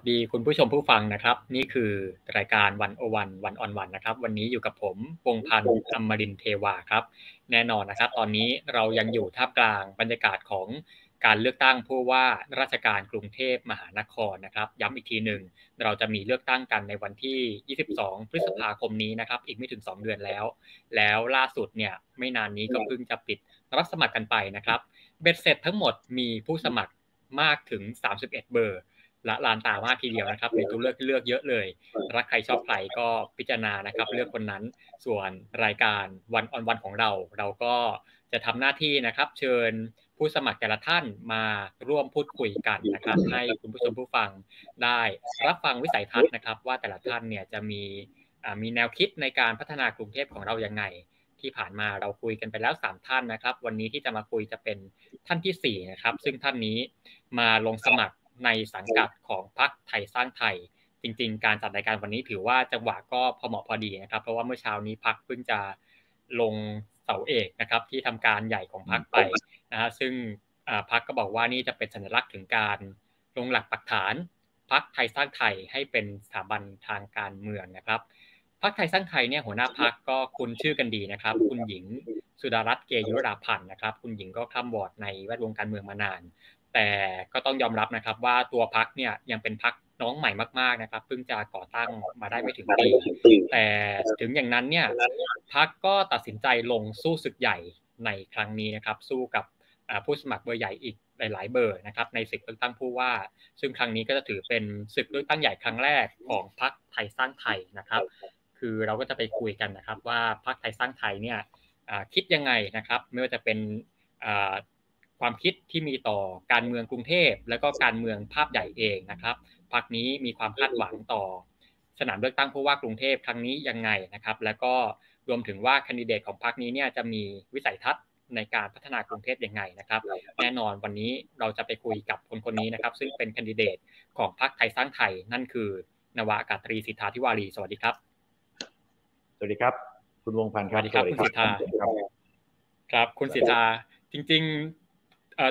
สดีคุณผู้ชมผู้ฟังนะครับ นี่คือรายการวันโอวันวันออนวันนะครับ วันนี้อยู่กับผมพงพันธ์อมรินเทวาครับ แน่นอนนะครับ ตอนนี้เรายังอยู่ท่ามกลางบรรยากาศของการเลือกตั้งผู้ว่าราชการกรุงเทพมหานครนะครับ ย้ำอีกทีหนึ่งเราจะมีเลือกตั้งกันในวันที่ 22 พฤษภาคมนี้นะครับ อีกไม่ถึง 2 เดือนแล้ว แล้วล่าสุดเนี่ยไม่นานนี้ก็เพิ่งจะปิดรับสมัครกันไปนะครับ เบ็ดเสร็จทั้งหมดมีผู้สมัครมากถึง 31 เบอร์ ละลานตามากทีเดียวนะครับมีตัวเลือกเลือกเยอะเลย รักใครชอบใครก็พิจารณานะครับ เลือกคนนั้นส่วนรายการวันออนวันของเรา เราก็จะทำหน้าที่นะครับ เชิญผู้สมัครแต่ละท่านมาร่วมพูดคุยกันนะครับ ให้คุณผู้ชมผู้ฟังได้รับฟังวิสัยทัศน์นะครับ ว่าแต่ละท่านเนี่ยจะมีมีแนวคิดในการพัฒนากรุงเทพของเรายังไงที่ผ่านมาเราคุยกันไปแล้ว 3 ท่านนะครับ วันนี้ที่จะมาคุยจะเป็นท่านที่4นะครับซึ่งท่านนี้มาลงสมัคร ในสังกัดของพรรคไทยสร้างไทย จริง ๆ การจัดรายการวันนี้ถือว่าจังหวะก็พอเหมาะพอดีนะครับ เพราะว่าเมื่อเช้านี้พรรคเพิ่งจะลงเสาเอกนะครับที่ทำการใหญ่ของพรรคไปนะฮะซึ่งพรรคก็บอกว่านี่จะเป็นสัญลักษณ์ถึงการลงหลักปักฐานพรรคไทยสร้างไทยให้เป็นสถาบันทางการเมืองนะครับพรรคไทยสร้างไทยเนี่ยหัวหน้าพรรคก็คุ้นชื่อกันดีนะครับ คุณหญิงสุดารัตน์เกยุราพันธ์นะครับ คุณหญิงก็ข้ามบอร์ดในแวดวงการเมืองมานาน แต่ก็ต้องยอมรับนะครับว่าตัวพักเนี่ยยังเป็นพักน้องใหม่มาก ๆนะครับเพิ่งจะก่อตั้งมาได้ไม่ถึงปีแต่ถึงอย่างนั้นเนี่ยพักก็ตัดสินใจลงสู้ศึกใหญ่ในครั้งนี้นะครับ สู้กับผู้สมัครเบอร์ใหญ่อีกหลาย ๆ เบอร์นะครับในศึกเลือกตั้งผู้ว่า ซึ่งครั้งนี้ก็จะถือเป็นศึกเลือกตั้งใหญ่ครั้งแรกของพรรคไทยสร้างไทยนะครับ คือเราก็จะไปคุยกันนะครับว่าพรรคไทยสร้างไทยเนี่ยคิดยังไงนะครับ ไม่ว่าจะเป็น ความคิดที่มีต่อการเมืองกรุงเทพ แล้วก็การเมืองภาพใหญ่เองนะครับพรรคนี้มีความคาดหวังต่อ สนามเลือกตั้งผู้ว่ากรุงเทพครั้งนี้ยังไงนะครับ แล้วก็รวมถึงว่าคนดิเดตของพรรคนี้เนี่ยจะมีวิสัยทัศน์ในการพัฒนากรุงเทพยังไงนะครับ แน่นอนวันนี้เราจะไปคุยกับคนคนนี้นะครับ ซึ่งเป็นคนดิเดตของพรรคไทยสร้างไทย นั่นคือนวากาศตรีสิทธาธิวารีสวัสดีครับ สวัสดีครับ คุณวงพันธ์ครับสวัสดีครับคุณสิทธาครับ คุณสิทธาจริง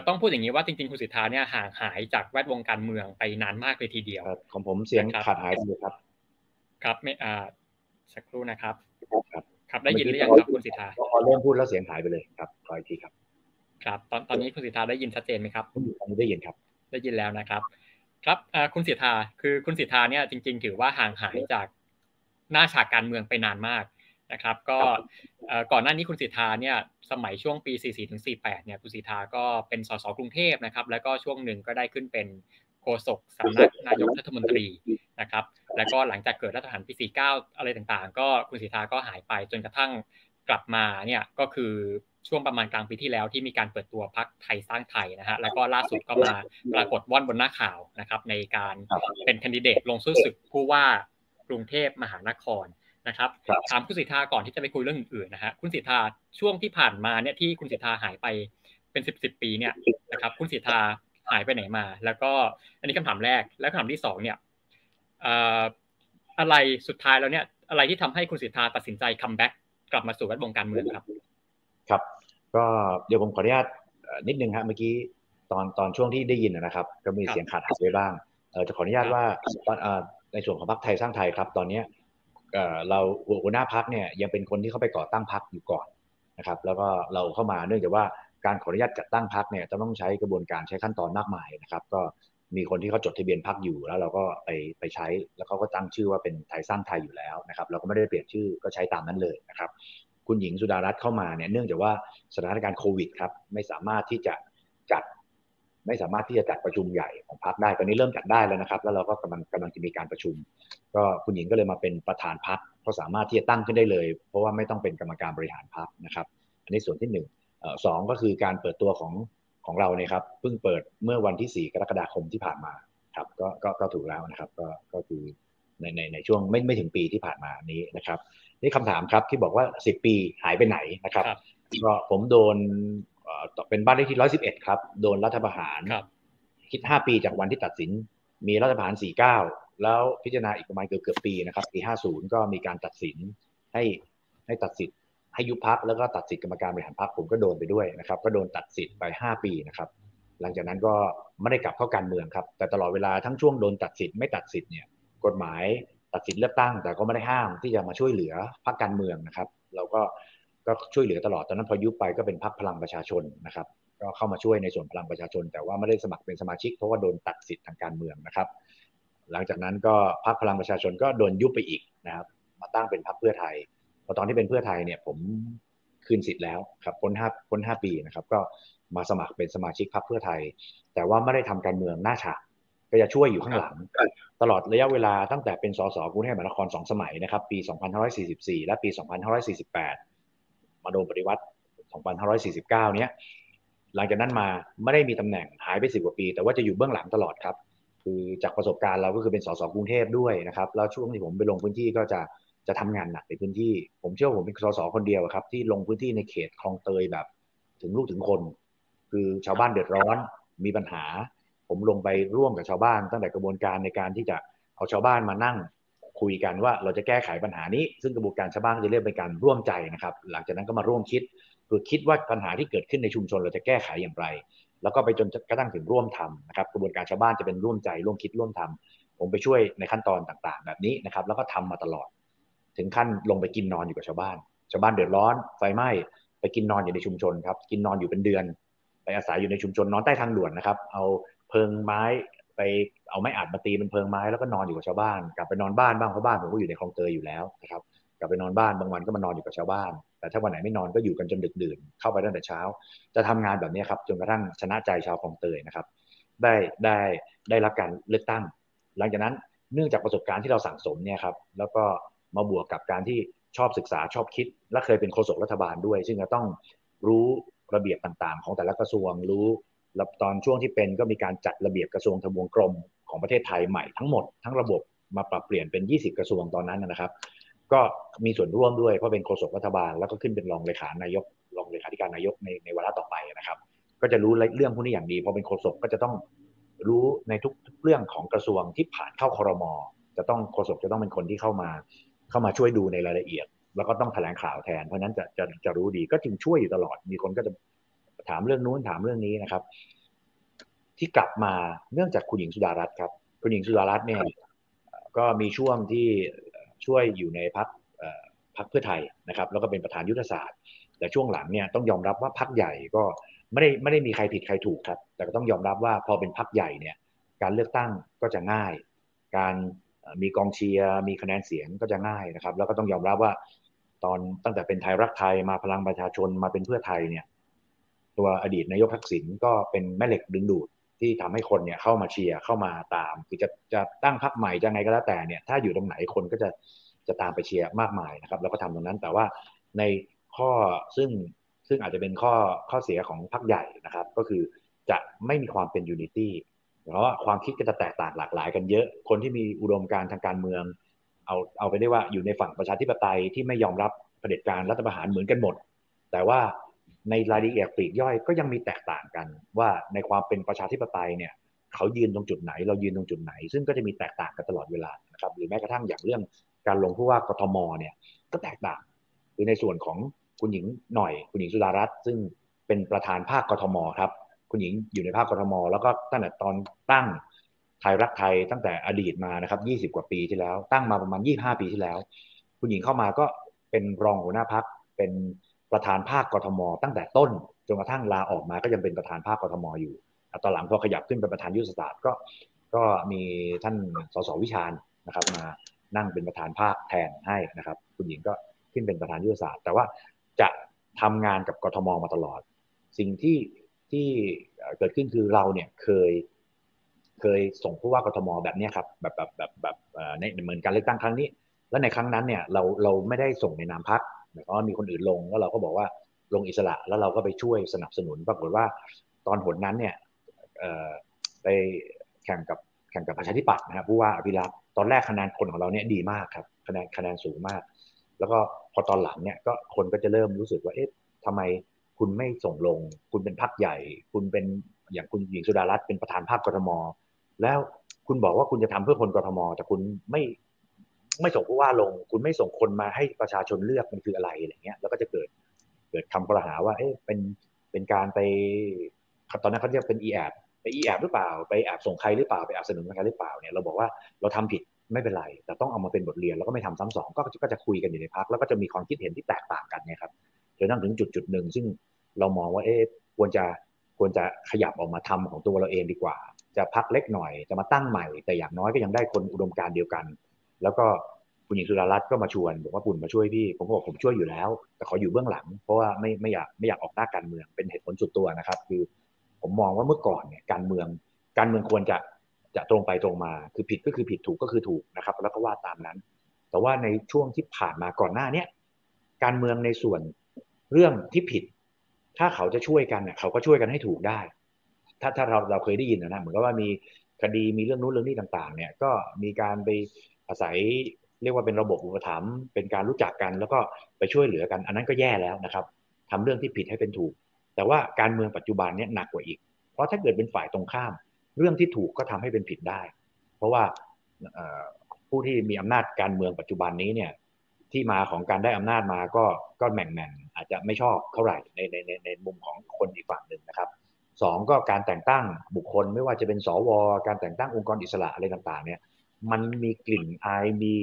ต้องพูดอย่างนี้ว่าจริงๆคุณสิทธาเนี่ยห่างหายจากแวดวงการเมืองไปนานมากเลยทีเดียวของผมเสียงขาดหายไปครับ ครับไม่อ่าสักครู่นะครับครับ ครับได้ยินหรือยังครับคุณสิทธาพอเริ่มพูดแล้วเสียงหายไปเลยครับขออีกทีครับ ครับตอนตอนนี้คุณสิทธาได้ยินชัดเจนไหมครับตอนนี้ได้ยินครับ ได้ยินแล้วนะครับ ครับคุณสิทธาคือคุณสิทธาเนี่ยจริง ๆ ถือว่าห่างหายจากหน้าฉากการเมืองไปนานมาก นะครับ ก็ก่อนหน้านี้คุณสิทธาเนี่ยสมัยช่วงปี 44ถึง48 เนี่ยคุณสิทธาก็เป็นสสกรุงเทพนะครับ แล้วก็ช่วงหนึ่งก็ได้ขึ้นเป็นโฆษกสำนักนายกรัฐมนตรีนะครับ แล้วก็หลังจากเกิดรัฐประหารปี 49 อะไรต่างๆ ก็คุณสิทธาก็หายไปจนกระทั่งกลับมาเนี่ยก็คือช่วงประมาณกลางปีที่แล้วที่มีการเปิดตัวพักไทยสร้างไทยนะฮะแล้วก็ล่าสุดก็มาปรากฏว่อนบนหน้าข่าวนะครับในการเป็นคนดิเดตลงสู้ศึกผู้ว่ากรุงเทพมหานคร นะครับถามคุณสิทธาก่อนที่จะไปคุยเรื่องอื่นๆนะฮะคุณสิทธาช่วงที่ผ่านมาเนี่ยที่คุณสิทธาหายไปเป็นสิบสิบปีเนี่ยนะครับ คุณสิทธาหายไปไหนมา แล้วก็อันนี้คำถามแรกแล้วคำถามที่สองเนี่ยอะไรสุดท้ายแล้วเนี่ย อะไรที่ทำให้คุณศิธาตัดสินใจ comeback กลับมาสู่แวดวงการเมืองครับ ครับ ก็เดี๋ยวผมขออนุญาตนิดนึงครับเมื่อกี้ตอนตอนช่วงที่ได้ยินนะครับ ก็มีเสียงขาดหายไปบ้างจะขออนุญาตว่าตอนในส่วนของพรรคไทยสร้างไทยครับ ตอนนี้ เราหัวหน้าพรรคเนี่ยยังเป็นคนที่เข้าไปก่อตั้งพรรคอยู่ก่อนนะครับ แล้วก็เราเข้ามาเนื่องจากว่าการขออนุญาตจัดตั้งพักเนี่ยจะต้องใช้กระบวนการใช้ขั้นตอนมากมายนะครับ ก็มีคนที่เขาจดทะเบียนพักอยู่แล้วเราก็ไปไปใช้แล้วเขาก็ตั้งชื่อว่าเป็นไทยสร้างไทยอยู่แล้วนะครับ เราก็ไม่ได้เปลี่ยนชื่อก็ใช้ตามนั้นเลยนะครับ คุณหญิงสุดารัตน์เข้ามาเนี่ยเนื่องจากว่าสถานการณ์โควิดครับไม่สามารถที่จะจัด ไม่สามารถที่จะจัดประชุมใหญ่ของพรรคได้ ตอนนี้เริ่มจัดได้แล้วนะครับ แล้วเราก็กำลังกำลังจะมีการประชุม ก็คุณหญิงก็เลยมาเป็นประธานพรรคเขาสามารถที่จะตั้งขึ้นได้เลย เพราะว่าไม่ต้องเป็นกรรมการบริหารพรรคนะครับ อันนี้ส่วนที่หนึ่งสองก็คือการเปิดตัวของของเราเนี่ยครับ เพิ่งเปิดเมื่อวันที่ 4 กรกฎาคมที่ผ่านมาครับก็ก็ก็ถูกแล้วนะครับ ก็ก็คือในในในช่วงไม่ไม่ถึงปีที่ผ่านมานี้นะครับ นี่คำถามครับที่บอกว่า 10 ปีหายไปไหนนะครับก็ผมโดน เป็นบ้านเลขที่ร้อยสิบเอ็ดครับ โดนรัฐประหารคิดห้าปีจากวันที่ตัดสิน มีรัฐประหารสี่เก้าแล้วพิจารณาอีกประมาณเกือบเกือบปีนะครับปีห้าศูนย์ก็มีการตัดสินให้ให้ตัดสิทธิ์ให้ยุบพักแล้วก็ตัดสิทธิ์กรรมการบริหารพักผมก็โดนไปด้วยนะครับ ก็โดนตัดสิทธิ์ไปห้าปีนะครับ หลังจากนั้นก็ไม่ได้กลับเข้าการเมืองครับ แต่ตลอดเวลาทั้งช่วงโดนตัดสิทธิ์ไม่ตัดสิทธิ์เนี่ยกฎหมายตัดสิทธิ์เลือกตั้ง แต่ก็ไม่ได้ห้ามที่จะมาช่วยเหลือพรรคการเมืองนะครับ เราก็ ก็ช่วยเหลือตลอดตอนนั้นพอยุบไปก็เป็นพรรคพลังประชาชนนะครับก็เข้ามาช่วยในส่วนพลังประชาชน แต่ว่าไม่ได้สมัครเป็นสมาชิกเพราะว่าโดนตัดสิทธิ์ทางการเมืองนะครับ หลังจากนั้นก็พรรคพลังประชาชนก็โดนยุบไปอีกนะครับ มาตั้งเป็นพรรคเพื่อไทยพอตอนที่เป็นเพื่อไทยเนี่ยผมคืนสิทธิ์แล้วครับพ้นห้าพ้นห้าปีนะครับ ก็มาสมัครเป็นสมาชิกพรรคเพื่อไทย แต่ว่าไม่ได้ทำการเมืองหน้าฉากก็จะช่วยอยู่ข้างหลัง ตลอดระยะเวลาตั้งแต่เป็นสสกรุงเทพมหานครสองสมัยนะครับ ปี 2544 และปี 2548 มาโดนปฏิวัติ 2549 เนี้ยหลังจากนั้นมาไม่ได้มีตำแหน่งหายไปสิบกว่าปี แต่ว่าจะอยู่เบื้องหลังตลอดครับ คือจากประสบการณ์เราก็คือเป็นสสกรุงเทพด้วยนะครับแล้วช่วงที่ผมไปลงพื้นที่ก็จะจะทำงานหนักในพื้นที่ ผมเชื่อผมเป็นสสคนเดียวครับ ที่ลงพื้นที่ในเขตคลองเตยแบบ ถึงลูกถึงคน คือชาวบ้านเดือดร้อนมีปัญหา ผมลงไปร่วมกับชาวบ้าน ตั้งแต่กระบวนการในการที่จะเอาชาวบ้านมานั่ง คุยกันว่าเราจะแก้ไขปัญหานี้ ซึ่งกระบวนการชาวบ้านจะเรียกเป็นการร่วมใจนะครับ หลังจากนั้นก็มาร่วมคิดคือคิดว่าปัญหาที่เกิดขึ้นในชุมชนเราจะแก้ไขอย่างไร แล้วก็ไปจนกระทั่งถึงร่วมทำนะครับ กระบวนการชาวบ้านจะเป็นร่วมใจ ร่วมคิดร่วมทำผมไปช่วยในขั้นตอนต่างๆ แบบนี้นะครับ แล้วก็ทำมาตลอด ถึงขั้นลงไปกินนอนอยู่กับชาวบ้าน ชาวบ้านเดือดร้อนไฟไหม้ไปกินนอนอยู่ในชุมชนครับ กินนอนอยู่เป็นเดือน ไปอาศัยอยู่ในชุมชนนอนใต้ทางด่วนนะครับ เอาเพิงไม้ ไปเอาไม้อัดมาตีเป็นเพลิงไม้แล้วก็นอนอยู่กับชาวบ้าน กลับไปนอนบ้านบ้างเพราะบ้านผมก็อยู่ในคลองเตยอยู่แล้วนะครับกลับไปนอนบ้านบางวันก็มานอนอยู่กับชาวบ้าน แต่ถ้าวันไหนไม่นอนก็อยู่กันจนดึกดื่น เข้าไปตั้งแต่เช้า จะทำงานแบบนี้ครับจนกระทั่งชนะใจชาวคลองเตยนะครับ ได้ได้ได้รับการเลือกตั้ง หลังจากนั้นเนื่องจากประสบการณ์ที่เราสั่งสมเนี่ยครับแล้วก็มาบวกกับการที่ชอบศึกษาชอบคิด และเคยเป็นโฆษกรัฐบาลด้วย ซึ่งจะต้องรู้ระเบียบต่างๆ ของแต่ละกระทรวงรู้ แล้วตอนช่วงที่เป็นก็มีการจัดระเบียบกระทรวงทบวงกรมของประเทศไทยใหม่ทั้งหมดทั้งระบบมาปรับเปลี่ยนเป็น 20 กระทรวงตอนนั้นนะครับ ก็มีส่วนร่วมด้วยเพราะเป็นโฆษกรัฐบาล แล้วก็ขึ้นเป็นรองเลขานายกรองเลขาธิการนายกในในวาระต่อไปนะครับ ก็จะรู้เรื่องพวกนี้อย่างดีพอเป็นโฆษกก็จะต้องรู้ในทุกเรื่องของกระทรวงที่ผ่านเข้าคอรมอจะต้องโฆษกจะต้องเป็นคนที่เข้ามาเข้ามาช่วยดูในรายละเอียด แล้วก็ต้องแถลงข่าวแทนเพราะนั้นจะจะจะรู้ดีก็จึงช่วยอยู่ตลอดมีคนก็จะ ถามเรื่องนู้นถามเรื่องนี้นะครับ ที่กลับมาเนื่องจากคุณหญิงสุดารัตน์ครับ คุณหญิงสุดารัตน์เนี่ยก็มีช่วงที่ช่วยอยู่ในพักพักเพื่อไทยนะครับ แล้วก็เป็นประธานยุทธศาสตร์ แต่ช่วงหลังเนี่ยต้องยอมรับว่าพักใหญ่ก็ไม่ได้ไม่ได้มีใครผิดใครถูกครับ แต่ก็ต้องยอมรับว่าพอเป็นพักใหญ่เนี่ย การเลือกตั้งก็จะง่าย การมีกองเชียร์มีคะแนนเสียงก็จะง่ายนะครับ แล้วก็ต้องยอมรับว่า ตอนตั้งแต่เป็นไทยรักไทยมาพลังประชาชนมาเป็นเพื่อไทยเนี่ย ตัวอดีตนายกทักษิณก็เป็นแม่เหล็กดึงดูดที่ทำให้คนเนี่ยเข้ามาเชียร์เข้ามาตามคือจะจะตั้งพรรคใหม่จะไงก็แล้วแต่เนี่ยถ้าอยู่ตรงไหนคนก็จะจะตามไปเชียร์มากมายนะครับแล้วก็ทำตรงนั้นแต่ว่าในข้อซึ่งซึ่งอาจจะเป็นข้อข้อเสียของพรรคใหญ่นะครับ ก็คือจะไม่มีความเป็น unity เพราะว่าความคิดก็จะแตกต่างหลากหลายกันเยอะ คนที่มีอุดมการณ์ทางการเมือง เอาเอาไปได้ว่าอยู่ในฝั่งประชาธิปไตยที่ไม่ยอมรับเผด็จการรัฐประหารเหมือนกันหมด แต่ว่า ในรายละเอียดปลีกย่อยก็ยังมีแตกต่างกัน ว่าในความเป็นประชาธิปไตยเนี่ยเขายืนตรงจุดไหน เรายืนตรงจุดไหน ซึ่งก็จะมีแตกต่างกันตลอดเวลานะครับหรือแม้กระทั่งอย่างเรื่องการลงผู้ว่ากทมเนี่ยก็แตกต่างหรือในส่วนของคุณหญิงหน่อย คุณหญิงสุดารัตน์ซึ่งเป็นประธานภาคกทมครับคุณหญิงอยู่ในภาคกทม แล้วก็ตั้งแต่ตอนตั้งไทยรักไทยตั้งแต่อดีตมานะครับ20 กว่าปีที่แล้ว ตั้งมาประมาณ 25 ปีที่แล้ว คุณหญิงเข้ามาก็เป็นรองหัวหน้าพักเป็น ประธานภาคกทม ตั้งแต่ต้นจนกระทั่งลาออกมาก็ยังเป็นประธานภาคกทมอยู่ตอนหลังพอขยับขึ้นเป็นประธานยุทธศาสตร์ก็ก็มีท่านสสวิชาญนะครับ มานั่งเป็นประธานภาคแทนให้นะครับ คุณหญิงก็ขึ้นเป็นประธานยุทธศาสตร์ แต่ว่าจะทำงานกับกทมมาตลอด สิ่งที่ที่เกิดขึ้นคือเราเนี่ยเคยเคยส่งผู้ว่ากทมแบบนี้ครับแบบแบบแบบแบบในเหมือนการเลือกตั้งครั้งนี้ แล้วในครั้งนั้นเนี่ยเราเราไม่ได้ส่งในนามพักายความว่ามีคนอื่นลงแล้วเราก็บอกว่าลงอิสระแล้วเราก็ไปช่วยสนับสนุน ปรากฏว่าตอนหนนั้นเนี่ยไปแข่งกับแข่งกับประชาธิปัตย์นะครับผู้ว่าอภิรักษ์ตอนแรกคะแนนคนของเราเนี่ยดีมากครับคะแนนคะแนนสูงมาก แล้วก็พอตอนหลังเนี่ยก็คนก็จะเริ่มรู้สึกว่าเอ๊ะทำไมคุณไม่ส่งลง คุณเป็นพักใหญ่ คุณเป็นอย่างคุณหญิงสุดารัตน์เป็นประธานภาคกรทม แล้วคุณบอกว่าคุณจะทำเพื่อคนกรทม แต่คุณไม่ ไม่ส่งผู้ว่าลง คุณไม่ส่งคนมาให้ประชาชนเลือกมันคืออะไรอะไรเงี้ยแล้วก็จะเกิดเกิดคำกล่าวหาว่าเอ๊ะเป็นเป็นการไปตอนนั้นเขาเรียกเป็น e แอบไป e แอบหรือเปล่า ไปแอบส่งใครหรือเปล่าไปแอบสนับสนุนใครหรือเปล่าเนี่ยเราบอกว่าเราทำผิดไม่เป็นไร แต่ต้องเอามาเป็นบทเรียนแล้วก็ไม่ทำซ้ำสองก็ก็จะคุยกันอยู่ในพักแล้วก็จะมีความคิดเห็นที่แตกต่างกันเนี่ยครับจนนั่งถึงจุดจุดหนึ่งซึ่งเรามองว่าเอ๊ะควรจะควรจะขยับออกมาทำของตัวเราเองดีกว่า จะพักเล็กหน่อยจะมาตั้งใหม่ แต่อย่างน้อยก็ยังได้คนอุดมการเดียวกัน แล้วก็คุณหญิงสุดารัตน์ก็มาชวนบอกว่าปุ่นมาช่วยพี่ ผมก็บอกผมช่วยอยู่แล้ว แต่ขออยู่เบื้องหลัง เพราะว่าไม่ไม่อยากไม่อยากออกหน้าการเมืองเป็นเหตุผลสุดตัวนะครับ คือผมมองว่าเมื่อก่อนเนี่ยการเมือง การเมืองควรจะจะตรงไปตรงมา คือผิดก็คือผิดถูกก็คือถูกนะครับ แล้วก็ว่าตามนั้น แต่ว่าในช่วงที่ผ่านมาก่อนหน้าเนี้ยการเมืองในส่วนเรื่องที่ผิด ถ้าเขาจะช่วยกันเนี่ยเขาก็ช่วยกันให้ถูกได้ ถ้าถ้าเราเราเคยได้ยินนะเหมือนกับว่ามีคดีมีเรื่องนู้นเรื่องนี้ต่าง ๆ เนี่ยก็มีการไป อาศัยเรียกว่าเป็นระบบอุปถัมภ์เป็นการรู้จักกันแล้วก็ไปช่วยเหลือกัน อันนั้นก็แย่แล้วนะครับทำเรื่องที่ผิดให้เป็นถูก แต่ว่าการเมืองปัจจุบันเนี่ยหนักกว่าอีก เพราะถ้าเกิดเป็นฝ่ายตรงข้าม เรื่องที่ถูกก็ทำให้เป็นผิดได้ เพราะว่าผู้ที่มีอำนาจการเมืองปัจจุบันนี้เนี่ยที่มาของการได้อำนาจมาก็ก็แหม่งแหม่งอาจจะไม่ชอบเท่าไหร่ในในในในมุมของคนอีกฝั่งหนึ่งนะครับสองก็การแต่งตั้งบุคคลไม่ว่าจะเป็นสวการแต่งตั้งองค์กรอิสระอะไรต่างๆเนี่ย มันมีกลิ่นอายมี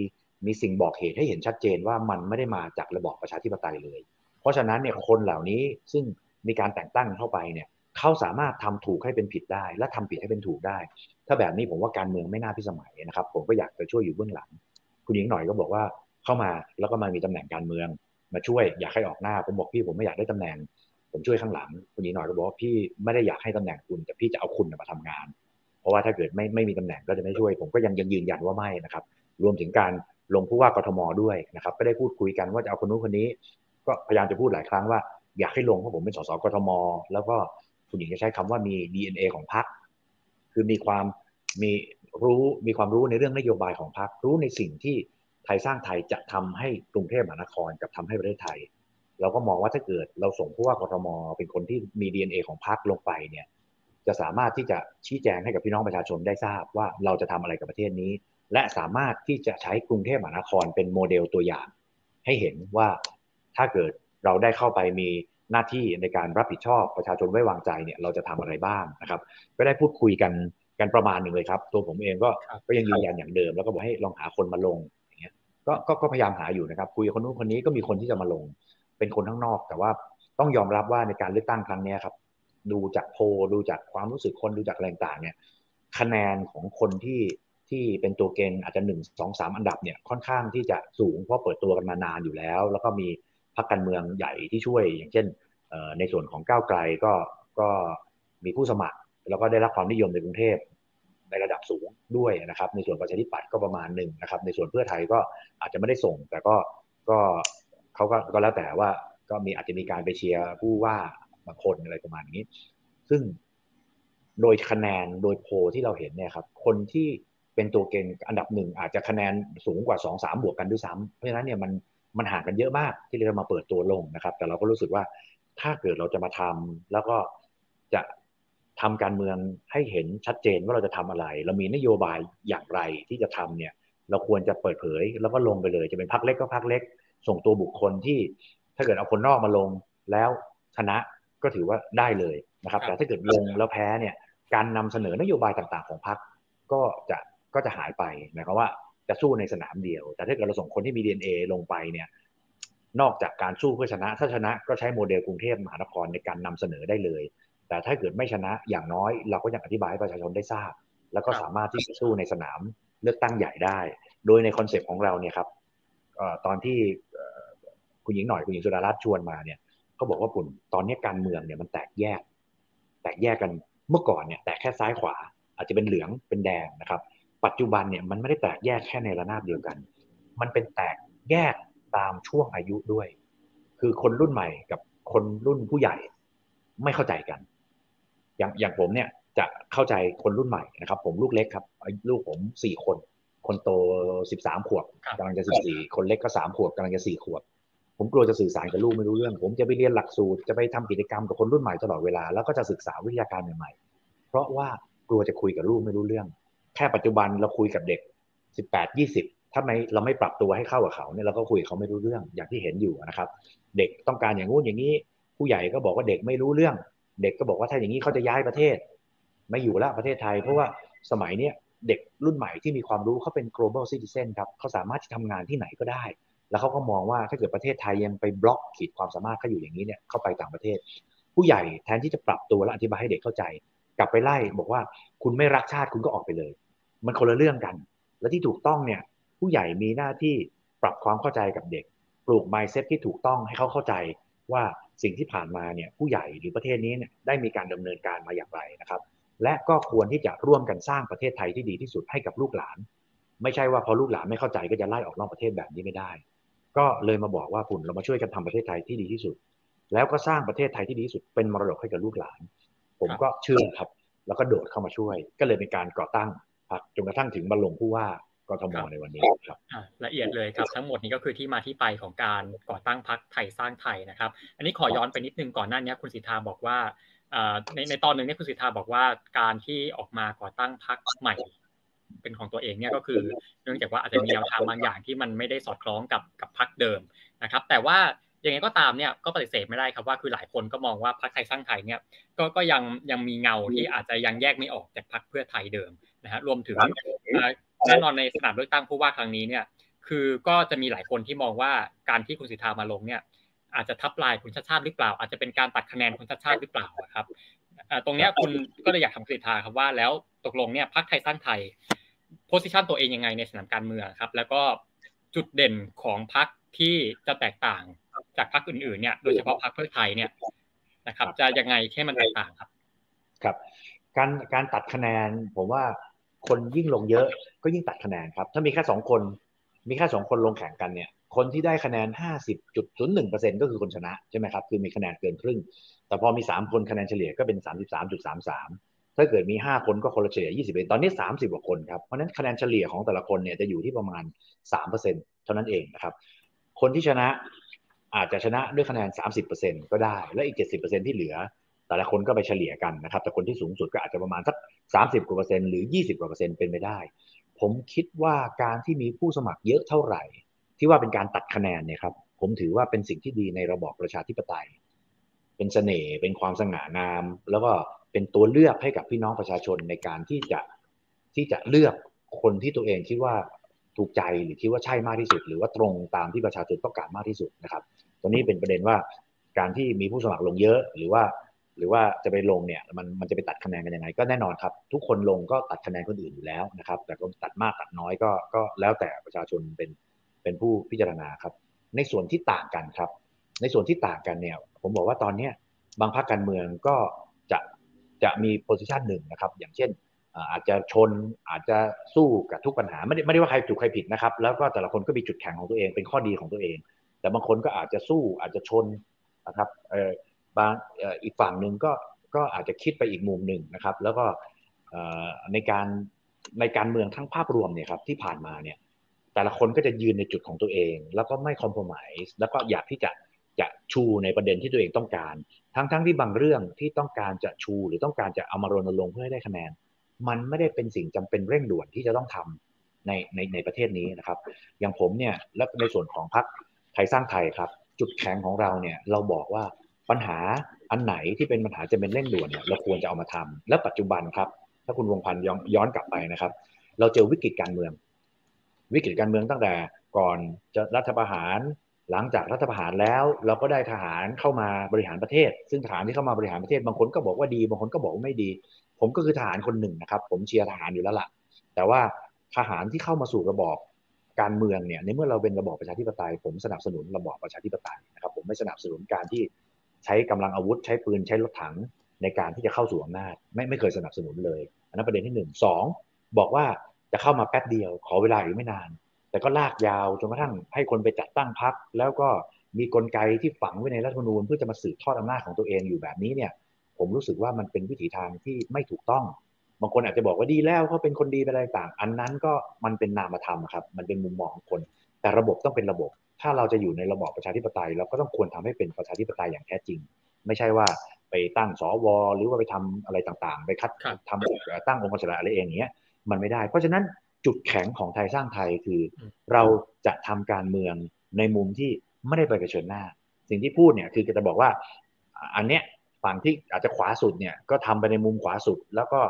มีสิ่งบอกเหตุให้เห็นชัดเจนว่ามันไม่ได้มาจากระบอบประชาธิปไตยเลย เพราะฉะนั้นเนี่ยคนเหล่านี้ซึ่งมีการแต่งตั้งเข้าไปเนี่ยเขาสามารถทำถูกให้เป็นผิดได้ และทำผิดให้เป็นถูกได้ ถ้าแบบนี้ผมว่าการเมืองไม่น่าพิสมัยนะครับ ผมก็อยากจะช่วยอยู่เบื้องหลัง คุณหญิงหน่อยก็บอกว่าเข้ามาแล้วก็มามีตำแหน่งการเมือง มาช่วยอยากให้ออกหน้าผมบอกพี่ผมไม่อยากได้ตำแหน่ง ผมช่วยข้างหลัง คุณหญิงหน่อยก็บอกว่าพี่ไม่ได้อยากให้ตำแหน่งคุณแต่พี่จะเอาคุณมาทำงาน ราะว่าถ้าเกิดไม่ไม่มีตำแหน่งก็จะไม่ช่วย ผมก็ยังยังยืนยันว่าไม่นะครับ รวมถึงการลงผู้ว่ากทมด้วยนะครับ ก็ได้พูดคุยกันว่าจะเอาคนนู้นคนนี้ ก็พยายามจะพูดหลายครั้งว่าอยากให้ลงเพราะผมเป็นสสกทม แล้วก็คุณหญิงจะใช้คำว่ามี DNA ของพรรคคือมีความมีรู้มีความรู้ในเรื่องนโยบายของพรรครู้ในสิ่งที่ไทยสร้างไทยจะทำให้กรุงเทพมหานครกับทำให้ประเทศไทย เราก็มองว่าถ้าเกิดเราส่งผู้ว่ากทม เป็นคนที่มี DNA ของพรรคลงไปเนี่ย จะสามารถที่จะชี้แจงให้กับพี่น้องประชาชนได้ทราบว่าเราจะทำอะไรกับประเทศนี้ และสามารถที่จะใช้กรุงเทพมหานครเป็นโมเดลตัวอย่าง ให้เห็นว่าถ้าเกิดเราได้เข้าไปมีหน้าที่ในการรับผิดชอบประชาชนไว้วางใจเนี่ยเราจะทำอะไรบ้างนะครับ ก็ได้พูดคุยกันกันประมาณหนึ่งเลยครับ ตัวผมเองก็ก็ยังยืนยันอย่างเดิม แล้วก็บอกให้ลองหาคนมาลงอย่างเงี้ยก็ก็ก็พยายามหาอยู่นะครับ คุยกับคนนู้นคนนี้ก็มีคนที่จะมาลง เป็นคนข้างนอก แต่ว่าต้องยอมรับว่าในการเลือกตั้งครั้งนี้ครับ ดูจากโพดูจากความรู้สึกคนดูจากแรงต่างเนี่ยคะแนนของคนที่ที่เป็นตัวเกณฑ์อาจจะหนึ่งสองสามอันดับเนี่ยค่อนข้างที่จะสูงเพราะเปิดตัวกันมานานอยู่แล้ว แล้วก็มีพรรคการเมืองใหญ่ที่ช่วย อย่างเช่นในส่วนของก้าวไกลก็ก็มีผู้สมัคร แล้วก็ได้รับความนิยมในกรุงเทพในระดับสูงด้วยนะครับ ในส่วนประชาธิปัตย์ก็ประมาณหนึ่งนะครับ ในส่วนเพื่อไทยก็อาจจะไม่ได้ส่ง แต่ก็ก็เขาก็ก็แล้วแต่ว่าก็มีอาจจะมีการไปเชียร์ผู้ว่า บางคนอะไรประมาณนี้ ซึ่งโดยคะแนนโดยโพที่เราเห็นเนี่ยครับคนที่เป็นตัวเก่งอันดับหนึ่งอาจจะคะแนนสูงกว่าสองสามบวกกันด้วยซ้ำเพราะฉะนั้นเนี่ยมันมันห่างกันเยอะมากที่เรามาเปิดตัวลงนะครับ แต่เราก็รู้สึกว่าถ้าเกิดเราจะมาทำแล้วก็จะทำการเมืองให้เห็นชัดเจนว่าเราจะทำอะไร เรามีนโยบายอย่างไรที่จะทำเนี่ย เราควรจะเปิดเผยแล้วก็ลงไปเลย จะเป็นพักเล็กก็พักเล็ก ส่งตัวบุคคลที่ ถ้าเกิดเอาคนนอกมาลงแล้วชนะ ก็ถือว่าได้เลยนะครับ แต่ถ้าเกิดลงแล้วแพ้เนี่ยการนำเสนอนโยบายต่างๆของพรรคก็จะก็จะหายไปหมายความว่าจะสู้ในสนามเดียว แต่ถ้าเกิดเราส่งคนที่มี DNA ลงไปเนี่ยนอกจากการสู้เพื่อชนะถ้าชนะก็ใช้โมเดลกรุงเทพมหานครในการนำเสนอได้เลย แต่ถ้าเกิดไม่ชนะอย่างน้อย เราก็ยังอธิบายให้ประชาชนได้ทราบ แล้วก็สามารถที่จะสู้ในสนามเลือกตั้งใหญ่ได้ โดยในคอนเซปต์ของเราเนี่ยครับตอนที่คุณหญิงหน่อยคุณหญิงสุดารัตน์ชวนมาเนี่ย เขาบอกว่าปุ่นตอนนี้การเมืองเนี่ยมันแตกแยก แตกแยกกันเมื่อก่อนเนี่ยแตกแค่ซ้ายขวา อาจจะเป็นเหลืองเป็นแดงนะครับ ปัจจุบันเนี่ยมันไม่ได้แตกแยกแค่ในระนาบเดียวกัน มันเป็นแตกแยกตามช่วงอายุด้วย คือคนรุ่นใหม่กับคนรุ่นผู้ใหญ่ไม่เข้าใจกัน อย่างอย่างผมเนี่ยจะเข้าใจคนรุ่นใหม่นะครับ ผมลูกเล็กครับลูกผมสี่คน คนโตสิบสามขวบกำลังจะสิบสี่คนเล็กก็สามขวบกำลังจะสี่ขวบ ผมกลัวจะสื่อสารกับลูกไม่รู้เรื่อง ผมจะไปเรียนหลักสูตรจะไปทำกิจกรรมกับคนรุ่นใหม่ตลอดเวลาแล้วก็จะศึกษาวิทยาการใหม่ๆ เพราะว่ากลัวจะคุยกับลูกไม่รู้เรื่อง แค่ปัจจุบันเราคุยกับเด็กสิบแปดยี่สิบถ้าไม่เราไม่ปรับตัวให้เข้ากับเขาเนี่ยเราก็คุยเขาไม่รู้เรื่องอย่างที่เห็นอยู่นะครับ เด็กต้องการอย่างงู้นอย่างนี้ ผู้ใหญ่ก็บอกว่าเด็กไม่รู้เรื่อง เด็กก็บอกว่าถ้าอย่างนี้เขาจะย้ายประเทศ ไม่อยู่แล้วประเทศไทย เพราะว่าสมัยเนี้ยเด็กรุ่นใหม่ที่มีความรู้เขาเป็น global citizen ครับเขาสามารถที่ทำงานที่ไหนก็ได้ แล้วเขาก็มองว่าถ้าเกิดประเทศไทยยังไปบล็อกขีดความสามารถเขาอยู่อย่างนี้เนี่ยเข้าไปต่างประเทศ ผู้ใหญ่แทนที่จะปรับตัวและอธิบายให้เด็กเข้าใจ กลับไปไล่บอกว่าคุณไม่รักชาติคุณก็ออกไปเลย มันคนละเรื่องกัน และที่ถูกต้องเนี่ยผู้ใหญ่มีหน้าที่ปรับความเข้าใจกับเด็ก ปลูก mindset ที่ถูกต้องให้เขาเข้าใจว่าสิ่งที่ผ่านมาเนี่ยผู้ใหญ่หรือประเทศนี้เนี่ยได้มีการดำเนินการมาอย่างไรนะครับ และก็ควรที่จะร่วมกันสร้างประเทศไทยที่ดีที่สุดให้กับลูกหลาน ไม่ใช่ว่าพอลูกหลานไม่เข้าใจก็จะไล่ออกนอกประเทศแบบนี้ไม่ได้ ก็เลยมาบอกว่าคุณเรามาช่วยกันทำประเทศไทยที่ดีที่สุด แล้วก็สร้างประเทศไทยที่ดีที่สุดเป็นมรดกให้กับลูกหลาน ผมก็เชื่อครับ แล้วก็โดดเข้ามาช่วย ก็เลยเป็นการก่อตั้งพรรคจนกระทั่งถึงบรรลงผู้ว่ากทมในวันนี้ครับละเอียดเลยครับทั้งหมดนี้ก็คือที่มาที่ไปของการก่อตั้งพรรคไทยสร้างไทยนะครับ อันนี้ขอย้อนไปนิดนึงก่อนหน้านี้คุณสิทธาบอกว่าในในตอนหนึ่งเนี่ยคุณสิทธาบอกว่าการที่ออกมาก่อตั้งพรรคใหม่ เป็นของตัวเองเนี่ยก็คือเนื่องจากว่าอาจจะมีแนวทางบางอย่างที่มันไม่ได้สอดคล้องกับกับพรรคเดิมนะครับ แต่ว่ายังไงก็ตามเนี่ยก็ปฏิเสธไม่ได้ครับว่าคือหลายคนก็มองว่าพรรคไทยสร้างไทยเนี่ยก็ก็ยังยังมีเงาที่อาจจะยังแยกไม่ออกจากพรรคเพื่อไทยเดิมนะฮะรวมถึงแน่นอนในสนามเลือกตั้งผู้ว่าครั้งนี้เนี่ยคือก็จะมีหลายคนที่มองว่าการที่คุณสิทธามาลงเนี่ยอาจจะทับลายคุณชาติชาติหรือเปล่า อาจจะเป็นการตัดคะแนนคุณชาติชาติหรือเปล่าครับตรงนี้คุณก็เลยอยากถามคุณสิทธาครับว่าแล้วตกลงเนี่ยพรรคไทยสร้างไทย โพสิชันตัวเองยังไงในสนามการเมืองครับ แล้วก็จุดเด่นของพรรคที่จะแตกต่างจากพรรคอื่นๆเนี่ยโดยเฉพาะพรรคเพื่อไทยเนี่ยนะครับ จะยังไงให้มันแตกต่างครับ ครับ การการตัดคะแนน ผมว่าคนยิ่งลงเยอะก็ยิ่งตัดคะแนนครับ ถ้ามีแค่สองคน มีแค่สองคนลงแข่งกันเนี่ย คนที่ได้คะแนน 50.01%ก็คือคนชนะใช่ไหมครับ คือมีคะแนนเกินครึ่ง แต่พอมี 3 คนคะแนนเฉลี่ยก็เป็น 33.33 ถ้าเกิดมี 5 คนก็คนละเฉลี่ย20ตอนนี้ 30 กว่าคนครับ เพราะนั้นคะแนนเฉลี่ยของแต่ละคนเนี่ยจะอยู่ที่ประมาณ 3%เท่านั้นเองนะครับ คนที่ชนะอาจจะชนะด้วยคะแนน 30%ก็ได้ และอีก 70%ที่เหลือ แต่ละคนก็ไปเฉลี่ยกันนะครับ แต่คนที่สูงสุดก็อาจจะประมาณสักสามสิบกว่าเปอร์เซ็นต์หรือยี่สิบกว่าเปอร์เซ็นต์เป็นไปได้ ผมคิดว่าการที่มีผู้สมัครเยอะเท่าไหร่ ที่ว่าเป็นการตัดคะแนนเนี่ยครับ ผมถือว่าเป็นสิ่งที่ดีในระบอบประชาธิปไตย เป็นเสน่ห์ เป็นความสง่างาม แล้วก็ เป็นตัวเลือกให้กับพี่น้องประชาชนในการที่จะที่จะเลือกคนที่ตัวเองคิดว่าถูกใจหรือคิดว่าใช่มากที่สุด หรือว่าตรงตามที่ประชาชนต้องการมากที่สุดนะครับตรงนี้เป็นประเด็นว่าการที่มีผู้สมัครลงเยอะหรือว่า หรือว่าจะไปลงเนี่ยมันมันจะไปตัดคะแนนกันยังไง ก็แน่นอนครับ ทุกคนลงก็ตัดคะแนนคนอื่นอยู่แล้วนะครับ แต่ก็ตัดมากตัดน้อยก็ก็แล้วแต่ประชาชนเป็นเป็นผู้พิจารณาครับ ในส่วนที่ต่างกันครับ ในส่วนที่ต่างกันเนี่ย ผมบอกว่าตอนเนี้บางพรรคการเมืองก็จะ จะมีโพสิชันหนึ่งนะครับ อย่างเช่นอาจจะชนอาจจะสู้กับทุกปัญหาไม่ได้ไม่ได้ว่าใครถูกใครผิดนะครับ แล้วก็แต่ละคนก็มีจุดแข็งของตัวเองเป็นข้อดีของตัวเอง แต่บางคนก็อาจจะสู้อาจจะชนนะครับบางอีกฝั่งหนึ่งก็ก็อาจจะคิดไปอีกมุมหนึ่งนะครับ แล้วก็ในการในการเมืองทั้งภาพรวมเนี่ยครับที่ผ่านมาเนี่ยแต่ละคนก็จะยืนในจุดของตัวเอง แล้วก็ไม่คอมเพลมไมซ์แล้วก็อยากที่จะ จะชูในประเด็นที่ตัวเองต้องการ ทั้งๆทที่บางเรื่องที่ต้องการจะชูหรือต้องการจะเอามารณรงค์เพื่อให้ได้คะแนน มันไม่ได้เป็นสิ่งจำเป็นเร่งด่วนที่จะต้องทำในในในประเทศนี้นะครับ อย่างผมเนี่ยและในส่วนของพรรคไทยสร้างไทยครับ จุดแข็งของเราเนี่ยเราบอกว่าปัญหาอันไหนที่เป็นปัญหาจะเป็นเร่งด่วนเนี่ยเราควรจะเอามาทำและปัจจุบันครับถ้าคุณวงพันธ์ย้อนกลับไปนะครับ เราเจอวิกฤตการเมือง วิกฤตการเมืองตั้งแต่ก่อนจะรัฐประหาร หลังจากรัฐประหารแล้วเราก็ได้ทหารเข้ามาบริหารประเทศ ซึ่งทหารที่เข้ามาบริหารประเทศบางคนก็บอกว่าดี บางคนก็บอกว่าไม่ดี ผมก็คือทหารคนหนึ่งนะครับ ผมเชียร์ทหารอยู่แล้วล่ะ แต่ว่าทหารที่เข้ามาสู่ระบอบการเมืองเนี่ยในเมื่อเราเป็นระบอบประชาธิปไตย ผมสนับสนุนระบอบประชาธิปไตยนะครับ ผมไม่สนับสนุนการที่ใช้กำลังอาวุธ ใช้ปืนใช้รถถังในการที่จะเข้าสู่อำนาจไม่ไม่เคยสนับสนุนเลย อันนั้นประเด็นที่หนึ่งสองบอกว่าจะเข้ามาแป๊บเดียว ขอเวลาอีกไม่นาน แต่ก็ลากยาวจนกระทั่งให้คนไปจัดตั้งพรรคแล้วก็มีกลไกที่ฝังไว้ในรัฐธรรมนูญเพื่อจะมาสืบทอดอำนาจของตัวเองอยู่แบบนี้เนี่ย ผมรู้สึกว่ามันเป็นวิถีทางที่ไม่ถูกต้อง บางคนอาจจะบอกว่าดีแล้วเขาเป็นคนดีไปอะไรต่าง อันนั้นก็มันเป็นนามธรรมครับ มันเป็นมุมมองของคน แต่ระบบต้องเป็นระบบ ถ้าเราจะอยู่ในระบอบประชาธิปไตย เราก็ต้องควรทำให้เป็นประชาธิปไตยอย่างแท้จริง ไม่ใช่ว่าไปตั้งสวหรือว่าไปทำอะไรต่างๆ ไปคัดทำตั้งองค์กรอะไรเองอย่างเงี้ยมันไม่ได้ เพราะฉะนั้น จุดแข็งของไทยสร้างไทยคือ เราจะทำการเมืองในมุมที่ไม่ได้ไปเผชิญหน้า สิ่งที่พูดเนี่ยคือจะบอกว่า อันเนี้ยฝั่งที่อาจจะขวาสุดเนี่ยก็ทำไปในมุมขวาสุด แล้วก็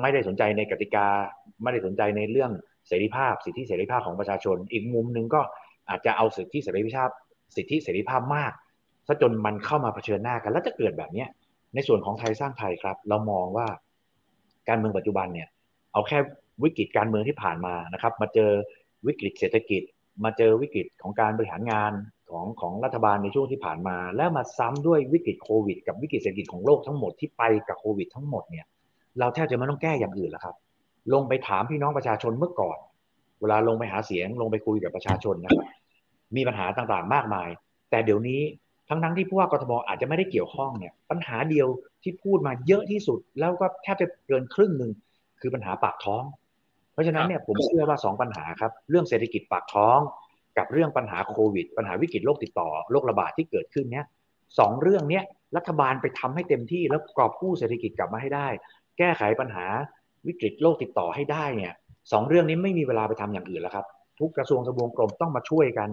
ไม่ได้สนใจในกติกา ไม่ได้สนใจในเรื่องเสรีภาพ สิทธิเสรีภาพของประชาชน อีกมุมหนึ่งก็อาจจะเอาสิทธิเสรีภาพ สิทธิเสรีภาพมากซะจนมันเข้ามาเผชิญหน้ากัน แล้วจะเกิดแบบเนี้ยในส่วนของไทยสร้างไทยครับ เรามองว่าการเมืองปัจจุบันเนี่ย เอาแค่ วิกฤตการเมืองที่ผ่านมานะครับ มาเจอวิกฤตเศรษฐกิจ มาเจอวิกฤตของการบริหารงานของของรัฐบาลในช่วงที่ผ่านมา แล้วมาซ้ำด้วยวิกฤตโควิด กับวิกฤตเศรษฐกิจของโลกทั้งหมดที่ไปกับโควิดทั้งหมดเนี่ยเราแทบจะไม่ต้องแก้อย่างอื่นแล้วครับ ลงไปถามพี่น้องประชาชนเมื่อก่อน เวลาลงไปหาเสียงลงไปคุยกับประชาชนนะครับมีปัญหาต่างๆมากมาย แต่เดี๋ยวนี้ทั้งทั้งที่ผู้ว่ากทมอาจจะไม่ได้เกี่ยวข้องเนี่ยปัญหาเดียวที่พูดมาเยอะที่สุด แล้วก็แทบจะเกินครึ่งหนึ่งคือปัญหาปากท้อง เพราะฉะนั้นเนี่ยผมเชื่อว่าสองปัญหาครับ เรื่องเศรษฐกิจปากท้อง กับเรื่องปัญหาโควิด ปัญหาวิกฤตโรคติดต่อโรคระบาดที่เกิดขึ้นเนี่ยสองเรื่องเนี้ยรัฐบาลไปทำให้เต็มที่แล้วกอบกู้เศรษฐกิจกลับมาให้ได้ แก้ไขปัญหาวิกฤตโรคติดต่อให้ได้เนี่ยสองเรื่องนี้ไม่มีเวลาไปทำอย่างอื่นแล้วครับทุกกระทรวงทบวงกรมต้องมาช่วยกัน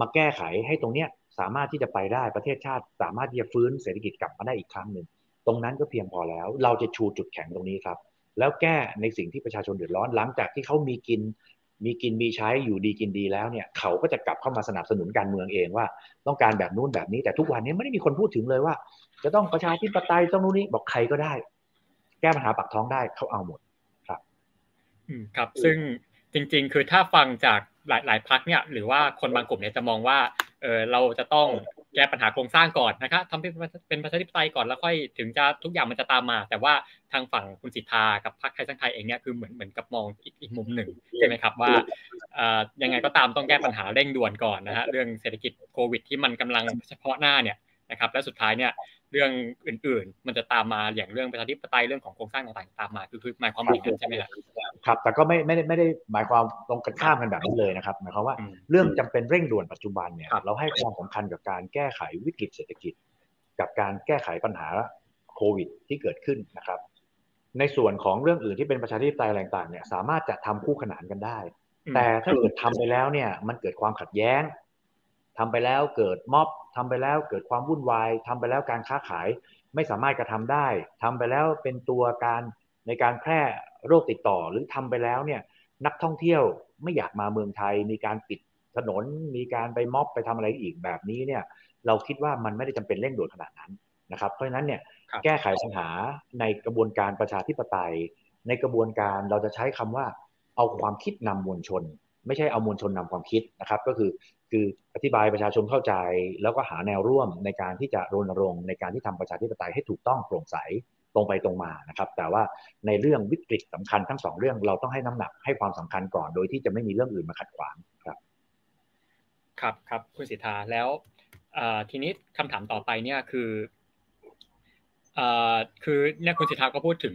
มาแก้ไขให้ตรงเนี้ยสามารถที่จะไปได้ประเทศชาติ สามารถที่จะฟื้นเศรษฐกิจกลับมาได้อีกครั้งหนึ่งตรงนั้นก็เพียงพอแล้ว เราจะชูจุดแข็งตรงนี้ครับ แล้วแก้ในสิ่งที่ประชาชนเดือดร้อนหลังจากที่เขามีกิน มีกินมีใช้อยู่ดีกินดีแล้วเนี่ยเขาก็จะกลับเข้ามาสนับสนุนการเมืองเองว่า ต้องการแบบนู้นแบบนี้แต่ทุกวันนี้ไม่ได้มีคนพูดถึงเลยว่า จะต้องประชาธิปไตยต้องนู้นนี้บอกใครก็ได้ แก้ปัญหาปากท้องได้เขาเอาหมดครับอืมครับ ซึ่งจริง ๆ คือถ้าฟังจากหลายหลายพักเนี่ย หรือว่าคนบางกลุ่มเนี่ยจะมองว่าเออเราจะต้อง แก้ปัญหาโครงสร้างก่อนนะครับทำเป็นเป็นประชาธิปไตยก่อนแล้วค่อยถึงจะทุกอย่างมันจะตามมา แต่ว่าทางฝั่งคุณสิทธากับพรรคไทยสร้างไทยเองเนี่ยคือเหมือนเหมือนกับมองอีกอีกมุมหนึ่งใช่ไหมครับว่าเอ่อยังไงก็ตามต้องแก้ปัญหาเร่งด่วนก่อนนะฮะเรื่องเศรษฐกิจโควิดที่มันกำลังเฉพาะหน้าเนี่ย นะครับและสุดท้ายเนี่ยเรื่องอื่นๆ มันจะตามมาอย่างเรื่องประชาธิปไตยเรื่องของโครงสร้างต่างๆตามมาคือคือหมายความอย่างนั้นใช่ไหมครับครับแต่ก็ไม่ไม่ได้ไม่ได้หมายความตรงกันข้ามกันแบบนี้เลยนะครับหมายความว่าเรื่องจำเป็นเร่งด่วนปัจจุบันเนี่ยเราให้ความสำคัญกับการแก้ไขวิกฤตเศรษฐกิจ กับการแก้ไขปัญหาโควิดที่เกิดขึ้นนะครับ ในส่วนของเรื่องอื่นที่เป็นประชาธิปไตยอะไรต่างๆเนี่ยสามารถจะทำคู่ขนานกันได้ แต่ถ้าเกิดทำไปแล้วเนี่ยมันเกิดความขัดแย้ง ทำไปแล้วเกิดม็อบทำไปแล้วเกิดความวุ่นวายทำไปแล้วการค้าขายไม่สามารถกระทำได้ทำไปแล้วเป็นตัวการในการแพร่โรคติดต่อหรือทำไปแล้วเนี่ยนักท่องเที่ยวไม่อยากมาเมืองไทย มีการปิดถนน มีการไปม็อบไปทำอะไรอีกแบบนี้เนี่ยเราคิดว่ามันไม่ได้จำเป็นเร่งด่วนขนาดนั้นนะครับ เพราะฉะนั้นเนี่ยแก้ไขปัญหาในกระบวนการประชาธิปไตย ในกระบวนการเราจะใช้คำว่าเอาความคิดนำมวลชน ไม่ใช่เอามวลชนนำความคิดนะครับก็คือคืออธิบายประชาชนเข้าใจ แล้วก็หาแนวร่วมในการที่จะรณรงค์ในการที่ทำประชาธิปไตยให้ถูกต้องโปร่งใสตรงไปตรงมานะครับแต่ว่าในเรื่องวิกฤตสำคัญทั้งสองเรื่องเราต้องให้น้ำหนักให้ความสำคัญก่อน โดยที่จะไม่มีเรื่องอื่นมาขัดขวางครับ ครับครับคุณสิทธาแล้วทีนี้คำถามต่อไปเนี่ยคือคือเนี่ยคุณสิทธาก็พูดถึง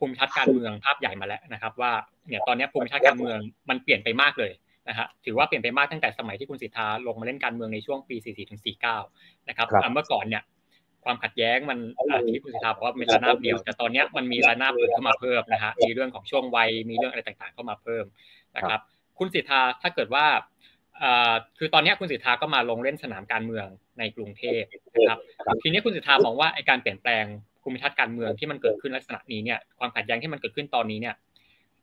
ภูมิทัศน์การเมืองภาพใหญ่มาแล้วนะครับ ว่าเนี่ยตอนนี้ภูมิทัศน์การเมืองมันเปลี่ยนไปมากเลยนะฮะถือว่าเปลี่ยนไปมากตั้งแต่สมัยที่คุณสิทธาลงมาเล่นการเมืองในช่วงปี 44ถึง49 นะครับเมื่อก่อนเนี่ยความขัดแย้งมันที่คุณสิทธาบอกว่าเป็นระนาบเดียว แต่ตอนนี้มันมีระนาบอื่นเข้ามาเพิ่มนะฮะมีเรื่องของช่วงวัยมีเรื่องอะไรต่างๆเข้ามาเพิ่มนะครับ คุณสิทธาถ้าเกิดว่าคือตอนนี้คุณสิทธาก็มาลงเล่นสนามการเมืองในกรุงเทพนะครับทีนี้คุณสิทธามองว่าไอการเปลี่ยนแปลง ภูมิทัศน์การเมืองที่มันเกิดขึ้นลักษณะนี้เนี่ยความขัดแย้งที่มันเกิดขึ้นตอนนี้เนี่ย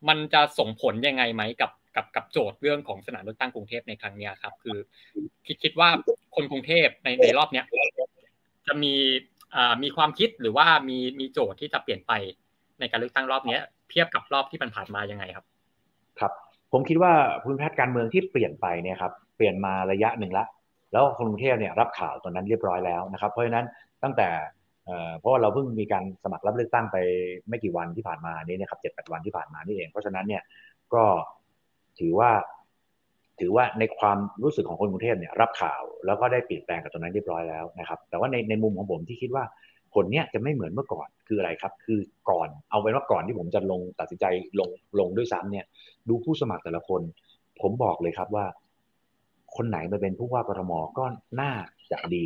มันจะส่งผลยังไงไหมกับกับกับโจทย์เรื่องของสนามเลือกตั้งกรุงเทพในครั้งนี้ครับ คือคิดคิดว่าคนกรุงเทพในในรอบเนี้ยจะมีอ่ามีความคิดหรือว่ามีมีโจทย์ที่จะเปลี่ยนไปในการเลือกตั้งรอบเนี้ยเทียบกับรอบที่ผ่านมายังไงครับ ครับ ผมคิดว่าภูมิทัศน์การเมืองที่เปลี่ยนไปเนี่ยครับเปลี่ยนมาระยะหนึ่งละแล้วคนกรุงเทพเนี่ยรับข่าวตอนนั้นเรียบร้อยแล้วนะครับ เพราะฉะนั้นตั้งแต่ เพราะว่าเราเพิ่งมีการสมัครรับเลือกตั้งไปไม่กี่วันที่ผ่านมานี้นะครับเจ็ดแปดวันที่ผ่านมานี่เอง เพราะฉะนั้นเนี่ยก็ถือว่า ถือว่าในความรู้สึกของคนกรุงเทพเนี่ยรับข่าวแล้วก็ได้เปลี่ยนแปลงกับตรงนั้นเรียบร้อยแล้วนะครับ แต่ว่าในในมุมของผมที่คิดว่าผลเนี้ยจะไม่เหมือนเมื่อก่อนคืออะไรครับ คือก่อนเอาเป็นว่าก่อนที่ผมจะลงตัดสินใจลงลงด้วยซ้ำเนี่ย ดูผู้สมัครแต่ละคน ผมบอกเลยครับว่า คนไหนมาเป็นผู้ว่ากทมก็น่าจะดี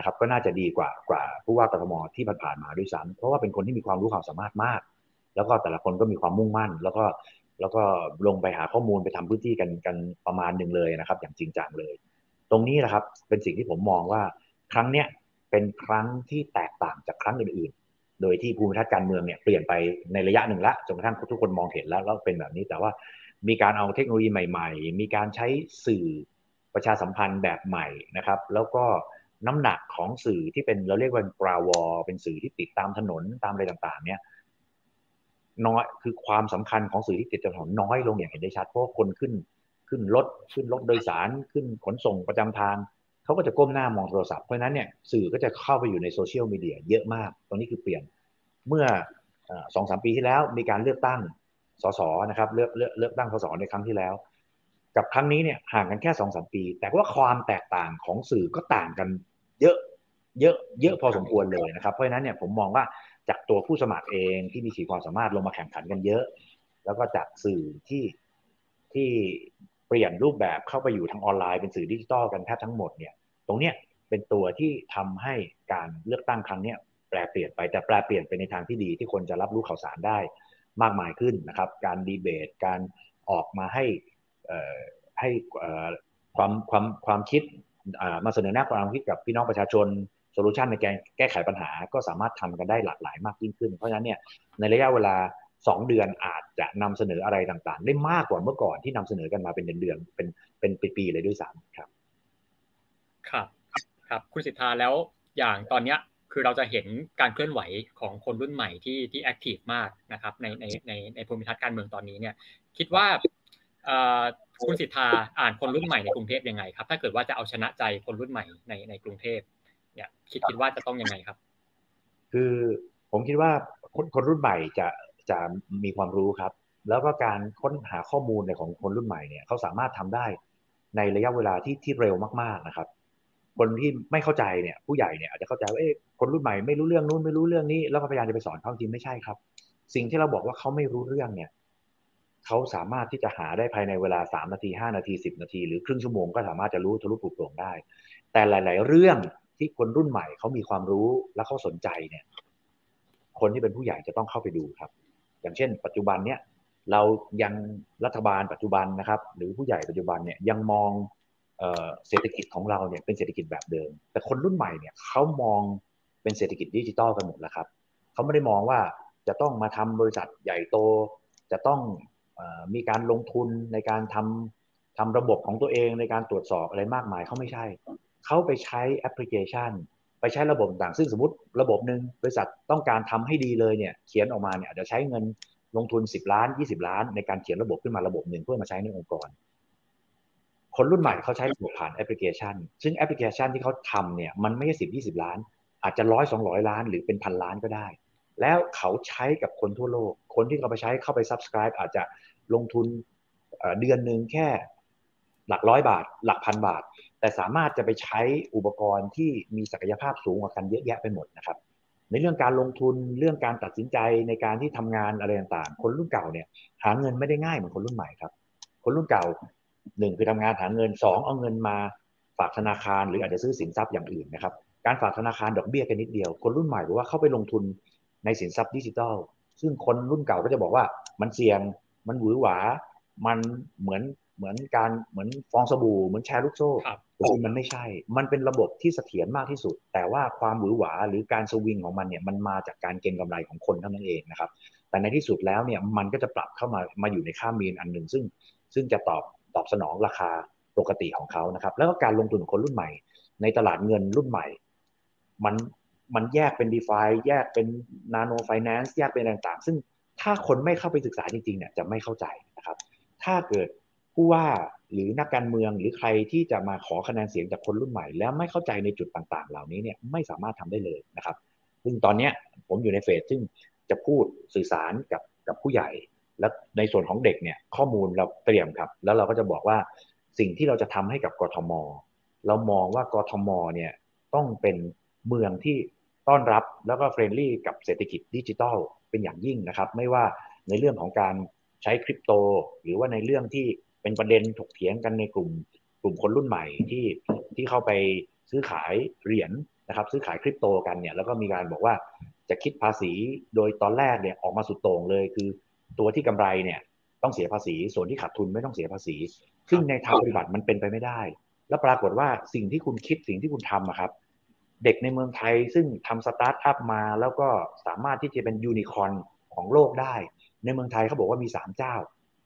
นะครับก็น่าจะดีกว่ากว่าผู้ว่ากทมที่ผ่านมาด้วยซ้ำเพราะว่าเป็นคนที่มีความรู้ความสามารถมาก แล้วก็แต่ละคนก็มีความมุ่งมั่น แล้วก็แล้วก็ลงไปหาข้อมูลไปทำพื้นที่กันกันประมาณหนึ่งเลยนะครับ อย่างจริงจังเลย ตรงนี้นะครับเป็นสิ่งที่ผมมองว่าครั้งเนี้ยเป็นครั้งที่แตกต่างจากครั้งอื่นๆ โดยที่ภูมิทัศน์การเมืองเนี่ยเปลี่ยนไปในระยะหนึ่งละจนกระทั่งทุกคนมองเห็นแล้วแล้วเป็นแบบนี้แต่ว่ามีการเอาเทคโนโลยีใหม่ ๆ มีการใช้สื่อประชาสัมพันธ์แบบใหม่นะครับ แล้วก็ น้ำหนักของสื่อที่เป็นเราเรียกว่าปราวอเป็นสื่อที่ติดตามถนนตามอะไรต่างๆ เนี่ยน้อยคือความสำคัญของสื่อที่ติดตามถนนน้อยลงอย่างเห็นได้ชัดเพราะคนขึ้นขึ้นรถขึ้นรถโดยสารขึ้นขนส่งประจำทางเขาก็จะก้มหน้ามองโทรศัพท์เพราะนั้นเนี่ยสื่อก็จะเข้าไปอยู่ในโซเชียลมีเดียเยอะมากตรงนี้คือเปลี่ยนเมื่อสองสามปีที่แล้วมีการเลือกตั้งสสนะครับเลือกเลือกเลือกตั้งสสในครั้งที่แล้ว กับครั้งนี้เนี่ยห่างกันแค่สองสามปี แต่ว่าความแตกต่างของสื่อก็ต่างกัน เยอะเยอะเยอะพอสมควรเลยนะครับ เพราะฉะนั้นเนี่ยผมมองว่าจากตัวผู้สมัครเองที่มีขีดความสามารถลงมาแข่งขันกันเยอะ แล้วก็จากสื่อที่ที่เปลี่ยนรูปแบบเข้าไปอยู่ทางออนไลน์เป็นสื่อดิจิตอลกันแทบทั้งหมดเนี่ย ตรงเนี้ยเป็นตัวที่ทำให้การเลือกตั้งครั้งนี้แปรเปลี่ยนไปแต่แปรเปลี่ยนไปในทางที่ดีที่คนจะรับรู้ข่าวสารได้มากมายขึ้นนะครับ การดีเบต การออกมาให้ให้ความความความคิด มาเสนอหน้าความคิดกับพี่น้องประชาชน solution ในการแก้ไขปัญหาก็สามารถทำกันได้หลากหลายมากยิ่งขึ้น เพราะฉะนั้นเนี่ยในระยะเวลาสองเดือนอาจจะนำเสนออะไรต่างๆ ได้มากกว่าเมื่อก่อนที่นำเสนอกันมาเป็นเดือนๆเป็นเป็นปีๆเลยด้วยซ้ำครับ ครับครับคุณสิทธาแล้วอย่างตอนเนี้ยคือเราจะเห็นการเคลื่อนไหวของคนรุ่นใหม่ที่ที่แอคทีฟมากนะครับในในในในภูมิทัศน์การเมืองตอนนี้เนี่ย คิดว่า คุณสิทธาอ่านคนรุ่นใหม่ในกรุงเทพยังไงครับ ถ้าเกิดว่าจะเอาชนะใจคนรุ่นใหม่ในในกรุงเทพเนี่ยคิดคิดว่าจะต้องยังไงครับ คือผมคิดว่าคนคนรุ่นใหม่จะจะมีความรู้ครับ แล้วก็การค้นหาข้อมูลในของคนรุ่นใหม่เนี่ยเขาสามารถทำได้ในระยะเวลาที่ที่เร็วมากๆนะครับ คนที่ไม่เข้าใจเนี่ย ผู้ใหญ่เนี่ยอาจจะเข้าใจว่าเอ๊ะคนรุ่นใหม่ไม่รู้เรื่องนู้นไม่รู้เรื่องนี้แล้วก็พยายามจะไปสอนเขาจริงไม่ใช่ครับ สิ่งที่เราบอกว่าเขาไม่รู้เรื่องเนี่ย เขาสามารถที่จะหาได้ภายในเวลา 3 นาที 5 นาที 10 นาที หรือครึ่งชั่วโมงก็สามารถจะรู้ทะลุปลุกโปร่งได้ แต่หลาย ๆ เรื่องที่คนรุ่นใหม่เขามีความรู้และเขาสนใจเนี่ย คนที่เป็นผู้ใหญ่จะต้องเข้าไปดูครับ อย่างเช่น ปัจจุบันเนี่ยเรายังรัฐบาลปัจจุบันนะครับ หรือผู้ใหญ่ปัจจุบันเนี่ยยังมองเศรษฐกิจของเราเนี่ยเป็นเศรษฐกิจแบบเดิม แต่คนรุ่นใหม่เนี่ยเขามองเป็นเศรษฐกิจดิจิตอลกันหมดแล้วครับเขาไม่ได้มองว่าจะต้องมาทำบริษัทใหญ่โต จะต้อง มีการลงทุนในการทำทำระบบของตัวเองในการตรวจสอบอะไรมากมายเขาไม่ใช่ เขาไปใช้แอปพลิเคชัน ไปใช้ระบบต่างซึ่งสมมติระบบหนึ่งบริษัทต้องการทำให้ดีเลยเนี่ยเขียนออกมาเนี่ยอาจจะใช้เงินลงทุน 10 ล้าน 20 ล้าน ในการเขียนระบบขึ้นมาระบบหนึ่งเพื่อมาใช้ในองค์กร คนรุ่นใหม่เขาใช้ระบบผ่านแอปพลิเคชัน ซึ่งแอปพลิเคชันที่เขาทำเนี่ยมันไม่ใช่สิบยี่สิบล้าน อาจจะร้อยสองร้อยล้านหรือเป็นพันล้านก็ได้ แล้วเขาใช้กับคนทั่วโลก คนที่เขาไปใช้เข้าไป subscribe อาจจะ ลงทุนเดือนหนึ่งแค่หลักร้อยบาท หลักพันบาท แต่สามารถจะไปใช้อุปกรณ์ที่มีศักยภาพสูงกว่ากันเยอะแยะไปหมดนะครับ ในเรื่องการลงทุนเรื่องการตัดสินใจในการที่ทำงานอะไรต่างๆ คนรุ่นเก่าเนี่ยหาเงินไม่ได้ง่ายเหมือนคนรุ่นใหม่ครับ คนรุ่นเก่าหนึ่งคือทำงานหาเงินสองเอาเงินมาฝากธนาคารหรืออาจจะซื้อสินทรัพย์อย่างอื่นนะครับ การฝากธนาคารดอกเบี้ยกันนิดเดียว คนรุ่นใหม่บอกว่าเข้าไปลงทุนในสินทรัพย์ดิจิทัล ซึ่งคนรุ่นเก่าก็จะบอกว่ามันเสี่ยง มันหวือหวา มันเหมือนเหมือนการเหมือนฟองสบู่เหมือนแชร์ลูกโซ่จริงมันไม่ใช่ มันเป็นระบบที่เสถียรมากที่สุด แต่ว่าความหวือหวาหรือการสวิงของมันเนี่ยมันมาจากการเก็งกำไรของคนเท่านั้นเองนะครับ แต่ในที่สุดแล้วเนี่ยมันก็จะปรับเข้ามามาอยู่ในค่ามีนอันหนึ่งซึ่งซึ่งจะตอบตอบสนองราคาปกติของเขานะครับ แล้วก็การลงทุนของคนรุ่นใหม่ ในตลาดเงินรุ่นใหม่ มันมันแยกเป็น d e f าแยกเป็น Nano Finance แยกเป็นต่างๆ ซึ่ง ถ้าคนไม่เข้าไปศึกษาจริงๆเนี่ยจะไม่เข้าใจนะครับ ถ้าเกิดผู้ว่าหรือนักการเมืองหรือใครที่จะมาขอคะแนนเสียงจากคนรุ่นใหม่ แล้วไม่เข้าใจในจุดต่างๆ เหล่านี้เนี่ยไม่สามารถทำได้เลยนะครับ ซึ่งตอนนี้ผมอยู่ในเฟสซึ่งจะพูดสื่อสารกับกับผู้ใหญ่ และในส่วนของเด็กเนี่ยข้อมูลเราเตรียมครับ แล้วเราก็จะบอกว่าสิ่งที่เราจะทำให้กับกทม เรามองว่ากทมเนี่ยต้องเป็นเมืองที่ต้อนรับแล้วก็ friendly กับเศรษฐกิจดิจิทัล เป็นอย่างยิ่งนะครับ ไม่ว่าในเรื่องของการใช้คริปโต หรือว่าในเรื่องที่เป็นประเด็นถกเถียงกันในกลุ่มกลุ่มคนรุ่นใหม่ที่ที่เข้าไปซื้อขายเหรียญนะครับ ซื้อขายคริปโตกันเนี่ยแล้วก็มีการบอกว่าจะคิดภาษีโดยตอนแรกเนี่ยออกมาสุดโต่งเลย คือตัวที่กำไรเนี่ยต้องเสียภาษี ส่วนที่ขาดทุนไม่ต้องเสียภาษี ซึ่งในทางปฏิบัติมันเป็นไปไม่ได้ แล้วปรากฏว่าสิ่งที่คุณคิดสิ่งที่คุณทำอะครับ เด็กในเมืองไทยซึ่งทำสตาร์ทอัพมา แล้วก็สามารถที่จะเป็นยูนิคอนของโลกได้ ในเมืองไทยเขาบอกว่ามีสามเจ้า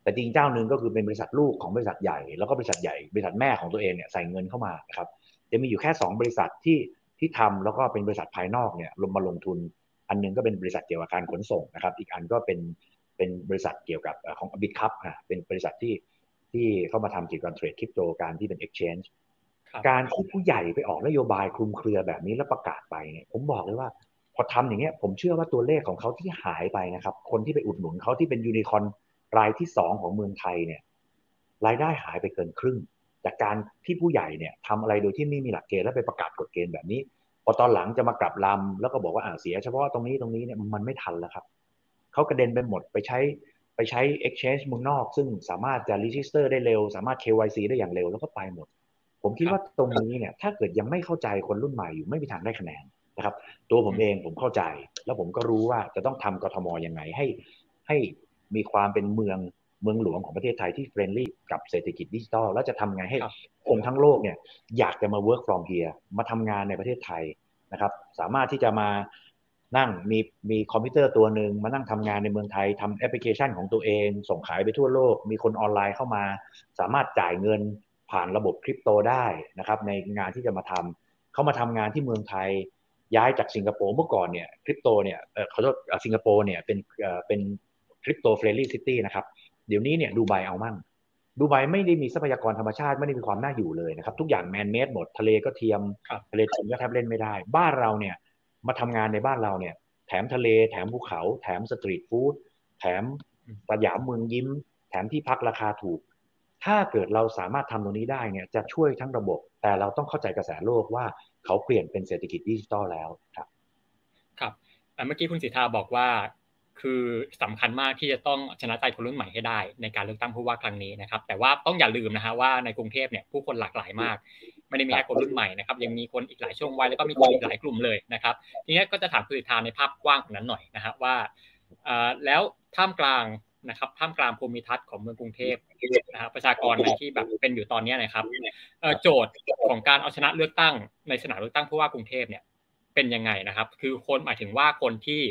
แต่จริงเจ้าหนึ่งก็คือเป็นบริษัทลูกของบริษัทใหญ่ แล้วก็บริษัทใหญ่บริษัทแม่ของตัวเองเนี่ยใส่เงินเข้ามาครับจะมีอยู่แค่ 2 บริษัทที่ที่ทำแล้วก็เป็นบริษัทภายนอกเนี่ยลงมาลงทุน อันนึงก็เป็นบริษัทเกี่ยวกับการขนส่งนะครับ อีกอันก็เป็นเป็นบริษัทเกี่ยวกับของบิตคัพนะเป็นบริษัทที่ที่เข้ามาทำเกี่ยวกับเทรดคริปโตการที่เป็น exchange การที่ผู้ใหญ่ไปออกนโยบายคลุมเครือแบบนี้แล้วประกาศไปเนี่ยผมบอกเลยว่า พอทำอย่างเงี้ยผมเชื่อว่าตัวเลขของเขาที่หายไปนะครับ คนที่ไปอุดหนุนเขาที่เป็นยูนิคอนรายที่สองของเมืองไทยเนี่ย รายได้หายไปเกินครึ่ง จากการที่ผู้ใหญ่เนี่ยทำอะไรโดยที่ไม่มีหลักเกณฑ์แล้วไปประกาศกฎเกณฑ์แบบนี้พอตอนหลังจะมากลับลำแล้วก็บอกว่าอ่าเสียเฉพาะตรงนี้ตรงนี้เนี่ยมันไม่ทันแล้วครับเขากระเด็นไปหมดไปใช้ไปใช้ exchange เมืองนอก ซึ่งสามารถจะ register ได้เร็ว สามารถ KYC ได้อย่างเร็วแล้วก็ไปหมด ผมคิดว่าตรงนี้เนี่ยถ้าเกิดยังไม่เข้าใจคนรุ่นใหม่อยู่ไม่มีทางได้คะแนนนะครับตัวผมเองผมเข้าใจ แล้วผมก็รู้ว่าจะต้องทำกทมยังไงให้ให้มีความเป็นเมืองเมืองหลวงของประเทศไทยที่เฟรนลี่กับเศรษฐกิจดิจิทัลแล้วจะทำไงให้คนทั้งโลกเนี่ยอยากจะมา work from here มาทำงานในประเทศไทยนะครับ สามารถที่จะมานั่งมีมีคอมพิวเตอร์ตัวหนึ่งมานั่งทำงานในเมืองไทยทำแอปพลิเคชันของตัวเอง ส่งขายไปทั่วโลก มีคนออนไลน์เข้ามา สามารถจ่ายเงิน ผ่านระบบคริปโตได้นะครับในงานที่จะมาทำเขามาทำงานที่เมืองไทยย้ายจากสิงคโปร์เมื่อก่อนเนี่ยคริปโตเนี่ยเออขอโทษสิงคโปร์เนี่ยเป็นเออเป็น crypto friendly city นะครับเดี๋ยวนี้เนี่ยดูไบเอามั่งดูไบไม่ได้มีทรัพยากรธรรมชาติไม่ได้มีความน่าอยู่เลยนะครับทุกอย่าง man-made หมดทะเลก็เทียมทะเลเทียมก็แทบเล่นไม่ได้ บ้านเราเนี่ยมาทำงานในบ้านเราเนี่ยแถมทะเลแถมภูเขา แถมสตรีทฟู้ดแถมสยามเมืองยิ้ม แถมที่พักราคาถูก ถ้าเกิดเราสามารถทำตรงนี้ได้เนี่ยจะช่วยทั้งระบบ แต่เราต้องเข้าใจกระแสโลกว่าเขาเปลี่ยนเป็นเศรษฐกิจดิจิตอลแล้วครับ ครับเมื่อกี้คุณสิทธาบอกว่า คือสำคัญมากที่จะต้องชนะใจคนรุ่นใหม่ให้ได้ ในการเลือกตั้งผู้ว่าครั้งนี้นะครับ แต่ว่าต้องอย่าลืมนะฮะว่าในกรุงเทพเนี่ยผู้คนหลากหลายมาก ไม่ได้มีแค่คนรุ่นใหม่นะครับ ยังมีคนอีกหลายช่วงวัยแล้วก็มีคนอีกหลายกลุ่มเลยนะครับทีนี้ก็จะถามคุณสิทธาในภาพกว้างของนั้นหน่อยนะฮะว่าแล้วท่ามกลาง นะครับท่ามกลางภูมิทัศน์ของเมืองกรุงเทพนะครับประชากรในที่แบบเป็นอยู่ตอนนี้นะครับโจทย์ของการเอาชนะเลือกตั้งในสนามเลือกตั้งผู้ว่ากรุงเทพเนี่ยเป็นยังไงนะครับ คือคนหมายถึงว่าคนที่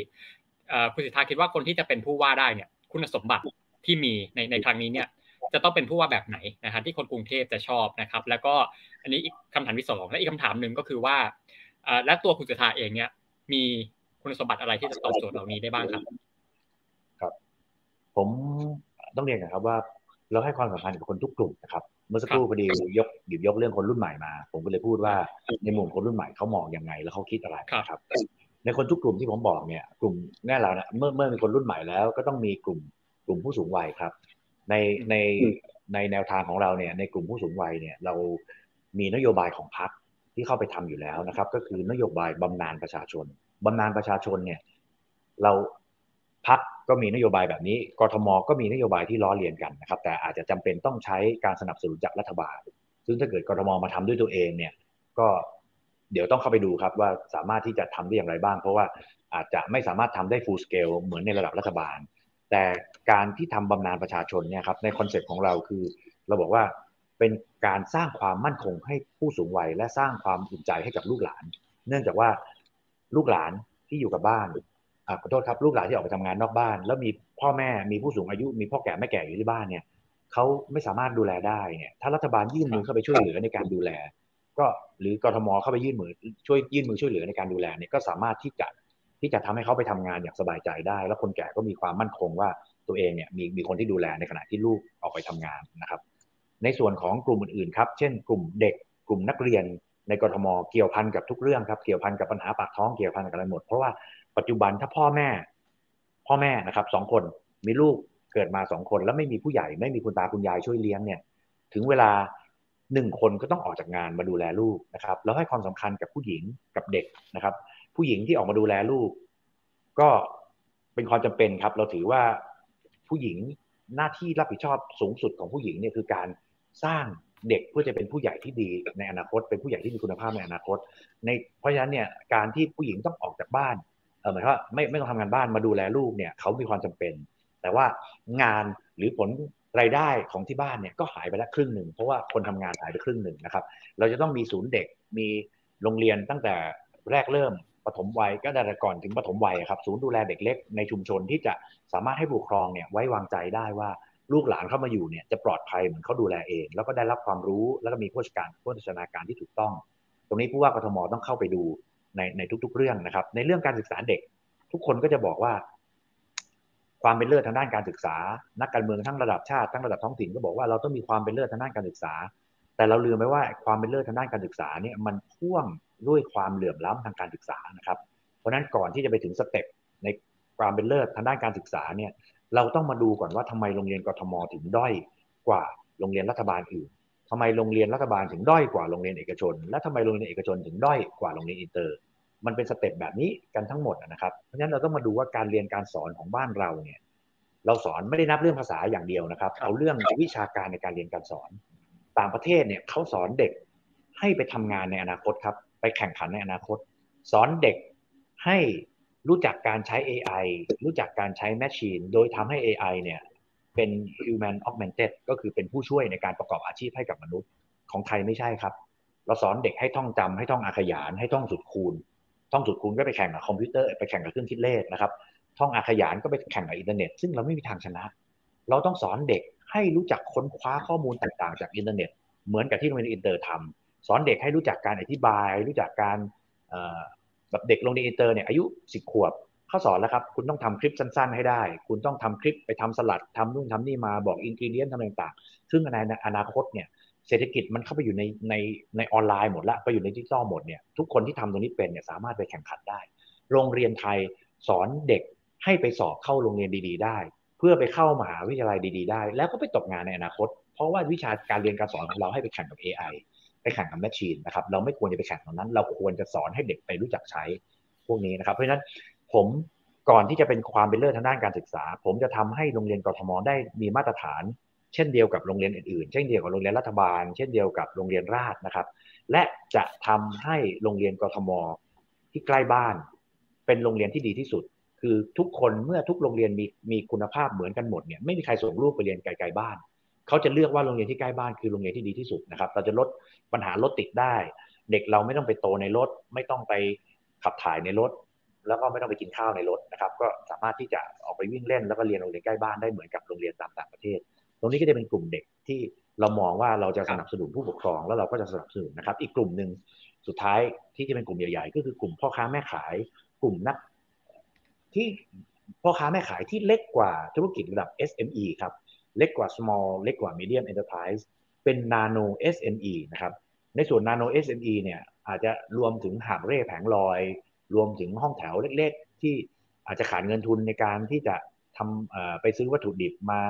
คุณสิทธาคิดว่าคนที่จะเป็นผู้ว่าได้เนี่ย คุณสมบัติที่มีในในครั้งนี้เนี่ยจะต้องเป็นผู้ว่าแบบไหนนะครับที่คนกรุงเทพจะชอบนะครับ แล้วก็อันนี้อีกคำถามที่สองและอีกคำถามหนึ่งก็คือว่าและตัวคุณสุธาเองเนี่ยมีคุณสมบัติอะไรที่จะตอบโจทย์เหล่านี้ได้บ้างครับครับ ผมต้องเรียนนะครับว่าเราให้ความสำคัญกับคนทุกกลุ่มนะครับ เมื่อสักครู่พอดียกหยิบยกเรื่องคนรุ่นใหม่มา ผมก็เลยพูดว่าในมุมคนรุ่นใหม่เขามองยังไง แล้วเขาคิดอะไรครับ ในคนทุกกลุ่มที่ผมบอกเนี่ย กลุ่มแน่เรานะเมื่อเมื่อมีคนรุ่นใหม่แล้ว ก็ต้องมีกลุ่มกลุ่มผู้สูงวัยครับ ในในในแนวทางของเราเนี่ย ในกลุ่มผู้สูงวัยเนี่ย เรามีนโยบายของพรรคที่เข้าไปทำอยู่แล้วนะครับ ก็คือนโยบายบำนาญประชาชนบำนาญประชาชนเนี่ย เรา พักก็มีนโยบายแบบนี้ กทมก็มีนโยบายที่ล้อเลียนกันนะครับ แต่อาจจะจำเป็นต้องใช้การสนับสนุนจากรัฐบาล ซึ่งถ้าเกิดกทมมาทำด้วยตัวเองเนี่ย ก็เดี๋ยวต้องเข้าไปดูครับว่าสามารถที่จะทำได้อย่างไรบ้าง เพราะว่าอาจจะไม่สามารถทำได้ full scale เหมือนในระดับรัฐบาล แต่การที่ทำบำนาญประชาชนเนี่ยครับในคอนเซ็ปต์ของเราคือ เราบอกว่าเป็นการสร้างความมั่นคงให้ผู้สูงวัยและสร้างความอุ่นใจให้กับลูกหลาน เนื่องจากว่าลูกหลานที่อยู่กับบ้าน ขอโทษครับลูกหลานที่ออกไปทำงานนอกบ้าน แล้วมีพ่อแม่มีผู้สูงอายุมีพ่อแก่แม่แก่อยู่ที่บ้านเนี่ยเขาไม่สามารถดูแลได้เนี่ยถ้ารัฐบาลยื่นมือเข้าไปช่วยเหลือในการดูแล ก็หรือกรทมเข้าไปยื่นมือช่วยยื่นมือช่วยเหลือในการดูแลเนี่ยก็สามารถที่จะที่จะทำให้เขาไปทำงานอย่างสบายใจได้ แล้วคนแก่ก็มีความมั่นคงว่าตัวเองเนี่ยมีมีคนที่ดูแลในขณะที่ลูกออกไปทำงานนะครับ ในส่วนของกลุ่มอื่นๆครับ เช่น กลุ่มเด็กกลุ่มนักเรียนในกรทมเกี่ยวพันกับทุกเรื่องครับเกี่ยวพันกับปัญหาปากท้องเกี่ยวพันกับอะไรหมด เพราะว่า ปัจจุบันถ้าพ่อแม่ พ่อแม่นะครับสองคนมีลูกเกิดมาสองคน แล้วไม่มีผู้ใหญ่ไม่มีคุณตาคุณยายช่วยเลี้ยงเนี่ย ถึงเวลาหนึ่งคนก็ต้องออกจากงานมาดูแลลูกนะครับ แล้วให้ความสำคัญกับผู้หญิงกับเด็กนะครับ ผู้หญิงที่ออกมาดูแลลูก ก็เป็นความจำเป็นครับ เราถือว่าผู้หญิงหน้าที่รับผิดชอบสูงสุดของผู้หญิงเนี่ยคือการสร้างเด็กเพื่อจะเป็นผู้ใหญ่ที่ดีในอนาคต เป็นผู้ใหญ่ที่มีคุณภาพในอนาคต ในเพราะฉะนั้นเนี่ยการที่ผู้หญิงต้องออกจากบ้าน หมายว่าไม่ไม่ต้องทำงานบ้านมาดูแลลูกเนี่ยเขามีความจำเป็น แต่ว่างานหรือผลรายได้ของที่บ้านเนี่ยก็หายไปแล้วครึ่งหนึ่งเพราะว่าคนทำงานหายไปครึ่งหนึ่งนะครับ เราจะต้องมีศูนย์เด็กมีโรงเรียนตั้งแต่แรกเริ่มปฐมวัยก็ได้ก่อนถึงปฐมวัยครับศูนย์ดูแลเด็กเล็กในชุมชนที่จะสามารถให้ผู้ปกครองเนี่ยไว้วางใจได้ว่าลูกหลานเข้ามาอยู่เนี่ยจะปลอดภัยเหมือนเขาดูแลเอง แล้วก็ได้รับความรู้แล้วก็มีโภชการโภชนาการที่ถูกต้อง ตรงนี้ผู้ว่ากทมต้องเข้าไปดู ในในทุก ๆ เรื่องนะครับ ในเรื่องการศึกษาเด็ก ทุกคนก็จะบอกว่า ความเป็นเลิศทางด้านการศึกษา นักการเมืองทั้งระดับชาติทั้งระดับท้องถิ่นก็บอกว่าเราต้องมีความเป็นเลิศทางด้านการศึกษา แต่เราลืมไปว่าความเป็นเลิศทางด้านการศึกษาเนี่ยมันพ่วงด้วยความเหลื่อมล้ำทางการศึกษานะครับ เพราะฉะนั้นก่อนที่จะไปถึงสเต็ปในความเป็นเลิศทางด้านการศึกษาเนี่ยเราต้องมาดูก่อนว่าทำไมโรงเรียนกทมถึงด้อยกว่าโรงเรียนรัฐบาลอื่น ทำไมโรงเรียนรัฐบาลถึงด้อยกว่าโรงเรียนเอกชน และทำไมโรงเรียนเอกชนถึงด้อยกว่าโรงเรียนอินเตอร์ มันเป็นสเต็ปแบบนี้กันทั้งหมดนะครับ เพราะฉะนั้นเราต้องมาดูว่าการเรียนการสอนของบ้านเราเนี่ยเราสอนไม่ได้นับเรื่องภาษาอย่างเดียวนะครับ เอาเรื่องวิชาการในการเรียนการสอน ต่างประเทศเนี่ยเขาสอนเด็กให้ไปทำงานในอนาคตครับ ไปแข่งขันในอนาคต สอนเด็กให้รู้จักการใช้ AI รู้จักการใช้ Machine โดยทำให้ AI เนี่ย เป็น human augmented ก็คือเป็นผู้ช่วยในการประกอบอาชีพให้กับมนุษย์ ของไทยไม่ใช่ครับ เราสอนเด็กให้ท่องจำให้ท่องอาขยานให้ท่องสูตรคูณ ท่องสูตรคูณก็ไปแข่งกับคอมพิวเตอร์ไปแข่งกับเครื่องคิดเลขนะครับ ท่องอาขยานก็ไปแข่งกับอินเทอร์เน็ต ซึ่งเราไม่มีทางชนะ เราต้องสอนเด็กให้รู้จักค้นคว้าข้อมูลต่างๆ จากอินเทอร์เน็ต เหมือนกับที่โรงเรียนอินเตอร์ทำสอนเด็กให้รู้จักการอธิบาย รู้จักการแบบเด็กโรงเรียนอินเตอร์เนี่ยอายุสิบขวบ เขาสอนแล้วครับ คุณต้องทำคลิปสั้นๆให้ได้ คุณต้องทำคลิปไปทำสลัดทำนู่นทำนี่มาบอก ingredient ทำต่างๆ ซึ่งในอนาคตเนี่ยเศรษฐกิจมันเข้าไปอยู่ในในในออนไลน์หมดละไปอยู่ในดิจิตอลหมดเนี่ยทุกคนที่ทำตรงนี้เป็นเนี่ยสามารถไปแข่งขันได้ โรงเรียนไทยสอนเด็กให้ไปสอบเข้าโรงเรียนดี ๆ ได้ เพื่อไปเข้ามหาวิทยาลัยดี ๆ ได้ แล้วก็ไปตกงานในอนาคต เพราะว่าวิชาการเรียนการสอนของเราให้ไปแข่งกับ AI ไปแข่งกับแมชชีนนะครับเราไม่ควรจะไปแข่งตรงนั้น เราควรจะสอนให้เด็กไปรู้จักใช้พวกนี้นะครับเพราะฉะนั้น ผมก่อนที่จะเป็นความเป็นเลิศทางด้านการศึกษา ผมจะทำให้โรงเรียนกรทมได้มีมาตรฐาน เช่นเดียวกับโรงเรียนอื่นๆ เช่นเดียวกับโรงเรียนรัฐบาล เช่นเดียวกับโรงเรียนราษฎรนะครับ และจะทำให้โรงเรียนกรทมที่ใกล้บ้าน เป็นโรงเรียนที่ดีที่สุด คือทุกคนเมื่อทุกโรงเรียนมีมีคุณภาพเหมือนกันหมดเนี่ยไม่มีใครส่งลูกไปเรียนไกลๆบ้านเขาจะเลือกว่าโรงเรียนที่ใกล้บ้านคือโรงเรียนที่ดีที่สุดนะครับ เราจะลดปัญหารถติดได้ เด็กเราไม่ต้องไปโตในรถ ไม่ต้องไปขับถ่ายในรถ แล้วก็ไม่ต้องไปกินข้าวในรถนะครับ ก็สามารถที่จะออกไปวิ่งเล่นแล้วก็เรียนโรงเรียนใกล้บ้านได้เหมือนกับโรงเรียนตามต่างประเทศ ตรงนี้ก็จะเป็นกลุ่มเด็กที่เรามองว่าเราจะสนับสนุนผู้ปกครอง แล้วเราก็จะสนับสนุนนะครับ อีกกลุ่มหนึ่งสุดท้ายที่จะเป็นกลุ่มใหญ่ๆ ก็คือกลุ่มพ่อค้าแม่ขาย กลุ่มนัก ที่พ่อค้าแม่ขายที่เล็กกว่าธุรกิจระดับ SME ครับเล็กกว่า small เล็กกว่า medium enterprise เป็น nano SME นะครับในส่วน nano SME เนี่ยอาจจะรวมถึงหาบเร่แผงลอย รวมถึงห้องแถวเล็กๆ ที่อาจจะขาดเงินทุนในการที่จะทำไปซื้อวัตถุดิบมา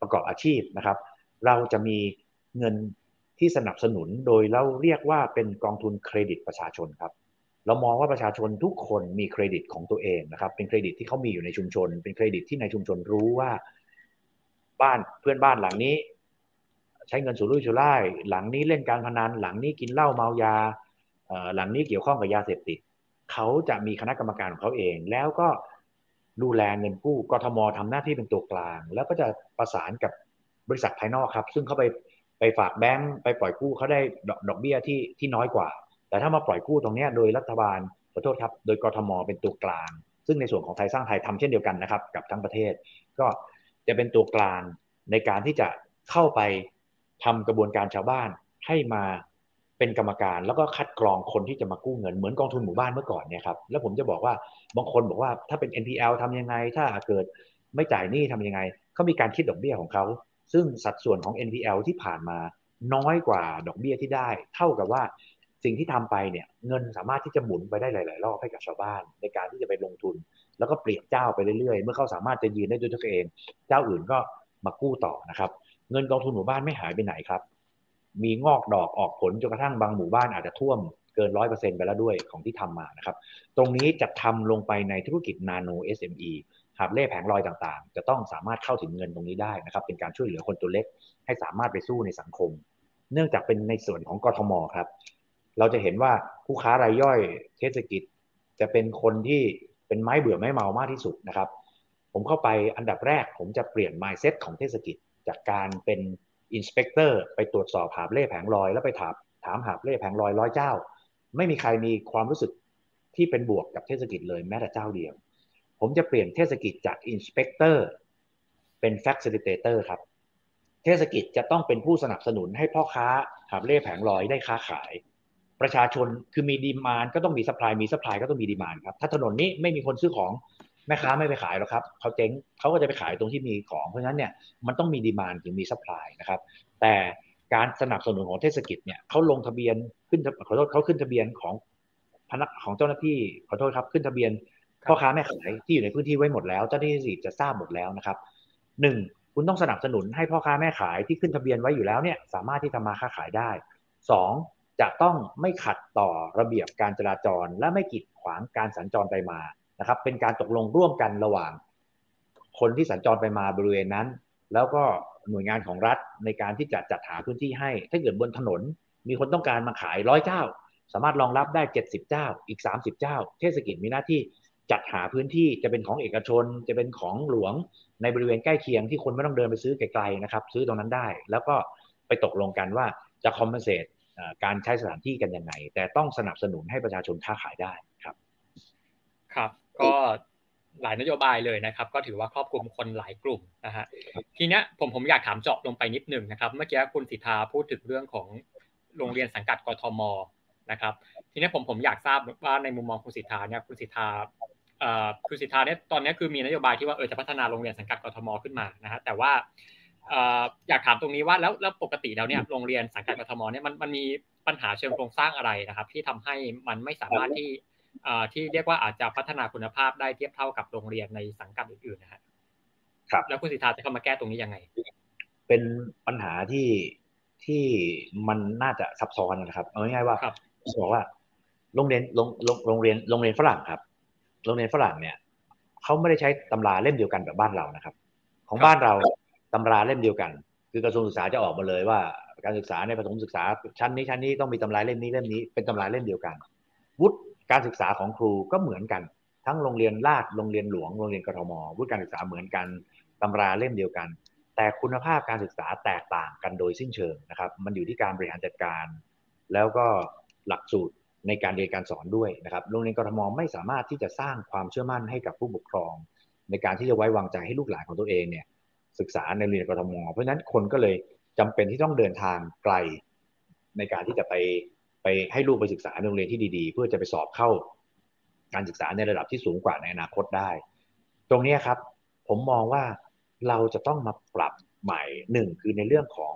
ประกอบอาชีพนะครับ เราจะมีเงินที่สนับสนุนโดยเราเรียกว่าเป็นกองทุนเครดิตประชาชนครับเรามองว่าประชาชนทุกคนมีเครดิตของตัวเองนะครับ เป็นเครดิตที่เขามีอยู่ในชุมชน เป็นเครดิตที่ในชุมชนรู้ว่า บ้านเพื่อนบ้านหลังนี้ ใช้เงินสุรุ่ยสุร่ายหลังนี้เล่นการพนันหลังนี้กินเหล้าเมายาหลังนี้เกี่ยวข้องกับยาเสพติด เขาจะมีคณะกรรมการของเขาเอง แล้วก็ดูแลเงินกู้กทมทำหน้าที่เป็นตัวกลาง แล้วก็จะประสานกับบริษัทภายนอกครับ ซึ่งเขาไปไปฝากแบงก์ไปปล่อยกู้เขาได้ดอกดอกเบี้ยที่ที่น้อยกว่า แต่ถ้ามาปล่อยกู้ตรงนี้โดยรัฐบาลขอโทษครับ โดยกทมเป็นตัวกลาง ซึ่งในส่วนของไทยสร้างไทยทำเช่นเดียวกันนะครับกับทั้งประเทศ ก็จะเป็นตัวกลางในการที่จะเข้าไปทำกระบวนการชาวบ้านให้มา เป็นกรรมการแล้วก็คัดกรองคนที่จะมากู้เงินเหมือนกองทุนหมู่บ้านเมื่อก่อนเนี่ยครับแล้วผมจะบอกว่าบางคนบอกว่าถ้าเป็น NPL ทำยังไง ถ้าเกิดไม่จ่ายหนี้ทำยังไงเขามีการคิดดอกเบี้ยของเขา ซึ่งสัดส่วนของ NPL ที่ผ่านมาน้อยกว่าดอกเบี้ยที่ได้ เท่ากับว่าสิ่งที่ทำไปเนี่ยเงินสามารถที่จะหมุนไปได้หลาย ๆ รอบให้กับชาวบ้าน ในการที่จะไปลงทุน แล้วก็เปลี่ยนเจ้าไปเรื่อย ๆ เมื่อเขาสามารถจะยืนได้ด้วยตัวเอง เจ้าอื่นก็มากู้ต่อนะครับ เงินกองทุนหมู่บ้านไม่หายไปไหนครับ มีงอกดอกออกผลจนกระทั่งบางหมู่บ้านอาจจะท่วมเกินร้อยเปอร์เซ็นไปแล้วด้วยของที่ทำมานะครับ ตรงนี้จะทำลงไปในธุรกิจนาโน SME หาบเล่แผงลอยต่างๆ จะต้องสามารถเข้าถึงเงินตรงนี้ได้นะครับ เป็นการช่วยเหลือคนตัวเล็ก ให้สามารถไปสู้ในสังคม เนื่องจากเป็นในส่วนของกทมครับ เราจะเห็นว่าผู้ค้ารายย่อยเทศกิจ จะเป็นคนที่เป็นไม้เบื่อไม้เมามากที่สุดนะครับ ผมเข้าไปอันดับแรกผมจะเปลี่ยน mindset ของเทศกิจ จากการเป็น อินสเปกเตอร์ไปตรวจสอบหาบเล่แผงลอย แล้วไปถามถามหาบเล่แผงลอยร้อยเจ้า ไม่มีใครมีความรู้สึก ที่เป็นบวกกับเทศกิจเลยแม้แต่เจ้าเดียว ผมจะเปลี่ยนเทศกิจจากอินสเปกเตอร์เป็น facilitator ครับ เทศกิจจะต้องเป็นผู้สนับสนุนให้พ่อค้าหาบเล่แผงลอยได้ค้าขาย ประชาชนคือมีดีมานก็ต้องมีสป라이มีสป라이ก็ต้องมีดีมานครับถ้าถนนนี้ไม่มีคนซื้อของ แม่ค้าไม่ไปขายหรอกครับเขาเจ๊งเขาก็จะไปขายตรงที่มีของเพราะฉะนั้นเนี่ยมันต้องมี demand ถึงมี supply นะครับ แต่การสนับสนุนของเทศกิจเนี่ยเขาลงทะเบียนขึ้นขอโทษเขาขึ้นทะเบียนของพนักของเจ้าหน้าที่ขอโทษครับขึ้นทะเบียนพ่อค้าแม่ขายที่อยู่ในพื้นที่ไว้หมดแล้วเจ้าหน้าที่จะทราบหมดแล้วนะครับหนึ่งคุณต้องสนับสนุนให้พ่อค้าแม่ขายที่ขึ้นทะเบียนไว้อยู่แล้วเนี่ยสามารถที่ทำมาค้าขายได้สองจะต้องไม่ขัดต่อระเบียบการจราจร และไม่กีดขวางการสัญจรไปมา นะครับ เป็นการตกลงร่วมกันระหว่าง คนที่สัญจรไปมาบริเวณนั้น แล้วก็หน่วยงานของรัฐในการที่จะจัดหาพื้นที่ให้ ถ้าเกิดบนถนน มีคนต้องการมาขายร้อยเจ้า สามารถรองรับได้เจ็ดสิบเจ้า อีกสามสิบเจ้า เทศกิจมีหน้าที่จัดหาพื้นที่จะเป็นของเอกชน จะเป็นของหลวงในบริเวณใกล้เคียงที่คนไม่ต้องเดินไปซื้อไกลๆนะครับ ซื้อตรงนั้นได้ แล้วก็ไปตกลงกันว่าจะคอมเพนเซตการใช้สถานที่กันยังไง แต่ต้องสนับสนุนให้ประชาชนค้าขายได้ครับ ครับ ก็หลายนโยบายเลยนะครับ ก็ถือว่าครอบคลุมคนหลายกลุ่มนะฮะทีเนี้ยผมผมอยากถามเจาะลงไปนิดนึงนะครับ เมื่อกี้คุณสิทธาพูดถึงเรื่องของโรงเรียนสังกัดกทมนะครับ ทีนี้ผมผมอยากทราบว่าในมุมมองคุณสิทธาเนี่ยคุณสิทธาคุณสิทธาเนี่ยตอนนี้คือมีนโยบายที่ว่าเออจะพัฒนาโรงเรียนสังกัดกทมขึ้นมานะฮะแต่ว่าอยากถามตรงนี้ว่าแล้วแล้วปกติแล้วเนี่ยโรงเรียนสังกัดกทมเนี่ยมันมันมีปัญหาเชิงโครงสร้างอะไรนะครับ ที่ทำให้มันไม่สามารถที่ ที่เรียกว่าอาจจะพัฒนาคุณภาพได้เทียบเท่ากับโรงเรียนในสังกัดอื่นๆนะฮะครับแล้วคุณสิทธาจะเข้ามาแก้ตรงนี้ยังไง เป็นปัญหาที่ที่มันน่าจะซับซ้อนนะครับเอาง่ายๆว่าบอกว่าโรงเรียนโรงเรียนโรงเรียนฝรั่งครับ โรงเรียนฝรั่งเนี่ยเขาไม่ได้ใช้ตำราเล่มเดียวกันแบบบ้านเรานะครับ ของบ้านเราตำราเล่มเดียวกัน คือกระทรวงศึกษาจะออกมาเลยว่า การศึกษาในประถมศึกษาชั้นนี้ชั้นนี้ต้องมีตำราเล่มนี้เล่มนี้เป็นตำราเล่มเดียวกันวุฒิ การศึกษาของครูก็เหมือนกัน ทั้งโรงเรียนราชโรงเรียนหลวงโรงเรียนกทมวุฒิการศึกษาเหมือนกันตำราเล่มเดียวกัน แต่คุณภาพการศึกษาแตกต่างกันโดยสิ้นเชิงนะครับ มันอยู่ที่การบริหารจัดการ แล้วก็หลักสูตรในการเรียนการสอนด้วยนะครับโรงเรียนกรทมไม่สามารถที่จะสร้างความเชื่อมั่นให้กับผู้ปกครอง ในการที่จะไว้วางใจให้ลูกหลานของตัวเองเนี่ยศึกษาในโรงเรียนกรทมเพราะฉะนั้นคนก็เลยจำเป็นที่ต้องเดินทางไกลในการที่จะไป ไปให้ลูกไปศึกษาในโรงเรียนที่ดีๆ เพื่อจะไปสอบเข้าการศึกษาในระดับที่สูงกว่าในอนาคตได้ ตรงนี้ครับ ผมมองว่าเราจะต้องมาปรับใหม่หนึ่งคือในเรื่องของ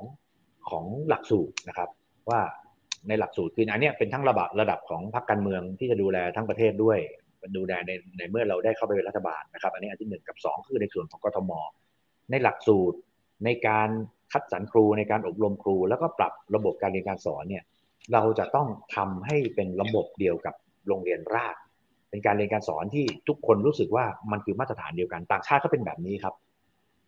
ของหลักสูตรนะครับ ว่าในหลักสูตรคืออันนี้เป็นทั้งระดับระดับของพรรคการเมืองที่จะดูแลทั้งประเทศด้วยดูแลในในเมื่อเราได้เข้าไปเป็นรัฐบาลนะครับ อันนี้อันที่หนึ่งกับสองคือในส่วนของกทม ในหลักสูตรในการคัดสรรครูในการอบรมครู แล้วก็ปรับระบบการเรียนการสอนเนี่ย เราจะต้องทำให้เป็นระบบเดียวกับโรงเรียนรากเป็นการเรียนการสอนที่ทุกคนรู้สึกว่ามันคือมาตรฐานเดียวกัน ต่างชาติก็เป็นแบบนี้ครับ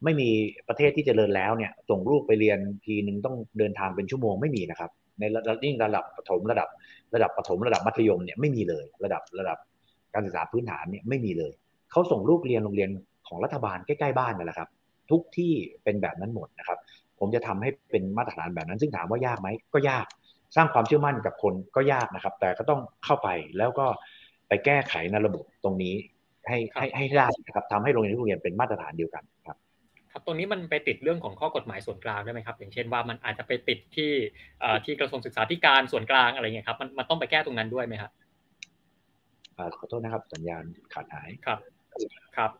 ไม่มีประเทศที่จเจริญแล้วเนี่ยส่งลูกไปเรียนทีนึงต้องเดินทางเป็นชั่วโมงไม่มีนะครับ ในระดับยิ่งระดับประถมระดับ ระดับประถมระดับมัธยมเนี่ยไม่มีเลย ระดับระดับการศึกษาพื้นฐานเนี่ยไม่มีเลยเขาส่งลูกเรียนโรงเรียนของรัฐบาลใกล้ๆบ้านนั่นแหละครับ ทุกที่เป็นแบบนั้นหมดนะครับ ผมจะทำให้เป็นมาตรฐานแบบนั้น ซึ่งถามว่ายากไหมก็ยาก สร้างความเชื่อมั่นกับคนก็ยากนะครับ แต่ก็ต้องเข้าไปแล้วก็ไปแก้ไขในระบบตรงนี้ให้ให้ให้ได้นะครับทำให้โรงเรียนทุกโรงเรียนเป็นมาตรฐานเดียวกันครับครับตรงนี้มันไปติดเรื่องของข้อกฎหมายส่วนกลางได้ไหมครับ อย่างเช่นว่ามันอาจจะไปติดที่ที่กระทรวงศึกษาธิการส่วนกลางอะไรเงี้ยครับมันมันต้องไปแก้ตรงนั้นด้วยไหมครับขอโทษนะครับ สัญญาณขาดหายครับครับ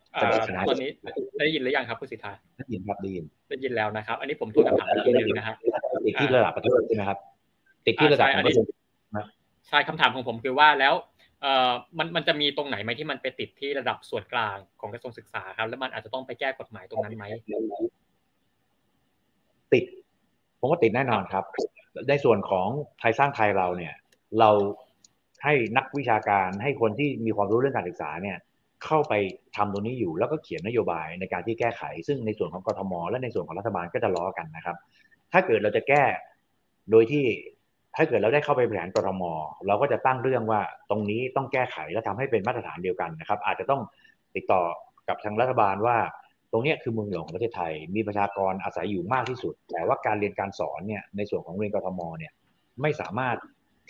ตอนนี้ได้ยินหรือยังครับคุณสิทธาได้ยินครับได้ยินได้ยินแล้วนะครับ อันนี้ผมทวนคำถามอีกทีหนึ่งนะครับติดที่ระดับประเทศใช่ไหมครับ ติดที่ระดับประเทศใช่คำถามของผมคือว่าแล้วเอ่อมันมันจะมีตรงไหนไหมที่มันไปติดที่ระดับส่วนกลางของกระทรวงศึกษาครับ แล้วมันอาจจะต้องไปแก้กฎหมายตรงนั้นไหมติด ผมว่าติดแน่นอนครับ ในส่วนของไทยสร้างไทยเราเนี่ย เราให้นักวิชาการให้คนที่มีความรู้เรื่องการศึกษาเนี่ย เข้าไปทำตรงนี้อยู่แล้วก็เขียนนโยบายในการที่แก้ไข ซึ่งในส่วนของกทม และในส่วนของรัฐบาลก็จะล้อกันนะครับ ถ้าเกิดเราจะแก้โดยที่ ถ้าเกิดเราได้เข้าไปบริหารกรมเราก็จะตั้งเรื่องว่าตรงนี้ต้องแก้ไขและทำให้เป็นมาตรฐานเดียวกันนะครับ อาจจะต้องติดต่อกับทางรัฐบาลว่า ตรงนี้คือเมืองหลวงของประเทศไทย มีประชากรอาศัยอยู่มากที่สุด แต่ว่าการเรียนการสอนเนี่ยในส่วนของโรงเรียนกทมเนี่ยไม่สามารถ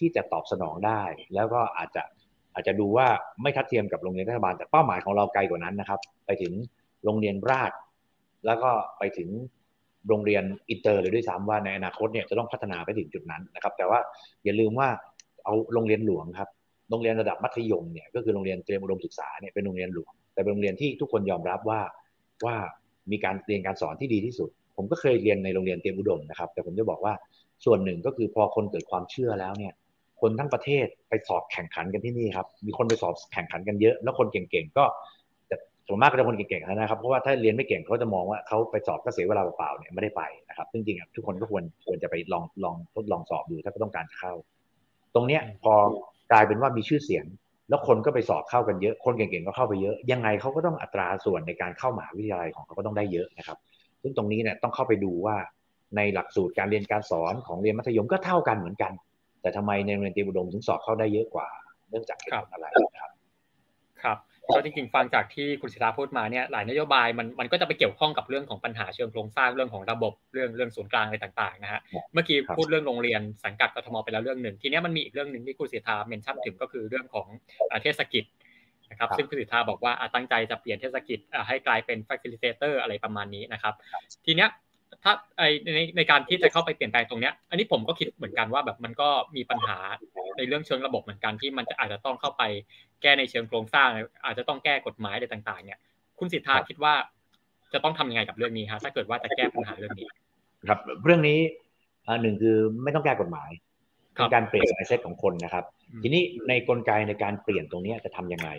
ที่จะตอบสนองได้ แล้วก็อาจจะอาจจะดูว่าไม่ทัดเทียมกับโรงเรียนรัฐบาล แต่เป้าหมายของเราไกลกว่านั้นนะครับ ไปถึงโรงเรียนราษฎร์แล้วก็ไปถึง โรงเรียนอินเตอร์เลยด้วยซ้ำว่าในอนาคตเนี่ยจะต้องพัฒนาไปถึงจุดนั้นนะครับ แต่ว่าอย่าลืมว่าเอาโรงเรียนหลวงครับโรงเรียนระดับมัธยมเนี่ยก็คือโรงเรียนเตรียมอุดมศึกษาเนี่ยเป็นโรงเรียนหลวงแต่เป็นโรงเรียนที่ทุกคนยอมรับว่าว่ามีการเรียนการสอนที่ดีที่สุด ผมก็เคยเรียนในโรงเรียนเตรียมอุดมนะครับ แต่ผมจะบอกว่าส่วนหนึ่งก็คือพอคนเกิดความเชื่อแล้วเนี่ยคนทั้งประเทศไปสอบแข่งขันกันที่นี่ครับมีคนไปสอบแข่งขันกันเยอะ แล้วคนเก่งๆก็ ส่วนมากก็จะคนเก่งๆนะครับเพราะว่าถ้าเรียนไม่เก่งเขาจะมองว่าเขาไปสอบก็เสียเวลาเปล่าๆเนี่ยไม่ได้ไปนะครับซึ่งจริงๆทุกคนก็ควรควรจะไปลองลองทดลองสอบดูถ้าก็ต้องการเข้า ตรงเนี้ยพอกลายเป็นว่ามีชื่อเสียง แล้วคนก็ไปสอบเข้ากันเยอะ คนเก่งๆก็เข้าไปเยอะ ยังไงเขาก็ต้องอัตราส่วนในการเข้ามหาวิทยาลัยของเขาก็ต้องได้เยอะนะครับซึ่งตรงนี้เนี่ยต้องเข้าไปดูว่าในหลักสูตรการเรียนการสอนของเรียนมัธยมก็เท่ากันเหมือนกัน แต่ทำไมในโรงเรียนเตรียมอุดมถึงสอบเข้าได้เยอะกว่า เนื่องจากเหตุผลอะไรนะครับ ครับก็จริงๆฟังจากที่คุณศิลาพูดมาเนี่ยหลายนโยบายมันมันก็จะไปเกี่ยวข้องกับเรื่องของปัญหาเชิงโครงสร้างเรื่องของระบบเรื่องเรื่องศูนย์กลางอะไรต่างๆนะฮะเมื่อกี้พูดเรื่องโรงเรียนสังกัดกทมไปแล้วเรื่องหนึ่งทีนี้มันมีอีกเรื่องหนึ่งที่คุณศิลาเมนชั่นถึงก็คือเรื่องของเทศกิจนะครับซึ่งคุณศิลาบอกว่าตั้งใจจะเปลี่ยนเทศกิจให้กลายเป็น facilitator อะไรประมาณนี้นะครับ ทีเนี้ย ถ้าไอในในการที่จะเข้าไปเปลี่ยนแปลงตรงเนี้ย อันนี้ผมก็คิดเหมือนกันว่าแบบมันก็มีปัญหาในเรื่องเชิงระบบเหมือนกันที่มันจะอาจจะต้องเข้าไปแก้ในเชิงโครงสร้าง อาจจะต้องแก้กฎหมายอะไรต่าง ๆ เนี่ย คุณสิทธาคิดว่าจะต้องทำยังไงกับเรื่องนี้ฮะถ้าเกิดว่าจะแก้ปัญหาเรื่องนี้ ครับ เรื่องนี้หนึ่งคือไม่ต้องแก้กฎหมายเป็นการเปลี่ยนไอเซตของคนนะครับ ทีนี้ในกลไกในการเปลี่ยนตรงนี้จะทํำยังไง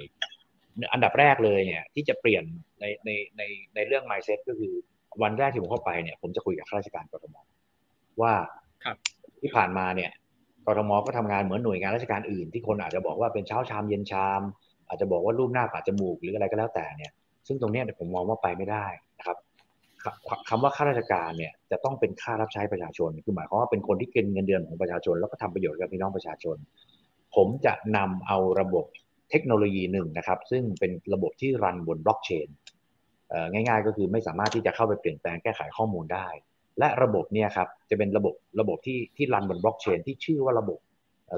อันดับแรกเลยเนี่ย ที่จะเปลี่ยนในในในในเรื่อง mindset ก็คือ วันแรกที่ผมเข้าไปเนี่ย ผมจะคุยกับข้าราชการกรทมว่าที่ผ่านมาเนี่ยกรทมก็ทำงานเหมือนหน่วยงานราชการอื่น ที่คนอาจจะบอกว่าเป็นเช้าชามเย็นชาม อาจจะบอกว่ารูปหน้าปาจมูกหรืออะไรก็แล้วแต่เนี่ย ซึ่งตรงนี้ผมมองว่าไปไม่ได้นะครับคำว่าข้าราชการเนี่ยจะต้องเป็นข้ารับใช้ประชาชน คือหมายความว่าเป็นคนที่เกินเงินเดือนของประชาชน แล้วก็ทำประโยชน์กับพี่น้องประชาชน ผมจะนำเอาระบบเทคโนโลยีหนึ่งนะครับ ซึ่งเป็นระบบที่รันบนบล็อกเชน ง่ายๆ ก็คือไม่สามารถที่จะเข้าไปเปลี่ยนแปลงแก้ไขข้อมูลได้ และระบบเนี่ยครับจะเป็นระบบระบบที่ที่รันบนบล็อกเชนที่ชื่อว่าระบบ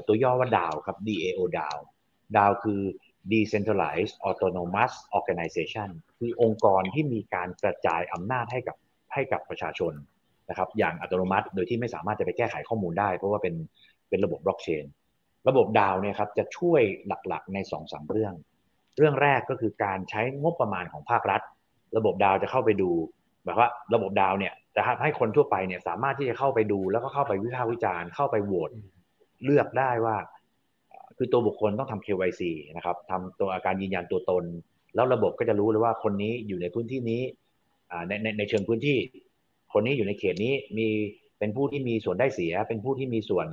ตัวย่อว่า DAO ครับ DAO DAO DAO คือ Decentralized Autonomous Organization คือองค์กรที่มีการกระจายอำนาจให้กับให้กับประชาชนนะครับอย่างอัตโนมัติโดยที่ไม่สามารถจะไปแก้ไขข้อมูลได้ เพราะว่าเป็นเป็นระบบบล็อกเชนระบบดาวเนี่ยครับจะช่วยหลักๆใน2อสเรื่อง เรื่องแรกก็คือการใช้งบประมาณของภาครัฐ ระบบดาวจะเข้าไปดูแบบว่าระบบดาวเนี่ยจะให้คนทั่วไปเนี่ยสามารถที่จะเข้าไปดู แล้วก็เข้าไปวิพากษ์วิจารณ์เข้าไปโหวตเลือกได้ว่า คือตัวบุคคลต้องทำ KYC นะครับทำตัวอาการยืนยันตัวตน แล้วระบบก็จะรู้เลยว่าคนนี้อยู่ในพื้นที่นี้ในในในเชิงพื้นที่ คนนี้อยู่ในเขตนี้มีเป็นผู้ที่มีส่วนได้เสีย เป็นผู้ที่มีส่วน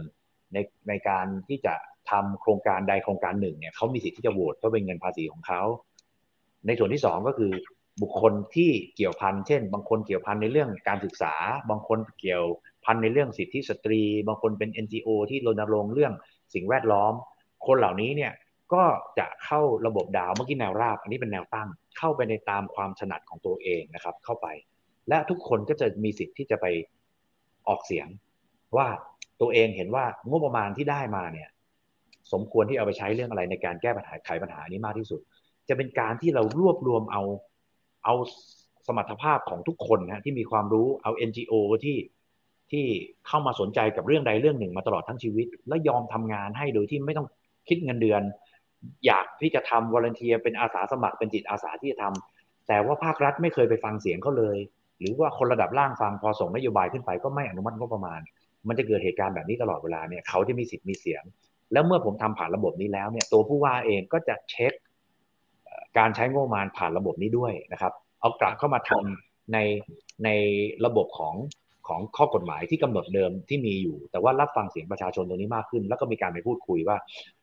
ในในการที่จะทำโครงการใดโครงการหนึ่งเนี่ยเขามีสิทธิ์ที่จะโหวตเพราะเป็นเงินภาษีของเขาในส่วนที่สองก็คือ บุคคลที่เกี่ยวพันเช่น บางคนเกี่ยวพันในเรื่องการศึกษา บางคนเกี่ยวพันในเรื่องสิทธิสตรี บางคนเป็น NGO ที่รณรงค์เรื่องสิ่งแวดล้อม คนเหล่านี้เนี่ยก็จะเข้าระบบดาวเมื่อกี้แนวราบ อันนี้เป็นแนวตั้ง เข้าไปในตามความถนัดของตัวเองนะครับ เข้าไป และทุกคนก็จะมีสิทธิ์ที่จะไปออกเสียง ว่าตัวเองเห็นว่างบประมาณที่ได้มาเนี่ย สมควรที่เอาไปใช้เรื่องอะไรในการแก้ปัญหาไขปัญหานี้มากที่สุด จะเป็นการที่เรารวบรวมเอา เอาสมรรถภาพของทุกคนนะที่มีความรู้เอา NGO ที่ที่เข้ามาสนใจกับเรื่องใดเรื่องหนึ่งมาตลอดทั้งชีวิต และยอมทำงานให้โดยที่ไม่ต้องคิดเงินเดือน อยากที่จะทำวอร์เนเทียเป็นอาสาสมัครเป็นจิตอาสาที่จะทำแต่ว่าภาครัฐไม่เคยไปฟังเสียงเขาเลย หรือว่าคนระดับล่างฟังพอส่งนโยบายขึ้นไปก็ไม่อนุมัติงบประมาณ มันจะเกิดเหตุการณ์แบบนี้ตลอดเวลาเนี่ยเขาจะมีสิทธิ์มีเสียง แล้วเมื่อผมทำผ่านระบบนี้แล้วเนี่ยตัวผู้ว่าเองก็จะเช็ค การใช้งบประมาณผ่านระบบนี้ด้วยนะครับ เอากลับเข้ามาทำในในระบบของของข้อกฎหมายที่กำหนดเดิมที่มีอยู่ แต่ว่ารับฟังเสียงประชาชนตรงนี้มากขึ้น แล้วก็มีการไปพูดคุยว่า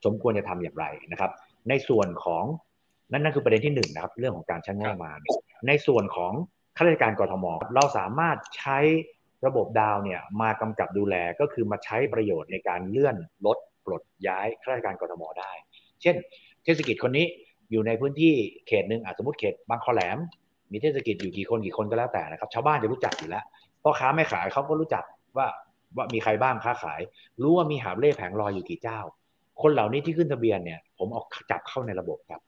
สมควรจะทำอย่างไรนะครับ ในส่วนของนั่นนั่นคือประเด็นที่หนึ่งนะครับ เรื่องของการใช้งบประมาณในส่วนของข้าราชการกรทมเราสามารถใช้ระบบดาวเนี่ยมากำกับดูแลก็คือมาใช้ประโยชน์ในการเลื่อนลดปลดย้ายข้าราชการกรทมได้ เช่น เทศกิจคนนี้ อยู่ในพื้นที่เขตหนึ่งอาสมมติเขตบางคอแหลม มีเทศกิจอยู่กี่คนกี่คนก็แล้วแต่นะครับ ชาวบ้านจะรู้จักอยู่แล้วพ่อค้าไม่ขายเขาก็รู้จักว่าว่ามีใครบ้างค้าขาย รู้ว่ามีหาบเล่แผงลอยอยู่กี่เจ้า คนเหล่านี้ที่ขึ้นทะเบียนเนี่ย ผมเอาจับเข้าในระบบครับ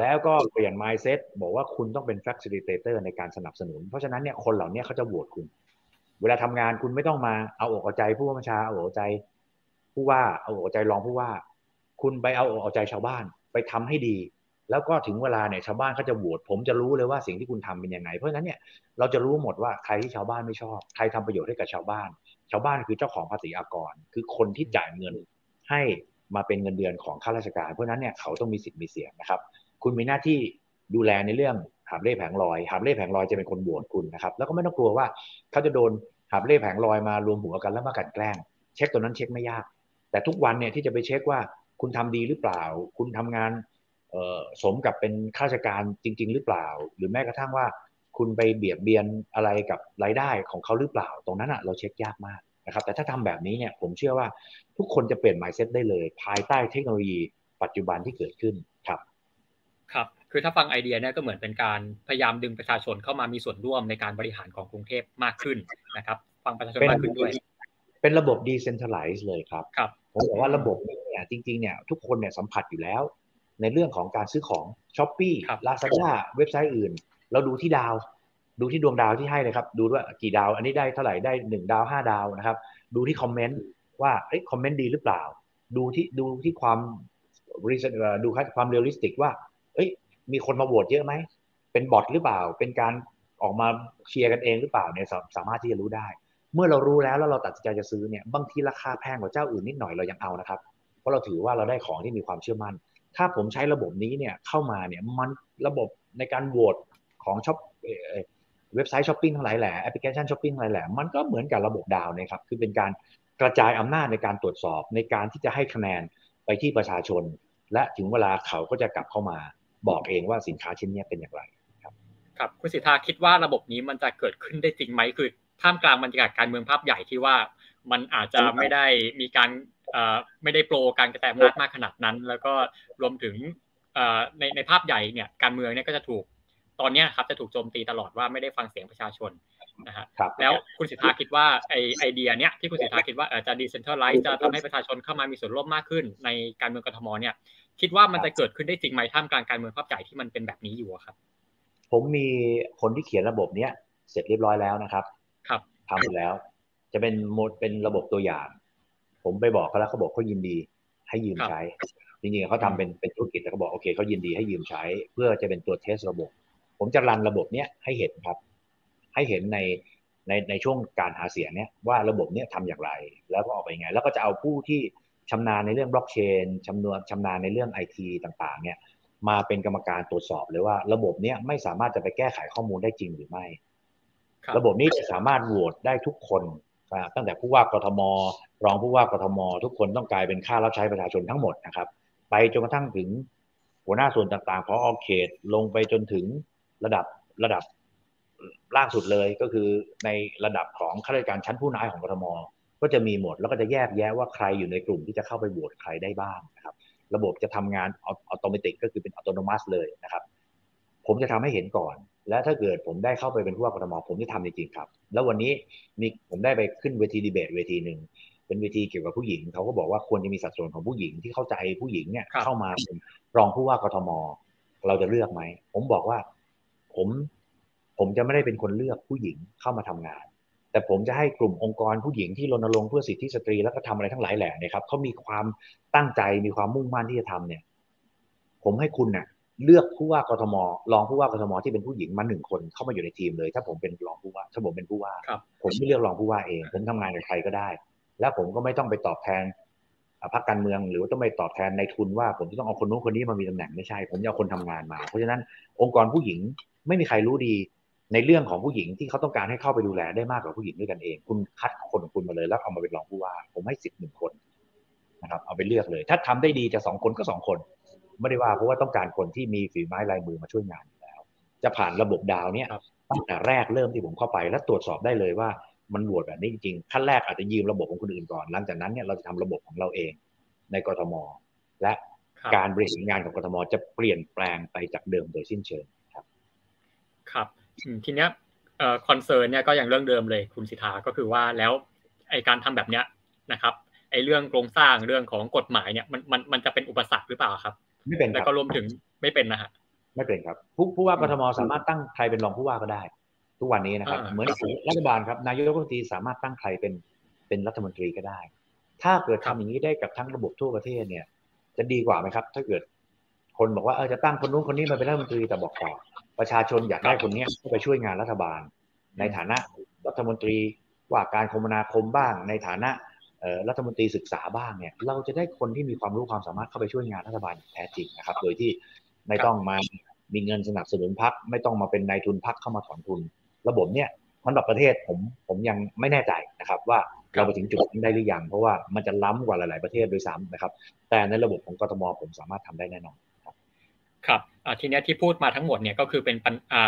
แล้วก็เปลี่ยน mindset บอกว่าคุณต้องเป็น facilitator ในการสนับสนุน เพราะฉะนั้นเนี่ยคนเหล่านี้เขาจะโหวตคุณ เวลาทำงานคุณไม่ต้องมาเอาอกเอาใจผู้บัญชาเอาอกใจ ผู้ว่าเอาอกใจรองผู้ว่า คุณไปเอาอกเอาใจชาวบ้าน ไปทำให้ดี แล้วก็ถึงเวลาเนี่ยชาวบ้านเขาจะโหวตผมจะรู้เลยว่าสิ่งที่คุณทำเป็นยังไง เพราะฉะนั้นเนี่ยเราจะรู้หมดว่าใครที่ชาวบ้านไม่ชอบ ใครทำประโยชน์ให้กับชาวบ้าน ชาวบ้านคือเจ้าของภาษีอากร คือคนที่จ่ายเงินให้มาเป็นเงินเดือนของข้าราชการ เพราะนั้นเนี่ยเขาต้องมีสิทธิ์มีเสียงนะครับ คุณมีหน้าที่ดูแลในเรื่องหาบเล่แผงลอยหาบเล่แผงลอยจะเป็นคนบวชคุณนะครับ แล้วก็ไม่ต้องกลัวว่าเขาจะโดนหาบเล่แผงลอยมารวมหัวกันแล้วมากันแกล้ง เช็คตัวนั้นเช็คไม่ยาก แต่ทุกวันเนี่ยที่จะไปเช็คว่าคุณทำดีหรือเปล่า คุณทำงาน สมกับเป็นข้าราชการจริง ๆ หรือเปล่า หรือแม้กระทั่งว่าคุณไปเบียดเบียนอะไรกับรายได้ของเขาหรือเปล่า ตรงนั้นอะเราเช็คยากมากนะครับแต่ถ้าทำแบบนี้เนี่ยผมเชื่อว่าทุกคนจะเปลี่ยน mindset ได้เลย ภายใต้เทคโนโลยีปัจจุบันที่เกิดขึ้นครับ ครับ คือถ้าฟังไอเดียเนี่ยก็เหมือนเป็นการพยายามดึงประชาชนเข้ามามีส่วนร่วมในการบริหารของกรุงเทพมากขึ้นนะครับ ฟังประชาชนมากขึ้นด้วย เป็นระบบ decentralize เลยครับครับผมบอกว่าระบบเนี่ยจริงๆเนี่ยทุกคนเนี่ยสัมผัสอยู่แล้ว ในเรื่องของการซื้อของ Shopee Lazada เว็บไซต์อื่น เราดูที่ดาว ดูที่ดวงดาวที่ให้เลยครับ ดูว่ากี่ดาว อันนี้ได้เท่าไหร่ได้หนึ่งดาวห้าดาวนะครับ ดูที่คอมเมนต์ว่าเอ้คอมเมนต์ดีหรือเปล่า ดูที่ดูที่ความดูความ realistic ว่าเอ้ย มีคนมาโหวตเยอะไหม เป็นบอทหรือเปล่า เป็นการออกมาเชียร์กันเองหรือเปล่าเนี่ยสามารถที่จะรู้ได้ เมื่อเรารู้แล้วแล้วเราตัดสินใจจะซื้อเนี่ยบางทีราคาแพงกว่าเจ้าอื่นนิดหน่อยเรายังเอานะครับ เพราะเราถือว่าเราได้ของที่มีความเชื่อมั่น ถ้าผมใช้ระบบนี้เนี่ยเข้ามาเนี่ยมันระบบในการโหวตของช็อปเว็บไซต์ช้อปปิ้งทั้งหลายแหล่แอปพลิเคชันช้อปปิ้งทั้งหลายแหล่มันก็เหมือนกับระบบดาวนะครับคือเป็นการกระจายอำนาจในการตรวจสอบในการที่จะให้คะแนนไปที่ประชาชน และถึงเวลาเขาก็จะกลับเข้ามาบอกเองว่าสินค้าชิ้นนี้เป็นอย่างไรครับครับคุณสิธาคิดว่าระบบนี้มันจะเกิดขึ้นได้จริงไหมคือท่ามกลางบรรยากาศการเมืองภาพใหญ่ที่ว่ามันอาจจะไม่ได้มีการ ไม่ได้ pro การกระจายอำนาจมากขนาดนั้น แล้วก็รวมถึงในในภาพใหญ่เนี่ยการเมืองเนี่ยก็จะถูกตอนนี้ครับจะถูกโจมตีตลอดว่าไม่ได้ฟังเสียงประชาชนนะฮะแล้วคุณสิทธาคิดว่าไอไอเดียเนี้ยที่คุณสิทธาคิดว่าจะดีเซนทรัลไลซ์จะทำให้ประชาชนเข้ามามีส่วนร่วมมากขึ้น ในการเมืองกทมเนี่ยคิดว่ามันจะเกิดขึ้นได้จริงไหมท่ามกลางการเมืองภาพใหญ่ที่มันเป็นแบบนี้อยู่ครับ ผมมีคนที่เขียนระบบเนี้ยเสร็จเรียบร้อยแล้วนะครับ ครับทำไปแล้ว จะเป็นโมดเป็นระบบตัวอย่าง ผมไปบอกเขาแล้วเขาบอกเขายินดีให้ยืมใช้ จริงๆเขาทำเป็นเป็นธุรกิจแต่เขาบอกโอเคเขายินดีให้ยืมใช้ เพื่อจะเป็นตัวเทสระบบ ผมจะรันระบบเนี้ยให้เห็นครับ ให้เห็นในในในช่วงการหาเสียงเนี้ยว่าระบบเนี้ยทำอย่างไร แล้วก็ออกไปยังไง แล้วก็จะเอาผู้ที่ชำนาญในเรื่องบล็อกเชนชำนวนชำนาญในเรื่องไอทีต่างๆ เนี่ยมาเป็นกรรมการตรวจสอบเลยว่า ระบบเนี้ยไม่สามารถจะไปแก้ไขข้อมูลได้จริงหรือไม่ ระบบนี้จะสามารถโหวตได้ทุกคนตั้งแต่ผู้ว่ากทม รองผู้ว่ากทม ทุกคนต้องกลายเป็นค่ารับใช้ประชาชนทั้งหมดนะครับ ไปจนกระทั่งถึงหัวหน้าส่วนต่างๆพอออเขตลงไปจนถึงระดับระดับล่างสุดเลยก็คือในระดับของข้าราชการชั้นผู้น้อยของกทม ก็จะมีหมดแล้วก็จะแยกแยะว่าใครอยู่ในกลุ่มที่จะเข้าไปโหวตใครได้บ้างนะครับ ระบบจะทำงานอัตโนมัติก็คือเป็นอัตโนมัติเลยนะครับ ผมจะทำให้เห็นก่อน และถ้าเกิดผมได้เข้าไปเป็นผู้ว่ากทม ผมจะทำจริงๆครับ แล้ววันนี้มีผมได้ไปขึ้นเวทีดีเบตเวทีหนึ่ง เป็นเวทีเกี่ยวกับผู้หญิงเขาก็บอกว่าควรจะมีสัดส่วนของผู้หญิงที่เข้าใจผู้หญิงเนี่ยเข้ามาเป็นรองผู้ว่ากทม เราจะเลือกไหม ผมบอกว่า ผม ผมจะไม่ได้เป็นคนเลือกผู้หญิงเข้ามาทำงาน แต่ผมจะให้กลุ่มองค์กรผู้หญิงที่รณรงค์เพื่อสิทธิสตรีแล้วก็ทำอะไรทั้งหลายแหล่เนี่ยครับเขามีความตั้งใจมีความมุ่งมั่นที่จะทำเนี่ย ผมให้คุณเน่ยเลือกผู้ว่ากทมรองผู้ว่ากทมที่เป็นผู้หญิงมาหนึ่งคนเข้ามาอยู่ในทีมเลย ถ้าผมเป็นรองผู้ว่าถ้าผมเป็นผู้ว่า ผมไม่เลือกรองผู้ว่าเองผมทำงานกับใครก็ได้ แล้วผมก็ไม่ต้องไปตอบแทนพรรคการเมือง หรือว่าต้องไปตอบแทนในทุนว่าผมจะต้องเอาคนนู้นคนนี้มามีตำแหน่งไม่ใช่ ผมจะเอาคนทำงานมา เพราะฉะนั้นองค์กรผู้หญิงไม่มีใครรู้ดีในเรื่องของผู้หญิงที่เขาต้องการให้เข้าไปดูแลได้มากกว่าผู้หญิงด้วยกันเอง คุณคัดคนของคุณมาเลยแล้วเอามาเป็นรองผู้ว่า ผมให้สิบหนึ่งคนนะครับ เอาไปเลือกเลย ถ้าทำได้ดีจะสองคนก็สองคน ไม่ได้ว่าเพราะว่าต้องการคนที่มีฝีไม้ลายมือมาช่วยงานอยู่แล้ว จะผ่านระบบดาวเนี่ยตั้งแต่แรกเริ่มที่ผมเข้าไป แล้วตรวจสอบได้เลยว่า มันโหวตแบบนี้จริงๆขั้นแรกอาจจะยืมระบบของคนอื่นก่อนหลังจากนั้นเนี่ยเราจะทำระบบของเราเองในกรทม และการบริหารงานของกรทมจะเปลี่ยนแปลงไปจากเดิมโดยสิ้นเชิงครับ ครับทีเนี้ยเอ่อคอนเซิร์นเนี่ยก็อย่างเรื่องเดิมเลยคุณสิทธาก็คือว่าแล้วไอการทำแบบเนี้ยนะครับไอ้เรื่องโครงสร้างเรื่องของกฎหมายเนี่ยมันมันมันจะเป็นอุปสรรคหรือเปล่าครับ ไม่เป็นแล้วก็รวมถึงไม่เป็นนะฮะไม่เป็นครับผู้ผู้ว่ากทมสามารถตั้งใครเป็นรองผู้ว่าก็ได้ ทุกวันนี้นะครับ เหมือนรัฐบาลครับนายกรัฐมนตรีสามารถตั้งใครเป็นเป็นรัฐมนตรีก็ได้ ถ้าเกิดทำอย่างนี้ได้กับทั้งระบบทั่วประเทศเนี่ย จะดีกว่าไหมครับ ถ้าเกิดคนบอกว่าเออจะตั้งคนนู้นคนนี้มาเป็นรัฐมนตรีแต่บอกต่อประชาชนอยากได้คนนี้เข้าไปช่วยงานรัฐบาล ในฐานะรัฐมนตรีว่าการคมนาคมบ้าง ในฐานะรัฐมนตรีศึกษาบ้างเนี่ย เราจะได้คนที่มีความรู้ความสามารถเข้าไปช่วยงานรัฐบาลแท้จริงนะครับ โดยที่ไม่ต้องมามีเงินสนับสนุนพักไม่ต้องมาเป็นนายทุนพักเข้ามาถอนทุน ระบบเนี่ยมันแบบประเทศผมผมยังไม่แน่ใจนะครับ ว่าเราไปถึงจุดนี้ได้หรือยังเพราะว่ามันจะล้ำกว่าหลาย ๆประเทศโดยซ้ำนะครับ แต่ในระบบของกทมผมสามารถทำได้แน่นอนครับครับทีนี้ที่พูดมาทั้งหมดเนี่ยก็คือเป็น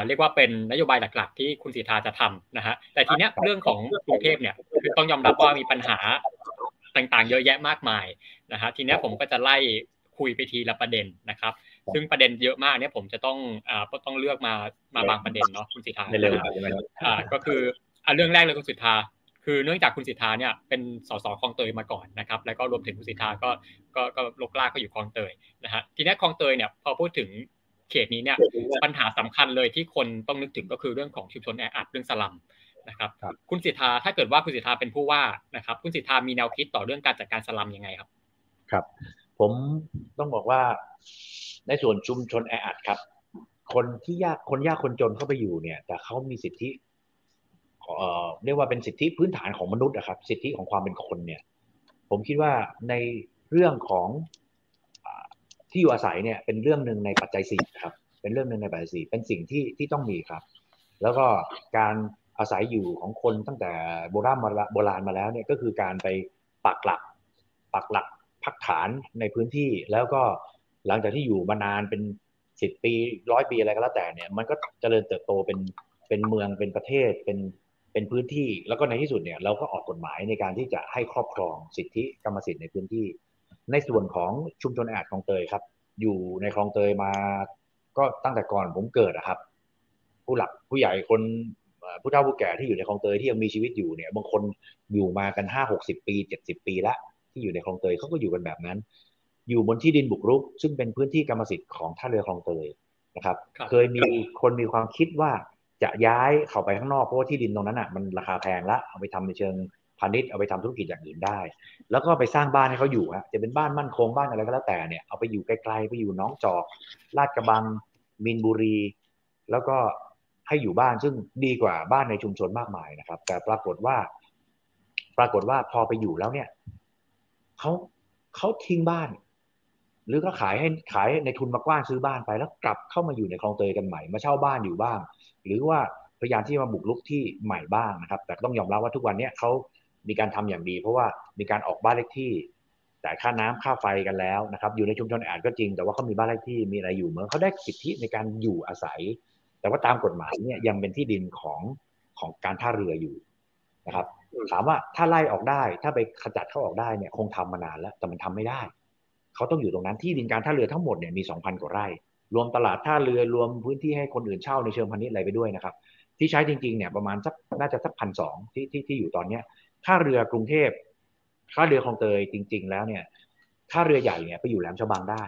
เรียกว่าเป็นนโยบายหลักๆ ที่คุณสีทาจะทำนะฮะแต่ทีนี้เรื่องของกรุงเทพเนี่ยคือต้องยอมรับว่ามีปัญหาต่างๆ เยอะแยะมากมายนะฮะทีนี้ผมก็จะไล่คุยไปทีละประเด็นนะครับ ซึ่งประเด็นเยอะมากเนี่ยผมจะต้องอ่าต้องเลือกมามาบางประเด็นเนาะคุณสิทธาเร็วอ่าก็คืออ่าเรื่องแรกเลยคุณสิทธาคือเนื่องจากคุณสิทธาเนี่ยเป็นสสคลองเตยมาก่อนนะครับแล้วก็รวมถึงคุณสิทธาก็ก็ก็ลกลากก็อยู่คลองเตยนะฮะทีนี้คลองเตยเนี่ยพอพูดถึงเขตนี้เนี่ยปัญหาสำคัญเลยที่คนต้องนึกถึงก็คือเรื่องของชุมชนแออัดเรื่องสลัมนะครับคุณสิทธาถ้าเกิดว่าคุณสิทธาเป็นผู้ว่านะครับคุณสิทธามีแนวคิดต่อเรื่องการจัดการสลัมยังไงครับ ครับ ผมต้องบอกว่าในส่วนชุมชนแออัดครับ คนที่ยากคนยากคนจนเข้าไปอยู่เนี่ย แต่เขามีสิทธิเอ่อเรียกว่าเป็นสิทธิพื้นฐานของมนุษย์นะครับ สิทธิของความเป็นคนเนี่ย ผมคิดว่าในเรื่องของที่อยู่อาศัยเนี่ย เป็นเรื่องหนึ่งในปัจจัยสี่ครับ เป็นเรื่องหนึ่งในปัจจัยสี่เป็นสิ่งที่ที่ต้องมีครับ แล้วก็การอาศัยอยู่ของคนตั้งแต่โบราณมาโบราณมาแล้วเนี่ยก็คือการไปปักหลักปักหลัก พักฐานในพื้นที่แล้วก็หลังจากที่อยู่มานานเป็นสิบปีร้อยปีอะไรก็แล้วแต่เนี่ย มันก็เจริญเติบโตเป็นเป็นเมืองเป็นประเทศเป็นเป็นพื้นที่ แล้วก็ในที่สุดเนี่ยเราก็ออกกฎหมายในการที่จะให้ครอบครองสิทธิกรรมสิทธิ์ในพื้นที่ ในส่วนของชุมชนแอดคลองเตยครับ อยู่ในคลองเตยมา ก็ตั้งแต่ก่อนผมเกิดนะครับ ผู้หลักผู้ใหญ่คนผู้เฒ่าผู้แก่ที่อยู่ในคลองเตยที่ยังมีชีวิตอยู่เนี่ยบางคนอยู่มากันห้าหกสิบปีเจ็ดสิบปีแล้ว ที่อยู่ในคลองเตยเขาก็อยู่กันแบบนั้น อยู่บนที่ดินบุกรุก ซึ่งเป็นพื้นที่กรรมสิทธิ์ของท่าเรือคลองเตยนะครับ เคยมีคนมีความคิดว่าจะย้ายเข้าไปข้างนอกเพราะว่าที่ดินตรงนั้นอะมันราคาแพงละเอาไปทำในเชิงพาณิชย์เอาไปทำธุรกิจอย่างอื่นได้ แล้วก็ไปสร้างบ้านให้เขาอยู่ฮะจะเป็นบ้านมั่นคงบ้านอะไรก็แล้วแต่เนี่ยเอาไปอยู่ไกลๆไปอยู่น้องจอกลาดกระบังมินบุรี แล้วก็ให้อยู่บ้านซึ่งดีกว่าบ้านในชุมชนมากมายนะครับ แต่ปรากฏว่า ปรากฏว่าพอไปอยู่แล้วเนี่ย เขาเขาทิ้งบ้าน หรือก็ขายให้ขายในทุนมากว้านซื้อบ้านไปแล้วกลับเข้ามาอยู่ในคลองเตยกันใหม่มาเช่าบ้านอยู่บ้าง หรือว่าพยายามที่มาบุกรุกที่ใหม่บ้างนะครับ แต่ต้องยอมรับว่าทุกวันนี้เขามีการทำอย่างดี เพราะว่ามีการออกบ้านเลขที่จ่ายค่าน้ำค่าไฟกันแล้วนะครับ อยู่ในชุมชนแอดก็จริง แต่ว่าเขามีบ้านเลขที่มีอะไรอยู่เหมือนเขาได้สิทธิในการอยู่อาศัย แต่ว่าตามกฎหมายเนี่ยยังเป็นที่ดินของของการท่าเรืออยู่นะครับ ถามว่าถ้าไล่ออกได้ ถ้าไปขจัดเขาออกได้เนี่ยคงทำมานานแล้ว แต่มันทำไม่ได้ เขาต้องอยู่ตรงนั้นที่ดินการท่าเรือทั้งหมดเนี่ยมีสองพันกว่าไร่ รวมตลาดท่าเรือรวมพื้นที่ให้คนอื่นเช่าในเชิงพาณิชย์อะไรไปด้วยนะครับ ที่ใช้จริงๆเนี่ยประมาณสักน่าจะสักพันสองที่ที่ที่อยู่ตอนเนี้ยท่าเรือกรุงเทพท่าเรือคลองเตยจริง ๆ แล้วเนี่ยท่าเรือใหญ่เนี่ยไปอยู่แหลมฉบังได้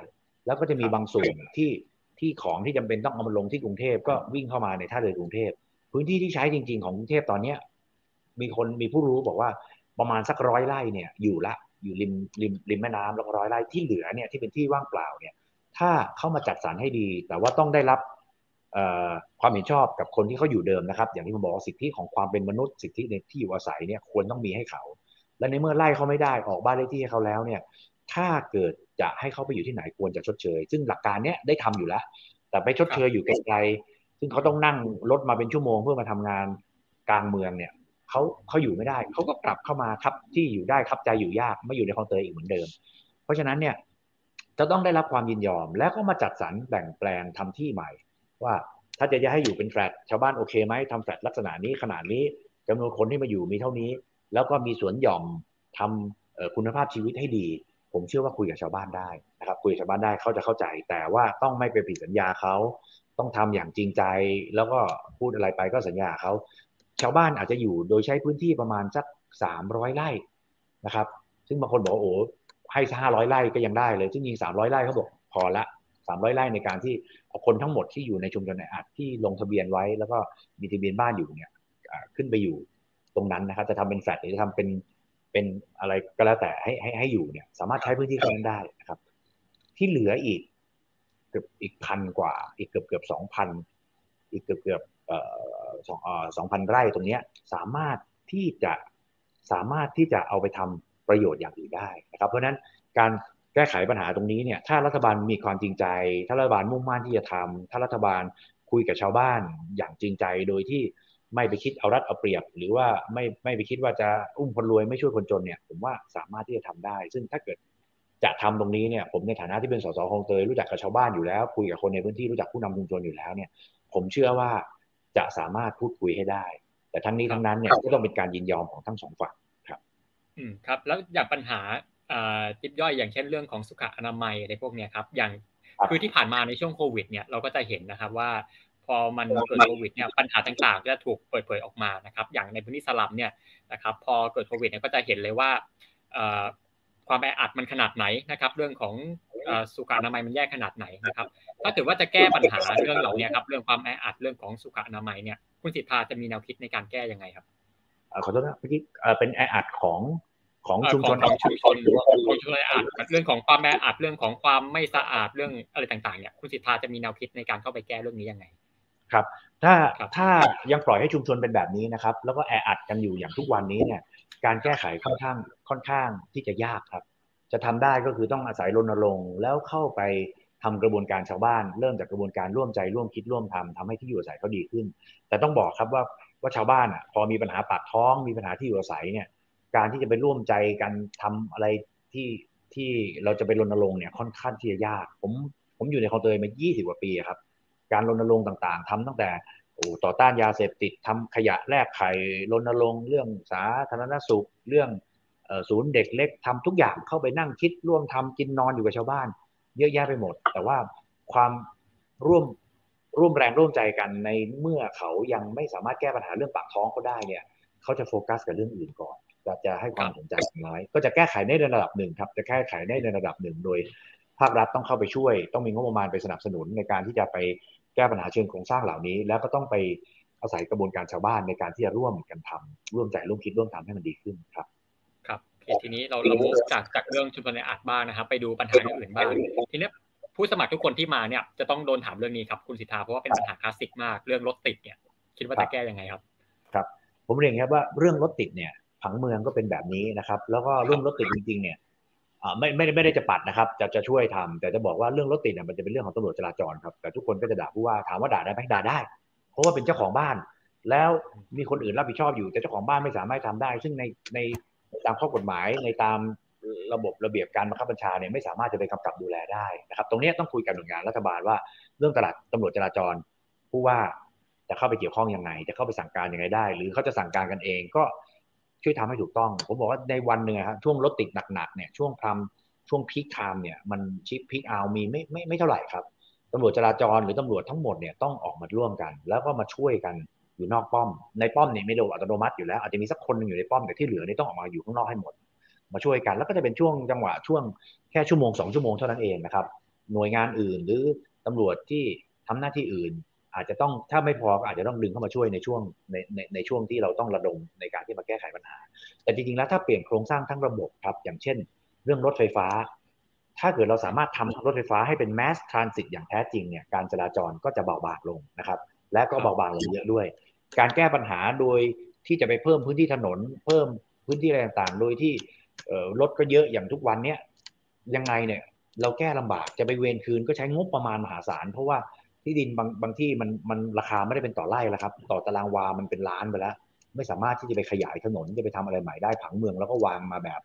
แล้วก็จะมีบางส่วนที่ที่ของที่จำเป็นต้องเอามาลงที่กรุงเทพก็วิ่งเข้ามาในท่าเรือกรุงเทพพื้นที่ที่ใช้จริง ๆของกรุงเทพตอนเนี้ย มีคนมีผู้รู้บอกว่าประมาณสักร้อยไร่เนี่ยอยู่ละอยู่ริมริมริมแม่น้ำแล้วร้อยไร่ที่เหลือเนี่ยที่เป็นที่ว่างเปล่าเนี่ยถ้าเข้ามาจัดสรรให้ดี แต่ว่าต้องได้รับความเห็นชอบกับคนที่เขาอยู่เดิมนะครับ อย่างที่ผมบอกสิทธิของความเป็นมนุษย์สิทธิในที่อยู่อาศัยเนี่ยควรต้องมีให้เขา และในเมื่อไล่เขาไม่ได้ออกบ้านเลขที่ให้เขาแล้วเนี่ยถ้าเกิดจะให้เขาไปอยู่ที่ไหนควรจะชดเชย ซึ่งหลักการเนี้ยได้ทำอยู่แล้ว แต่ไปชดเชยอยู่ไกลๆซึ่งเขาต้องนั่งรถมาเป็นชั่วโมงเพื่อมาทำงานกลางเมืองเนี่ย เขาเขาอยู่ไม่ได้ เขาก็กลับเข้ามาครับที่อยู่ได้ครับใจอยู่ยากไม่อยู่ในคลองเตยอีกเหมือนเดิม เพราะฉะนั้นเนี่ยจะต้องได้รับความยินยอมแล้วก็มาจัดสรรแบ่งแปลงทำที่ใหม่ ว่าถ้าจะให้อยู่เป็นแฟลตชาวบ้านโอเคไหมทำแฟลตลักษณะนี้ขนาดนี้จำนวนคนที่มาอยู่มีเท่านี้ แล้วก็มีสวนหย่อมทำคุณภาพชีวิตให้ดี ผมเชื่อว่าคุยกับชาวบ้านได้นะครับคุยกับชาวบ้านได้เขาจะเข้าใจ แต่ว่าต้องไม่ไปผิดสัญญาเขาต้องทำอย่างจริงใจ แล้วก็พูดอะไรไปก็สัญญาเขา ชาวบ้านอาจจะอยู่โดยใช้พื้นที่ประมาณสักสามร้อยไร่นะครับ ซึ่งบางคนบอกโอ้ให้ห้าร้อยไร่ก็ยังได้เลย ซึ่งยิงสามร้อยไร่เขาบอกพอละสามร้อยไร่ในการที่เอาคนทั้งหมดที่อยู่ในชุมชนในอัดที่ลงทะเบียนไว้ แล้วก็มีทะเบียนบ้านอยู่เนี่ยขึ้นไปอยู่ตรงนั้นนะครับ จะทำเป็นแฟลตหรือจะทำเป็นเป็นอะไรก็แล้วแต่ให้ให้ให้อยู่เนี่ย สามารถใช้พื้นที่ตรงนั้นได้นะครับ ที่เหลืออีกเกือบอีกพันกว่า อีกเกือบเกือบสองพันอีกเกือบเกือบ สองสองพันไร่ตรงนี้สามารถที่จะสามารถที่จะเอาไปทำประโยชน์อย่างอื่นได้นะครับ เพราะฉะนั้นการแก้ไขปัญหาตรงนี้เนี่ยถ้ารัฐบาลมีความจริงใจ ถ้ารัฐบาลมุ่งมั่นที่จะทำถ้ารัฐบาลคุยกับชาวบ้านอย่างจริงใจโดยที่ไม่ไปคิดเอารัดเอาเปรียบ หรือว่าไม่ไม่ไปคิดว่าจะอุ้มคนรวยไม่ช่วยคนจนเนี่ยผมว่าสามารถที่จะทำได้ ซึ่งถ้าเกิดจะทำตรงนี้เนี่ยผมในฐานะที่เป็นสสคลองเตยรู้จักกับชาวบ้านอยู่แล้ว คุยกับคนในพื้นที่รู้จักผู้นำชุมชนอยู่แล้วเนี่ยผมเชื่อว่า จะสามารถพูดคุยให้ได้ แต่ทั้งนี้ทั้งนั้นเนี่ยก็ต้องเป็นการยินยอมของทั้งสองฝั่งครับ อืมครับ แล้วอย่างปัญหาจิบย่อยอย่างเช่นเรื่องของสุขอนามัยอะไรพวกนี้ครับ อย่างคือที่ผ่านมาในช่วงโควิด เนี่ยเราก็จะเห็นนะครับว่า พอมันเกิดโควิดเนี่ยปัญหาต่างๆ จะถูกเปิดเผยออกมานะครับ อย่างในพื้นที่สลัมเนี่ยนะครับ พอเกิดโควิดเนี่ยก็จะเห็นเลยว่า ความแออัดมันขนาดไหนนะครับ เรื่องของสุขอนามัยมันแย่ขนาดไหนนะครับ ถ้าเกิดว่าจะแก้ปัญหาเรื่องเหล่านี้ครับ เรื่องความแออัดเรื่องของสุขอนามัยเนี่ย คุณสิทธาจะมีแนวคิดในการแก้ยังไงครับขอโทษนะเมื่อกี้เป็นแออัดของของชุมชนของชุมชนหรือว่าของชุมชนอาดเรื่องของความแออัดเรื่องของความไม่สะอาดเรื่องอะไรต่างๆเนี่ยคุณสิทธาจะมีแนวคิดในการเข้าไปแก้เรื่องนี้ยังไงครับ ถ้าถ้ายังปล่อยให้ชุมชนเป็นแบบนี้นะครับ แล้วก็แออัดกันอยู่อย่างทุกวันนี้เนี่ย การแก้ไขค่อนข้างค่อนข้างที่จะยากครับ จะทำได้ก็คือต้องอาศัยรณรงค์แล้วเข้าไปทำกระบวนการชาวบ้าน เริ่มจากกระบวนการร่วมใจร่วมคิดร่วมทำทำให้ที่อยู่อาศัยเขาดีขึ้น แต่ต้องบอกครับว่าว่าชาวบ้านอะพอมีปัญหาปากท้องมีปัญหาที่อยู่อาศัยเนี่ยการที่จะไปร่วมใจกันทำอะไรที่ที่เราจะไปรณรงค์เนี่ยค่อนข้างที่จะยาก ผมผมอยู่ในคอนเตยมา 20 กว่าปีครับ การรณรงค์ต่างๆทำตั้งแต่ ต่อต้านยาเสพติดทำขยะแลกไข่รณรงค์เรื่องสาธารณสุข เรื่องศูนย์เด็กเล็กทำทุกอย่างเข้าไปนั่งคิดร่วมทำกินนอนอยู่กับชาวบ้าน เยอะแยะไปหมด แต่ว่าความร่วมร่วมแรงร่วมใจกันในเมื่อเขายังไม่สามารถแก้ปัญหาเรื่องปากท้องเขาได้เนี่ยเขาจะโฟกัสกับเรื่องอื่นก่อนจะจะให้ความสนใจน้อยก็จะแก้ไขได้ในระดับหนึ่งครับ จะแก้ไขได้ในระดับหนึ่งโดย ภาครัฐต้องเข้าไปช่วย ต้องมีงบประมาณไปสนับสนุนในการที่จะไป แก้ปัญหาเชิงโครงสร้างเหล่านี้ แล้วก็ต้องไปอาศัยกระบวนการชาวบ้านในการที่จะร่วมกันทำร่วมใจร่วมคิดร่วมทำให้มันดีขึ้นครับ ครับทีนี้เราเราจากจากเรื่องชุมชนในอาจบ้างนะครับ ไปดูปัญหาอื่นบ้างทีนี้ผู้สมัครทุกคนที่มาเนี่ยจะต้องโดนถามเรื่องนี้ครับคุณสิทธาเพราะว่าเป็นปัญหาคลาสสิกมากเรื่องรถติดเนี่ย คิดว่าจะแก้ยังไงครับ ครับ ผมเรียนครับว่าเรื่องรถติดเนี่ยผังเมืองก็เป็นแบบนี้นะครับ แล้วก็เรื่องรถติดจริงๆเนี่ย ไม่ไม่ไม่ได้จะปัดนะครับ จะจะช่วยทำแต่จะบอกว่าเรื่องรถติดเนี่ยมันจะเป็นเรื่องของตำรวจจราจรครับแต่ทุกคนก็จะด่าผู้ว่าถามว่าด่าได้ไหมด่าได้ เพราะว่าเป็นเจ้าของบ้าน แล้วมีคนอื่นรับผิดชอบอยู่ แต่เจ้าของบ้านไม่สามารถทำได้ ซึ่งในในตามข้อกฎหมายในตามระบบระเบียบการบังคับบัญชาเนี่ยไม่สามารถจะไปกำกับดูแลได้นะครับ ตรงนี้ต้องคุยกับหน่วยงานรัฐบาลว่าเรื่องตลาดตำรวจจราจรผู้ว่าจะเข้าไปเกี่ยวข้องยังไง จะเข้าไปสั่งการยังไงได้ หรือเขาจะสั่งการกันเองก็ ช่วยทำให้ถูกต้อง ผมบอกว่าในวันหนึ่งครับช่วงรถติดหนักๆเนี่ยช่วงพรำช่วงพีคไทม์เนี่ยมันชิปพีคเอามีไม่ไม่ไม่เท่าไหร่ครับตำรวจจราจรหรือตำรวจทั้งหมดเนี่ยต้องออกมาร่วมกัน แล้วก็มาช่วยกันอยู่นอกป้อม ในป้อมเนี่ยไม่โดอัตโนมัติอยู่แล้วอาจจะมีสักคนนึงอยู่ในป้อมแต่ที่เหลือนี่ต้องออกมาอยู่ข้างนอกให้หมด มาช่วยกัน แล้วก็จะเป็นช่วงจังหวะช่วงแค่ชั่วโมงสองชั่วโมงเท่านั้นเองนะครับหน่วยงานอื่นหรือตำรวจที่ทำหน้าที่อื่น อาจจะต้องถ้าไม่พอก็อาจจะต้องดึงเข้ามาช่วยในช่วงในในในช่วงที่เราต้องระดมในการที่มาแก้ไขปัญหา แต่จริงๆแล้วถ้าเปลี่ยนโครงสร้างทั้งระบบครับ อย่างเช่น เรื่องรถไฟฟ้า ถ้าเกิดเราสามารถทำรถไฟฟ้าให้เป็น mass transit อย่างแท้จริงเนี่ยการจราจรก็จะเบาบางลงนะครับ และก็เบาบางลงเยอะด้วย การแก้ปัญหาโดยที่จะไปเพิ่มพื้นที่ถนน เพิ่มพื้นที่อะไรต่างๆ โดยที่รถก็เยอะอย่างทุกวันเนี้ยยังไงเนี่ยเราแก้ลำบากจะไปเวนคืนก็ใช้งบประมาณมหาศาลเพราะว่า ที่ดินบางบางที่มันมันราคาไม่ได้เป็นต่อไร่แล้วครับ ต่อตารางวามันเป็นล้านไปแล้ว ไม่สามารถที่จะไปขยายถนนจะไปทำอะไรใหม่ได้ผังเมืองแล้วก็วางมาแบบ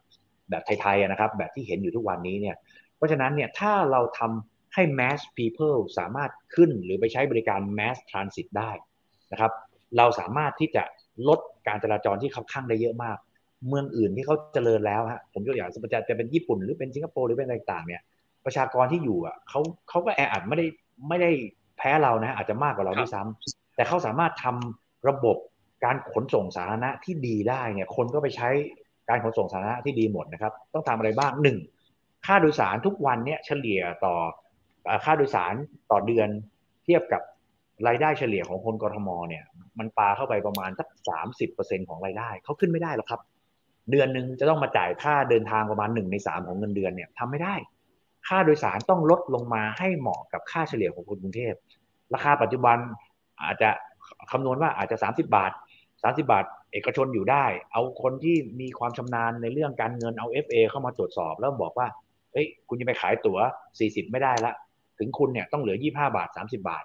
แบบไทยๆนะครับ แบบที่เห็นอยู่ทุกวันนี้เนี่ยเพราะฉะนั้นเนี่ยถ้าเราทำให้ mass people สามารถขึ้นหรือไปใช้บริการ mass transit ได้นะครับ เราสามารถที่จะลดการจราจรที่คับข้างได้เยอะมาก เมืองอื่นที่เขาเจริญแล้วฮะผมยกอย่างจะจะเป็นญี่ปุ่นหรือเป็นสิงคโปร์หรือเป็นอะไรต่างเนี่ยประชากรที่อยู่อะเขาเขาก็แออัดไม่ได้ไม่ได้ แพ้เรานะอาจจะมากกว่าเราด้วยซ้ำแต่เขาสามารถทำระบบการขนส่งสาธารณะที่ดีได้เนี่ยคนก็ไปใช้การขนส่งสาธารณะที่ดีหมดนะครับ ต้องทำอะไรบ้างหนึ่งค่าโดยสารทุกวันเนี่ยเฉลี่ยต่อค่าโดยสารต่อเดือนเทียบกับรายได้เฉลี่ยของคนกรทมเนี่ย มันปาเข้าไปประมาณสักสามสิบเปอร์เซ็นของรายได้เขาขึ้นไม่ได้หรอกครับ เดือนหนึ่งจะต้องมาจ่ายค่าเดินทางประมาณหนึ่งในสามของเงินเดือนเนี่ยทำไม่ได้ ค่าโดยสารต้องลดลงมาให้เหมาะกับค่าเฉลี่ยของคนกรุงเทพ ราคาปัจจุบันอาจจะคำนวณว่าอาจจะสามสิบาทสามสิบาท เอกชนอยู่ได้ เอาคนที่มีความชำนาญในเรื่องการเงินเอา FA เข้ามาตรวจสอบ แล้วบอกว่าเฮ้ยคุณจะไปขายตั๋วสี่สิบไม่ได้ละ ถึงคุณเนี่ยต้องเหลือยี่ห้าบาทสามสิบาท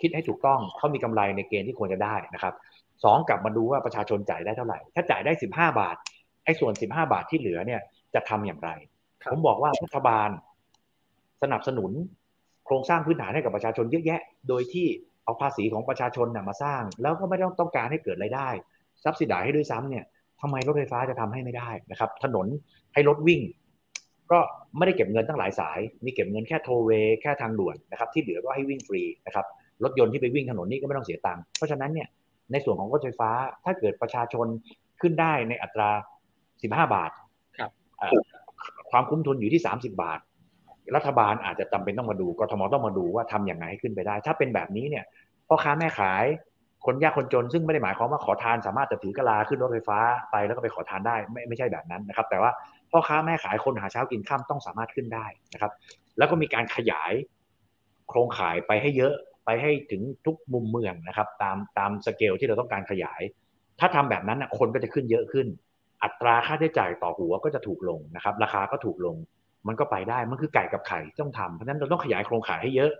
คิดให้ถูกต้องเขามีกำไรในเกณฑ์ที่ควรจะได้นะครับสองกลับมาดูว่าประชาชนจ่ายได้เท่าไหร่ ถ้าจ่ายได้สิบห้าบาทไอ้ส่วนสิบห้าบาทที่เหลือเนี่ยจะทำอย่างไร ผมบอกว่ารัฐบาล สนับสนุนโครงสร้างพื้นฐานให้กับประชาชนเยอะแยะ โดยที่เอาภาษีของประชาชนนะมาสร้าง แล้วก็ไม่ต้องต้องการให้เกิดรายได้ซับซิดายให้ด้วยซ้ำเนี่ยทำไมรถไฟฟ้าจะทำให้ไม่ได้นะครับ ถนนให้รถวิ่ง ก็ไม่ได้เก็บเงินตั้งหลายสาย มีเก็บเงินแค่โทเวแค่ทางด่วนนะครับ ที่เหลือก็ให้วิ่งฟรีนะครับ รถยนต์ที่ไปวิ่งถนนนี่ก็ไม่ต้องเสียตังค์ เพราะฉะนั้นเนี่ย ในส่วนของรถไฟฟ้า ถ้าเกิดประชาชนขึ้นได้ในอัตรา 15 บาท ครับ ความคุ้มทุนอยู่ที่ 30 บาท รัฐบาลอาจจะจำเป็นต้องมาดูกทมต้องมาดูว่าทำอย่างไรให้ขึ้นไปได้ ถ้าเป็นแบบนี้เนี่ยพ่อค้าแม่ขายคนยากคนจนซึ่งไม่ได้หมายความว่าขอทานสามารถจะถือกะลาขึ้นรถไฟฟ้าไปแล้วก็ไปขอทานได้ไม่ไม่ใช่แบบนั้นนะครับ แต่ว่าพ่อค้าแม่ขายคนหาเช้ากินข้ามต้องสามารถขึ้นได้นะครับ แล้วก็มีการขยายโครงข่ายไปให้เยอะไปให้ถึงทุกมุมเมืองนะครับ ตามตามสเกลที่เราต้องการขยาย ถ้าทำแบบนั้นคนก็จะขึ้นเยอะขึ้น อัตราค่าใช้จ่ายต่อหัวก็จะถูกลงนะครับ ราคาก็ถูกลง มันก็ไปได้มันคือไก่กับไข่ต้องทำเพราะฉะนั้นเราต้องขยายโครงข่ายให้เยอะ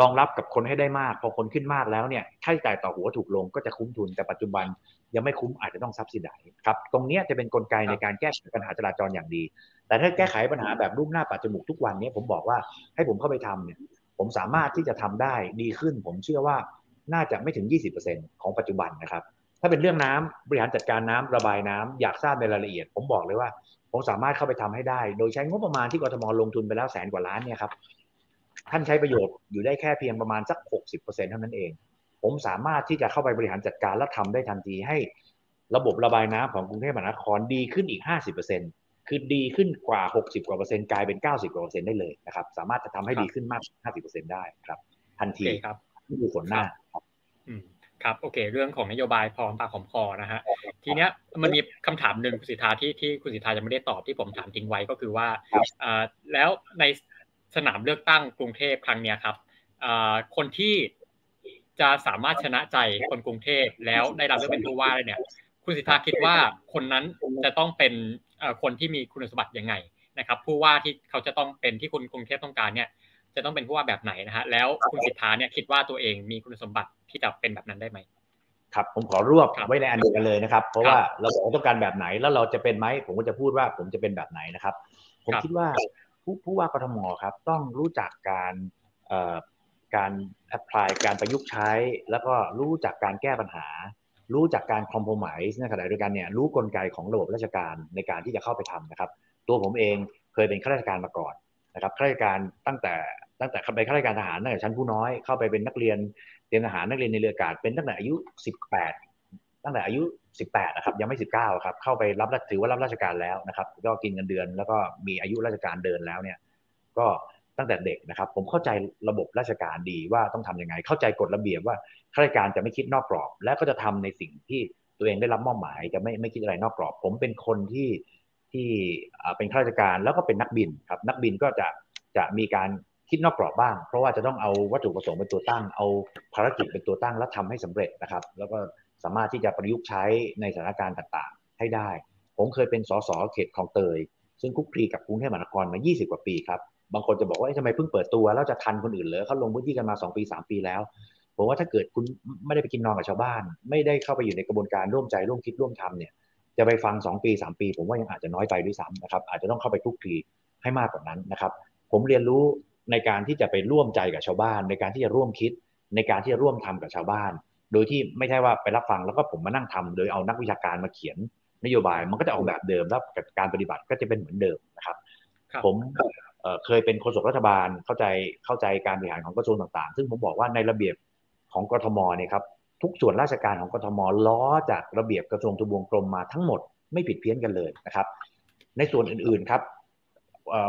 รองรับกับคนให้ได้มาก พอคนขึ้นมากแล้วเนี่ยค่าใช้จ่ายต่อหัวถูกลงก็จะคุ้มทุนแต่ปัจจุบันยังไม่คุ้มอาจจะต้องซับซิได้ครับตรงนี้จะเป็นนกลไกในการแก้ไขปัญหาจราจรอย่างดี แต่ถ้าแก้ไขปัญหาแบบรูปหน้าปัจจมูกทุกวันนี้ผมบอกว่าให้ผมเข้าไปทำเนี่ยผมสามารถที่จะทำได้ดีขึ้น ผมเชื่อว่าน่าจะไม่ถึง 20%ของปัจจุบันนะครับถ้าเป็นเรื่องน้ำบริหารจัดการน้ำระบายน้ำอยากทราบในรายละเอียด ผมบอกเลยว่า ผมสามารถเข้าไปทำให้ได้ โดยใช้งบประมาณที่กทมลงทุนไปแล้วแสนกว่าล้านเนี่ยครับท่านใช้ประโยชน์อยู่ได้แค่เพียงประมาณสัก 60%เท่านั้นเอง ผมสามารถที่จะเข้าไปบริหารจัดการและทำได้ทันทีให้ระบบระบายน้ำของกรุงเทพมหานครดีขึ้นอีก 50%คือดีขึ้นกว่า 60 กว่าเปอร์เซ็นต์กลายเป็น 90 กว่าเปอร์เซ็นต์ได้เลยนะครับ สามารถจะทำให้ดีขึ้นมาก 50%ได้ครับ ทันทีครับนี่คือผลหน้าครับ ครับโอเค เรื่องของนโยบายพร้อมปากหอมคอนะฮะทีเนี้ยมันมีคำถามหนึ่งคุณสิทธาที่ที่คุณสิทธายังไม่ได้ตอบที่ผมถามทิ้งไว้ก็คือว่าแล้วในสนามเลือกตั้งกรุงเทพครั้งนี้ครับคนที่จะสามารถชนะใจคนกรุงเทพแล้วได้รับเลือกเป็นผู้ว่าเนี่ย คุณสิทธาคิดว่าคนนั้นจะต้องเป็นคนที่มีคุณสมบัติยังไงนะครับ ผู้ว่าที่เขาจะต้องเป็นที่คุณกรุงเทพต้องการเนี่ย จะต้องเป็นผู้ว่าแบบไหนนะฮะแล้วคุณสิทธาเนี่ยคิดว่าตัวเองมีคุณสมบัติที่จะเป็นแบบนั้นได้ไหมครับผมขอรวบไว้ในอันเดียวกันเลยนะครับ เพราะว่าเราบอกต้องการแบบไหนแล้วเราจะเป็นไหมผมก็จะพูดว่าผมจะเป็นแบบไหนนะครับ ผมคิดว่าผู้ผู้ว่ากทมครับ ต้องรู้จักการการแอพพลายการประยุกต์ใช้ แล้วก็รู้จักการแก้ปัญหา รู้จักการคอมโพมายส์ในขณะเดียวกันเนี่ยรู้กลไกของระบบราชการในการที่จะเข้าไปทำนะครับ ตัวผมเองเคยเป็นข้าราชการมาก่อน นะครับข้าราชการตั้งแต่ตั้งแต่ไปข้าราชการทหารตั้งแต่ชั้นผู้น้อยเข้าไปเป็นนักเรียนเตรียมทหารนักเรียนในเรืออากาศเป็นตั้งแต่อายุ 18 ตั้งแต่อายุ 18 นะครับ ยังไม่ 19 ครับ เข้าไปรับถือว่ารับราชการแล้วนะครับ ก็กินเงินเดือน แล้วก็มีอายุราชการเดินแล้วเนี่ย ก็ตั้งแต่เด็กนะครับ ผมเข้าใจระบบราชการดีว่าต้องทํำยังไง เข้าใจกฎระเบียบว่าข้าราชการจะไม่คิดนอกกรอบ และก็จะทำในสิ่งที่ตัวเองได้รับมอบหมายจะไม่ไม่คิดอะไรนอกกรอบ ผมเป็นคนที่ ที่เป็นข้าราชการแล้วก็เป็นนักบินครับนักบินก็จะจะมีการคิดนอกกรอบบ้าง เพราะว่าจะต้องเอาวัตถุประสงค์เป็นตัวตั้ง เอาภารกิจเป็นตัวตั้งแล้วทำให้สำเร็จนะครับ แล้วก็สามารถที่จะประยุกต์ใช้ในสถานการณ์ต่างๆ ให้ได้ ผมเคยเป็นสสเขตคลองเตย ซึ่งคุกคีกับกรุงเทพมหานครมา 20 กว่าปีครับบางคนจะบอกว่าทำไมเพิ่งเปิดตัวแล้วจะทันคนอื่นเลยเขาลงพื้นที่กันมา 2 ปี 3 ปีแล้ว ผมว่าถ้าเกิดคุณไม่ได้ไปกินนอนกับชาวบ้าน ไม่ได้เข้าไปอยู่ในกระบวนการร่วมใจร่วมคิดร่วมทำเนี่ย จะไปฟัง 2 ปี 3 ปี ผมว่ายังอาจจะน้อยไปด้วยซ้ำนะครับอาจจะต้องเข้าไปทุกทีให้มากกว่านั้นนะครับผมเรียนรู้ในการที่จะไปร่วมใจกับชาวบ้าน ในการที่จะร่วมคิด ในการที่จะร่วมทำกับชาวบ้าน โดยที่ไม่ใช่ว่าไปรับฟังแล้วก็ผมมานั่งทำโดยเอานักวิชาการมาเขียนนโยบายมันก็จะออกแบบเดิมแล้วการปฏิบัติก็จะเป็นเหมือนเดิมนะครับ ผมเคยเป็นโฆษกรัฐบาลเข้าใจเข้าใจการบริหารของกระทรวงต่างๆ ซึ่งผมบอกว่าในระเบียบของกทมเนี่ยครับ ทุกส่วนราชการของกทมล้อจากระเบียบกระทรวงทบวงกรมมาทั้งหมดไม่ผิดเพี้ยนกันเลยนะครับ ในส่วนอื่นๆครับ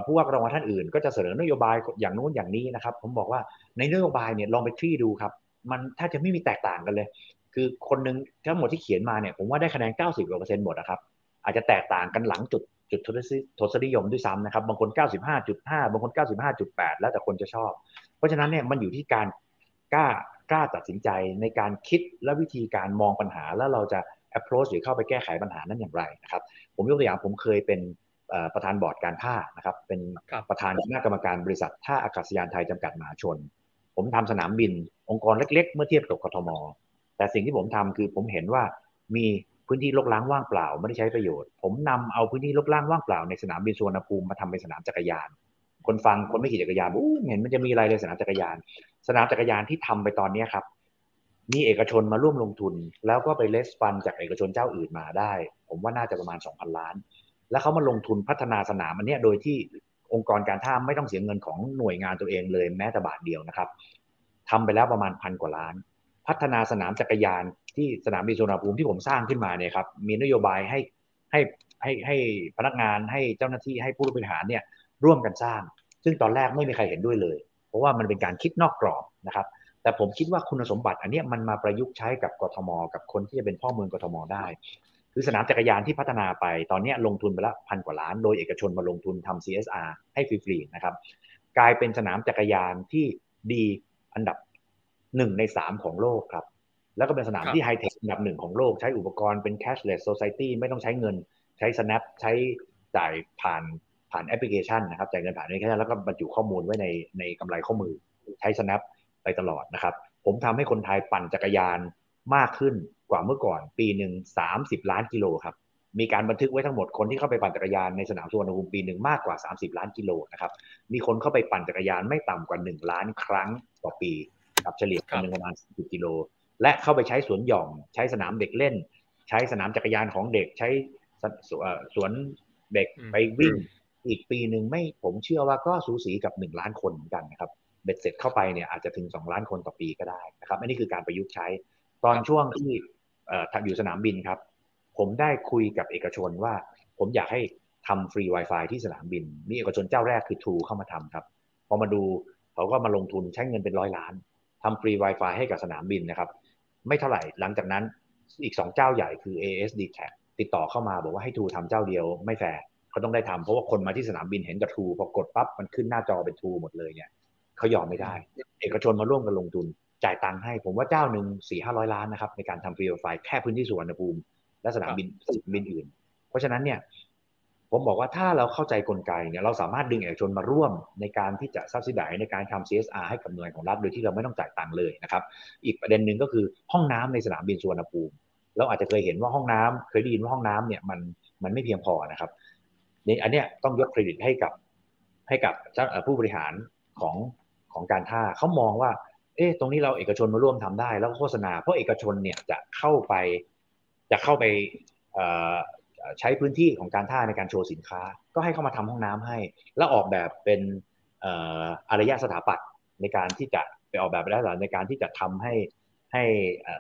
ผู้ว่ากรทมท่านอื่น ก็จะเสนอนโยบายอย่างนู้นอย่างนี้นะครับ ผมบอกว่าในนโยบายเนี่ยลองไปทรีดูครับ มันถ้าจะไม่มีแตกต่างกันเลย คือคนหนึ่งทั้งหมดที่เขียนมาเนี่ยผมว่าได้คะแนน 90กว่าเปอร์เซ็นต์หมดนะครับ อาจจะแตกต่างกันหลังจุดจุดทศนิยมด้วยซ้ำนะครับ บางคน 95.5 บางคน 95.8 แล้วแต่คนจะชอบ เพราะฉะนั้นเนี่ยมันอยู่ที่การกล้า กล้าตัดสินใจในการคิดและวิธีการมองปัญหา แล้วเราจะ approach หรือเข้าไปแก้ไขปัญหานั้นอย่างไรนะครับผมยกตัวอย่างผมเคยเป็นประธานบอร์ดการท่านะครับเป็นประธานคณะกรรมการบริษัทท่าอากาศยานไทยจำกัดมหาชน ผมทำสนามบินองค์กรเล็ก ๆ เมื่อเทียบกับกทม แต่สิ่งที่ผมทำคือผมเห็นว่ามีพื้นที่ลกล้างว่างเปล่าไม่ได้ใช้ประโยชน์ ผมนำเอาพื้นที่ลกล้างว่างเปล่าในสนามบินสุวรรณภูมิมาทำเป็นสนามจักรยาน คนฟังคนไม่ขี่จักรยานอู้เห็นมันจะมีอะไรเลยสนามจักรยาน สนามจักรยานที่ทำไปตอนนี้ครับ มีเอกชนมาร่วมลงทุน แล้วก็ไปเลสฟันจากเอกชนเจ้าอื่นมาได้ ผมว่าน่าจะประมาณ 2,000 ล้าน แล้วเขามาลงทุนพัฒนาสนามอันนี้โดยที่องค์กรการท่าไม่ต้องเสียเงินของหน่วยงานตัวเองเลยแม้แต่บาทเดียวนะครับทำไปแล้วประมาณพันกว่าล้าน พัฒนาสนามจักรยานที่สนามบินสุวรรณภูมิที่ผมสร้างขึ้นมาเนี่ยครับมีนโยบายให้ให้ให้ให้พนักงานให้เจ้าหน้าที่ให้ผู้บริหารเนี่ยร่วมกันสร้าง ซึ่งตอนแรกไม่มีใครเห็นด้วยเลย เพราะว่ามันเป็นการคิดนอกกรอบนะครับ แต่ผมคิดว่าคุณสมบัติอันนี้มันมาประยุกต์ใช้กับกทม กับคนที่จะเป็นพ่อเมืองกทมได้ คือสนามจักรยานที่พัฒนาไปตอนนี้ลงทุนไปละพันกว่าล้าน โดยเอกชนมาลงทุนทำ CSR ให้ฟรีๆนะครับ กลายเป็นสนามจักรยานที่ดีอันดับหนึ่งในสามของโลกครับ แล้วก็เป็นสนามที่ไฮเทคอันดับหนึ่งของโลก ใช้อุปกรณ์เป็น cashless society ไม่ต้องใช้เงิน ใช้ snap ใช้จ่ายผ่าน ผ่านแอปพลิเคชันนะครับจ่ายเงินผ่านแอปพลิเคชันแล้วก็บรรจุข้อมูลไว้ในในกำไรข้อมือใช้ snap ไปตลอดนะครับ ผมทำให้คนไทยปั่นจักรยานมากขึ้นกว่าเมื่อก่อน ปีหนึ่งสามสิบล้านกิโลครับมีการบันทึกไว้ทั้งหมดคนที่เข้าไปปั่นจักรยานในสนามสุวรรณภูมิปีหนึ่งมากกว่า 30 ล้านกิโลนะครับมีคนเข้าไปปั่นจักรยานไม่ต่ำกว่า 1 ล้านครั้งต่อปีกับเฉลี่ยกันประมาณ10กิโลและเข้าไปใช้สวนหย่อมใช้สนามเด็กเล่น ใช้สนามจักรยานของเด็กใช้สวนเด็กไปวิ่ง อีกปีหนึ่งไม่ผมเชื่อว่าก็สูสีกับ 1 ล้านคนเหมือนกันนะครับเบ็ดเสร็จเข้าไปเนี่ยอาจจะถึง 2 ล้านคนต่อปีก็ได้นะครับอันนี้คือการประยุกต์ใช้ตอนช่วงที่อยู่สนามบินครับ ผมได้คุยกับเอกชนว่า ผมอยากให้ทำฟรี Wi-Fi ที่สนามบินมีเอกชนเจ้าแรกคือทูเข้ามาทำครับพอมาดูเขาก็มาลงทุนใช้เงินเป็นร้อยล้านทำฟรี Wi-Fi ให้กับสนามบินนะครับ ไม่เท่าไหร่หลังจากนั้นอีกสองเจ้าใหญ่คือ ASD t a c ติดต่อเข้ามาบอกว่าให้ทูทำเจ้าเดียวไม่แฟร์ เขาต้องได้ทำเพราะว่าคนมาที่สนามบินเห็นกับทูพอกดปั๊บมันขึ้นหน้าจอเป็นทูหมดเลยเนี่ยเขายอมไม่ได้ เอกชนมาร่วมกันลงทุนจ่ายตังค์ให้ผมว่าเจ้าหนึ่งสี่ห้าร้อยล้านนะครับในการทำฟรีไฟแค่พื้นที่สุวรรณภูมิ และสนามบินสนามบินอื่น เพราะฉะนั้นเนี่ยผมบอกว่าถ้าเราเข้าใจกลไกเนี่ยเราสามารถดึงเอกชนมาร่วมในการที่จะซับซิไดในการทำ CSR ให้กับหน่วยของรัฐโดยที่เราไม่ต้องจ่ายตังค์เลยนะครับ อีกประเด็นหนึ่งก็คือห้องน้ำในสนามบินสุวรรณภูมิเราอาจจะเคยเห็นว่าห้องน้ำเคยได้ยินว่าห้องน้ำเนี่ยมันมันไม่เพียงพอนะครับ นี่อันเนี้ยต้องยกเครดิตให้กับให้กับผู้บริหารของของการท่าเขามองว่า เอ๊ะตรงนี้เราเอกชนมาร่วมทำได้ แล้วโฆษณาเพราะเอกชนเนี่ยจะเข้าไปจะเข้าไปใช้พื้นที่ของการท่าในการโชว์สินค้า ก็ให้เข้ามาทำห้องน้ำให้ แล้วออกแบบเป็นอารยะสถาปัตย์ในการที่จะไปออกแบบแล้วในการที่จะทำให้ ให้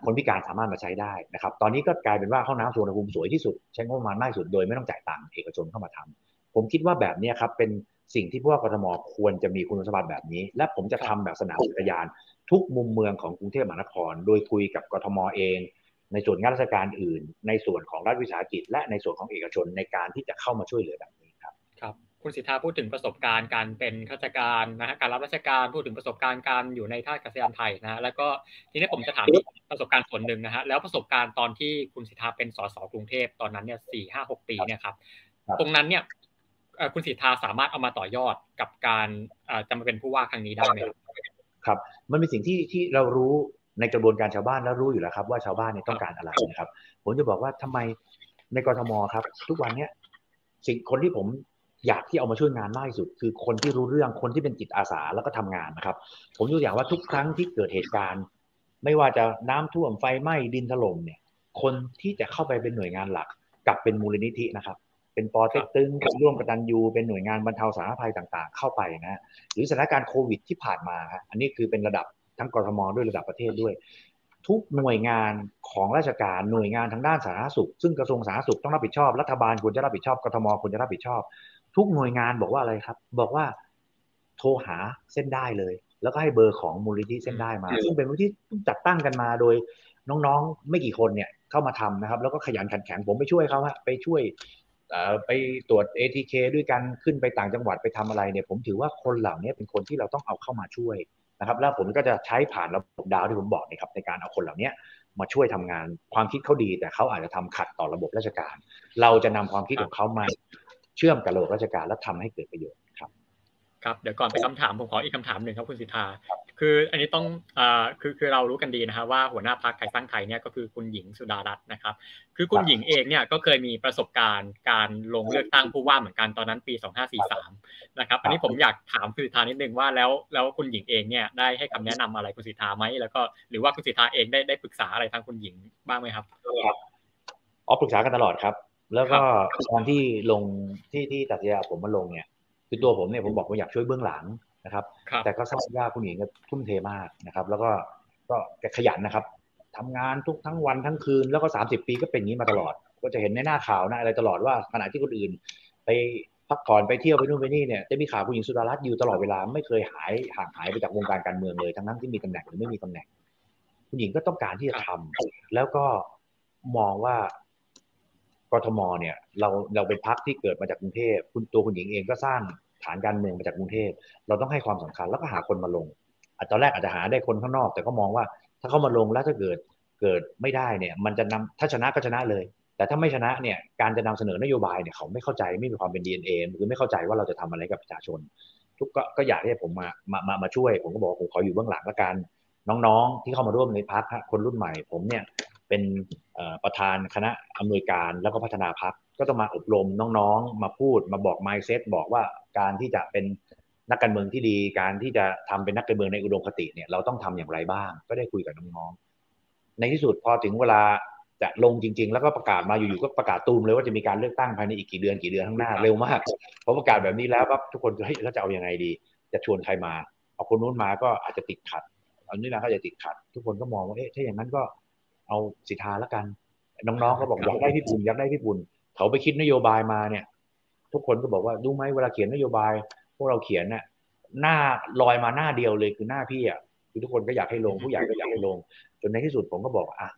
คนพิการสามารถมาใช้ได้นะครับ ตอนนี้ก็กลายเป็นว่าห้องน้ำสุวรรณภูมิสวยที่สุดใช้งบประมาณมากสุดโดยไม่ต้องจ่ายตังค์เอกชนเข้ามาทำผมคิดว่าแบบนี้ครับเป็นสิ่งที่พวกกทมควรจะมีคุณสมบัติแบบนี้ และผมจะทำแบบสนามจักรยาน ทุกมุมเมืองของกรุงเทพมหานคร โดยคุยกับกทมเอง ในส่วนงานราชการอื่น ในส่วนของรัฐวิสาหกิจ และในส่วนของเอกชนในการที่จะเข้ามาช่วยเหลือแบบ ครับครับคุณสิทธาพูดถึงประสบการณ์การเป็นข้าราชการนะฮะการรับราชการพูดถึงประสบการณ์การอยู่ในท่าอากาศยานไทยนะฮะแล้วก็ทีนี้ผมจะถามประสบการณ์ส่วนหนึ่งนะฮะแล้วประสบการณ์ตอนที่คุณสิทธาเป็นสสกรุงเทพตอนนั้นเนี่ยสี่ห้าหกปีเนี่ยครับตรงนั้นเนี่ยคุณสิทธาสามารถเอามาต่อยอดกับการจะมาเป็นผู้ว่าครั้งนี้ได้ไหมครับครับ มันเป็นสิ่งที่ที่เรารู้ในกระบวนการชาวบ้านแล้วรู้อยู่แล้วครับ ว่าชาวบ้านเนี่ยต้องการอะไรนะครับ ผมจะบอกว่าทำไมในกรทมครับ ทุกวันเนี้ยสิ่งคนที่ผม อยากที่เอามาช่วยงานมากที่สุด คือคนที่รู้เรื่องคนที่เป็นจิตอาสาแล้วก็ทำงานนะครับ ผมยกอย่างว่าทุกครั้งที่เกิดเหตุการณ์ ไม่ว่าจะน้ำท่วมไฟไหม้ดินถล่มเนี่ย คนที่จะเข้าไปเป็นหน่วยงานหลักกับเป็นมูลนิธินะครับ เป็นปอเต็กตึงร่วมกตันยูเป็นหน่วยงานบรรเทาสาธารณภัยต่างๆ เข้าไปนะหรือสถานการณ์โควิดที่ผ่านมาอันนี้คือเป็นระดับทั้งกรทมด้วยระดับประเทศด้วย ทุกหน่วยงานของราชการหน่วยงานทางด้านสาธารณสุข ซึ่งกระทรวงสาธารณสุขต้องรับผิดชอบรัฐบาลควรจะรับผิดชอบกรทมควรจะรับผิดชอบ ทุกหน่วยงานบอกว่าอะไรครับ บอกว่าโทรหาเส้นได้เลย แล้วก็ให้เบอร์ของมูลนิธิเส้นได้มา ซึ่งเป็นมูลนิธิจัดตั้งกันมาโดยน้องๆไม่กี่คนเนี่ยเข้ามาทำนะครับ แล้วก็ขยันขันแข็งผมไปช่วยเขาฮะไปช่วยไปตรวจ ATK ด้วยกันขึ้นไปต่างจังหวัดไปทำอะไรเนี่ย ผมถือว่าคนเหล่านี้เป็นคนที่เราต้องเอาเข้ามาช่วยนะครับ แล้วผมก็จะใช้ผ่านระบบดาวที่ผมบอกนะครับในการเอาคนเหล่านี้มาช่วยทำงานความคิดเขาดี แต่เขาอาจจะทำขัดต่อระบบราชการ เราจะนำความคิดของเขามา เชื่อมกับระบบราชการและทำให้เกิดประโยชน์ครับครับเดี๋ยวก่อนไปคำถามผมขออีกคำถามหนึ่งครับคุณสิทธาคืออันนี้ต้องอ่าคือคือเรารู้กันดีนะครับว่าหัวหน้าพรรคไทยสร้างไทยเนี่ยก็คือคุณหญิงสุดารัตน์นะครับ คือคุณหญิงเองเนี่ยก็เคยมีประสบการณ์การลงเลือกตั้งผู้ว่าเหมือนกันตอนนั้นปี 2543นะครับอันนี้ผมอยากถามคุณสิทธานิดนึงว่าแล้วแล้วคุณหญิงเองเนี่ยได้ให้คำแนะนำอะไรคุณสิทธาไหมแล้วก็หรือว่าคุณสิทธาเองได้ได้ปรึกษาอะไรทางคุณหญิงบ้างไหมครับอ๋อปรึกษากันตลอดครับ แล้วก็ตอนที่ลงที่ที่ตัดสินใจผมมาลงเนี่ย คือตัวผมเนี่ยผมบอกว่าอยากช่วยเบื้องหลังนะครับ แต่ก็ทราบว่าคุณหญิงก็ทุ่มเทมากนะครับ แล้วก็ก็แกขยันนะครับทำงานทุกทั้งวันทั้งคืนแล้วก็สามสิบปีก็เป็นอย่างนี้มาตลอด ก็จะเห็นในหน้าข่าวหน้าอะไรตลอดว่าขณะที่คนอื่น ไปพักผ่อนไปเที่ยวไปนู่นไปนี่เนี่ยจะมีข่าวคุณหญิงสุดารัตน์อยู่ตลอดเวลาไม่เคยหายห่างหายไปจากวงการการเมืองเลยทั้งนั้นที่มีตำแหน่งหรือไม่มีตำแหน่งคุณหญิงก็ต้องการที่จะทำแล้วก็มองว่า กทมเนี่ยเราเราเป็นพักที่เกิดมาจากกรุงเทพคุณตัวคุณหญิงเองก็สร้างฐานการเมืองมาจากกรุงเทพเราต้องให้ความสำคัญแล้วก็หาคนมาลงอตอนแรกอาจจะหาได้คนข้างนอก แต่ก็มองว่าถ้าเขามาลงแล้วถ้าเกิดเกิดไม่ได้เนี่ยมันจะนำถ้าชนะก็ชนะเลย แต่ถ้าไม่ชนะเนี่ยการจะนำเสนอนโยบายเนี่ยเขาไม่เข้าใจไม่มีความเป็น DNA คือไม่เข้าใจว่าเราจะทำอะไรกับประชาชน ทุกก็ก็อยากให้ผมมามามามาช่วย ผมก็บอกผมขออยู่เบื้องหลังละกันน้องๆ ที่เข้ามาร่วมในพักคนรุ่นใหม่ ผมเนี่ย เป็นประธานคณะอำนวยการแล้วก็พัฒนาพักก็ต้องมาอบรมน้องๆ มาพูดมาบอก mindset บอกว่าการที่จะเป็นนักการเมืองที่ดี การที่จะทำเป็นนักการเมืองในอุดมคติเนี่ยเราต้องทำอย่างไรบ้าง ก็ได้คุยกับน้องๆ ในที่สุดพอถึงเวลาจะลงจริง ๆ แล้วก็ประกาศมาอยู่ๆก็ประกาศตูมเลยว่าจะมีการเลือกตั้งภายในอีกกี่เดือนกี่เดือนข้างหน้าเร็วมากพอประกาศแบบนี้แล้วปั๊บทุกคนก็เฮ้ยแล้วจะเอาอยัางไงดี จะชวนใครมาเอาคนนู้นมาก็อาจจะติดขัดเอานี่นะก็จะติดขัด ทุกคนก็มองว่าเอ๊ะถ้าอย่างนั้นก็ เอาสิทธาแล้วกัน น้องๆก็บอกอยากได้พี่ปุณอยากได้พี่ปุณเขาไปคิดนโยบายมาเนี่ย ทุกคนก็บอกว่าดูไหมเวลาเขียนนโยบาย พวกเราเขียนเนี่ยหน้าลอยมาหน้าเดียวเลยคือหน้าพี่อะคือทุกคนก็อยากให้ลงผู้ใหญ่ก็อยากให้ลง จนในที่สุดผมก็บอกอะ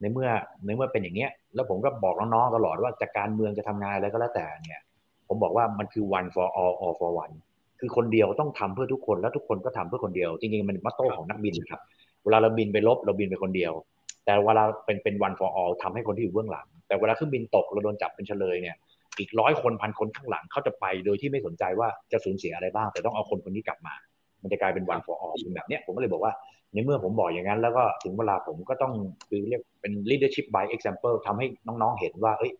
ในเมื่อในเมื่อเป็นอย่างเนี้ย แล้วผมก็บอกน้องๆตลอดว่าจากการเมืองจะทำงานอะไรก็แล้วแต่เนี่ย ผมบอกว่ามันคือ one for all all for one คือคนเดียวต้องทำเพื่อทุกคนแล้วทุกคนก็ทำเพื่อคนเดียวจริงๆมันมัตโต้ของนักบินครับ เวลาเราบินไปลบเราบินไปคนเดียว แต่เวลาเป็นเป็น one for all ทำให้คนที่อยู่เบื้องหลัง แต่เวลาเครื่องบินตกเราโดนจับเป็นเฉลยเนี่ยอีกร้อยคนพันคนข้างหลังเขาจะไปโดยที่ไม่สนใจว่าจะสูญเสียอะไรบ้าง แต่ต้องเอาคนคนนี้กลับมา มันจะกลายเป็นวัน for all เป็นแบบเนี้ยผมก็เลยบอกว่าในเมื่อผมบอกอย่างนั้น แล้วก็ถึงเวลาผมก็ต้องคือเรียกเป็น leadership by example ทำให้น้องๆเห็นว่าเอ้ย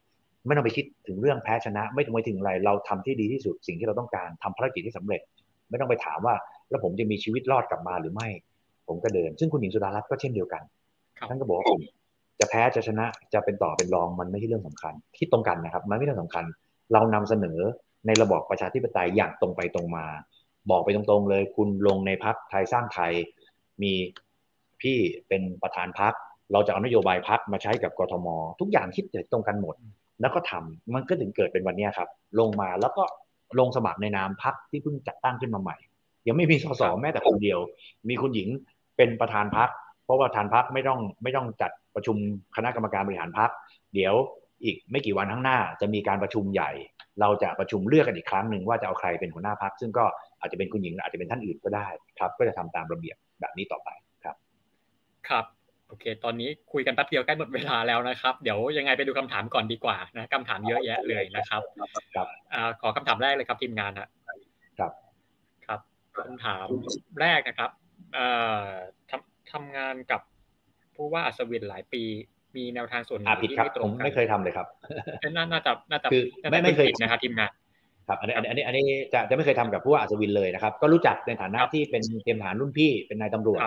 ไม่ต้องไปคิดถึงเรื่องแพ้ชนะ ไม่ต้องไปถึงอะไรเราทำที่ดีที่สุดสิ่งที่เราต้องการทำภารกิจที่สำเร็จ ไม่ต้องไปถามว่า แล้วผมจะมีชีวิตรอดกลับมาหรือไม่ ผมก็เดิน ซึ่งคุณหญิงสุดารัตน์ก็เช่นเดียวกัน ท่านก็บอกว่าจะแพ้จะชนะจะเป็นต่อเป็นรองมันไม่ใช่เรื่องสำคัญคิดตรงกันนะครับ มันไม่ใช่เรื่องสำคัญ เรานำเสนอในระบอบประชาธิปไตยอย่างตรงไปตรงมา บอกไปตรงๆเลย คุณลงในพักไทยสร้างไทยมีพี่เป็นประธานพักเราจะเอานโยบายพักมาใช้กับกทม ทุกอย่างคิดตรงกันหมด แล้วก็ทำมันก็ถึงเกิดเป็นวันนี้ครับ ลงมาแล้วก็ลงสมัครในนามพักที่เพิ่งจัดตั้งขึ้นมาใหม่ ยังไม่มีสสแม้แต่คนเดียว มีคุณหญิงเป็นประธานพัก เพราะว่าทานพักไม่ต้องไม่ต้องจัดประชุมคณะกรรมการบริหารพักเดี๋ยวอีกไม่กี่วันข้างหน้าจะมีการประชุมใหญ่ เราจะประชุมเลือกกันอีกครั้งหนึ่งว่าจะเอาใครเป็นหัวหน้าพักซึ่งก็อาจจะเป็นคุณหญิงอาจจะเป็นท่านอื่นก็ได้ครับ ก็จะทำตามระเบียบแบบนี้ต่อไปครับ ครับโอเค ตอนนี้คุยกันแป๊บเดียวใกล้หมดเวลาแล้วนะครับ เดี๋ยวยังไงไปดูคำถามก่อนดีกว่านะคำถามเยอะแยะเลยนะครับครับขอคำถามแรกเลยครับทีมงานครับ ครับคำถามแรกนะครับเอ่อ ทำงานกับผู้ว่าอัศวินหลายปีมีแนวทางส่วนไหนที่ไม่ตรงกันไม่เคยทำเลยครับน่าจะน่าจะคือไม่ไม่เคยนะครับทีมงานครับอันนี้อันนี้อันนี้จะจะไม่เคยทำกับผู้ว่าอัศวินเลยนะครับ ก็รู้จักในฐานะที่เป็นเตรียมฐานรุ่นพี่เป็นนายตำรวจ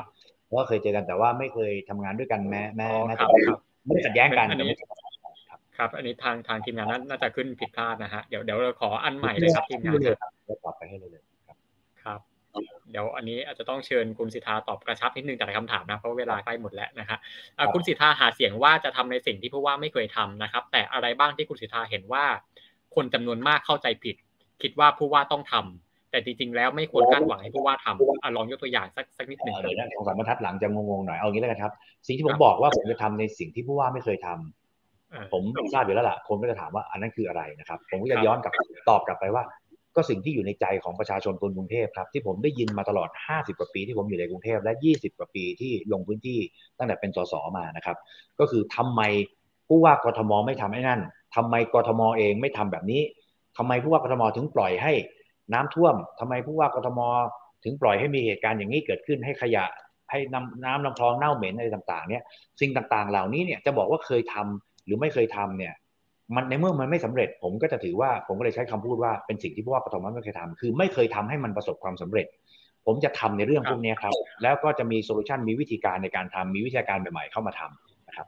เพราะเคยเจอกันแต่ว่าไม่เคยทำงานด้วยกันแม้แม้แม้แต่ไม่ได้ขัดแย้งกันครับ อันนี้ทางทางทีมงานน่าจะขึ้นผิดพลาดนะฮะเดี๋ยวเดี๋ยวเราขออันใหม่เลยครับทีมงานครับปรับไปให้เลยครับ เดี๋ยวอันนี้อาจจะต้องเชิญคุณสิทธาตอบกระชับนิดนึงแต่ละคำถามนะเพราะเวลาใกล้หมดแล้วนะฮะคุณสิทธาหาเสียงว่าจะทำในสิ่งที่ผู้ว่าไม่เคยทำนะครับ แต่อะไรบ้างที่คุณสิทธาเห็นว่า คนจำนวนมากเข้าใจผิด คิดว่าผู้ว่าต้องทำแต่จริงๆ แล้วไม่ควรคาดหวังให้ผู้ว่าทำลองยกตัวอย่างสักสักนิดหนึ่งเลยนะสองสามบรรทัดหลังจะงงๆหน่อยเอางี้แล้วกันครับ สิ่งที่ผมบอกว่าผมจะทำในสิ่งที่ผู้ว่าไม่เคยทำผมทราบอยู่แล้วล่ะคนก็จะถามว่าอันนั้นคืออะไรนะครับ ผมก็จะย้อนกลับตอบกลับไปว่า ก็สิ่งที่อยู่ในใจของประชาชนคนกรุงเทพครับ ที่ผมได้ยินมาตลอด 50 กว่าปีที่ผมอยู่ในกรุงเทพและ 20 กว่าปีที่ลงพื้นที่ตั้งแต่เป็นสสมานะครับ ก็คือทำไมผู้ว่ากทมไม่ทำไอ้นั่นทำไมกทมเองไม่ทำแบบนี้ทำไมผู้ว่ากทมถึงปล่อยให้น้ำท่วมทำไมผู้ว่ากทมถึงปล่อยให้มีเหตุการณ์อย่างนี้เกิดขึ้นให้ขยะให้น้ำน้ำลำคลองเน่าเหม็นอะไรต่างๆเนี่ยสิ่งต่างๆ เหล่านี้เนี่ยจะบอกว่าเคยทำหรือไม่เคยทำเนี่ย มันในเมื่อมันไม่สำเร็จ ผมก็จะถือว่าผมก็เลยใช้คำพูดว่าเป็นสิ่งที่ผู้ว่ากทมไม่เคยทำคือไม่เคยทำให้มันประสบความสำเร็จ ผมจะทำในเรื่องพวกนี้ครับ แล้วก็จะมีโซลูชันมีวิธีการในการทำมีวิธีการใหม่ๆ เข้ามาทำนะครับ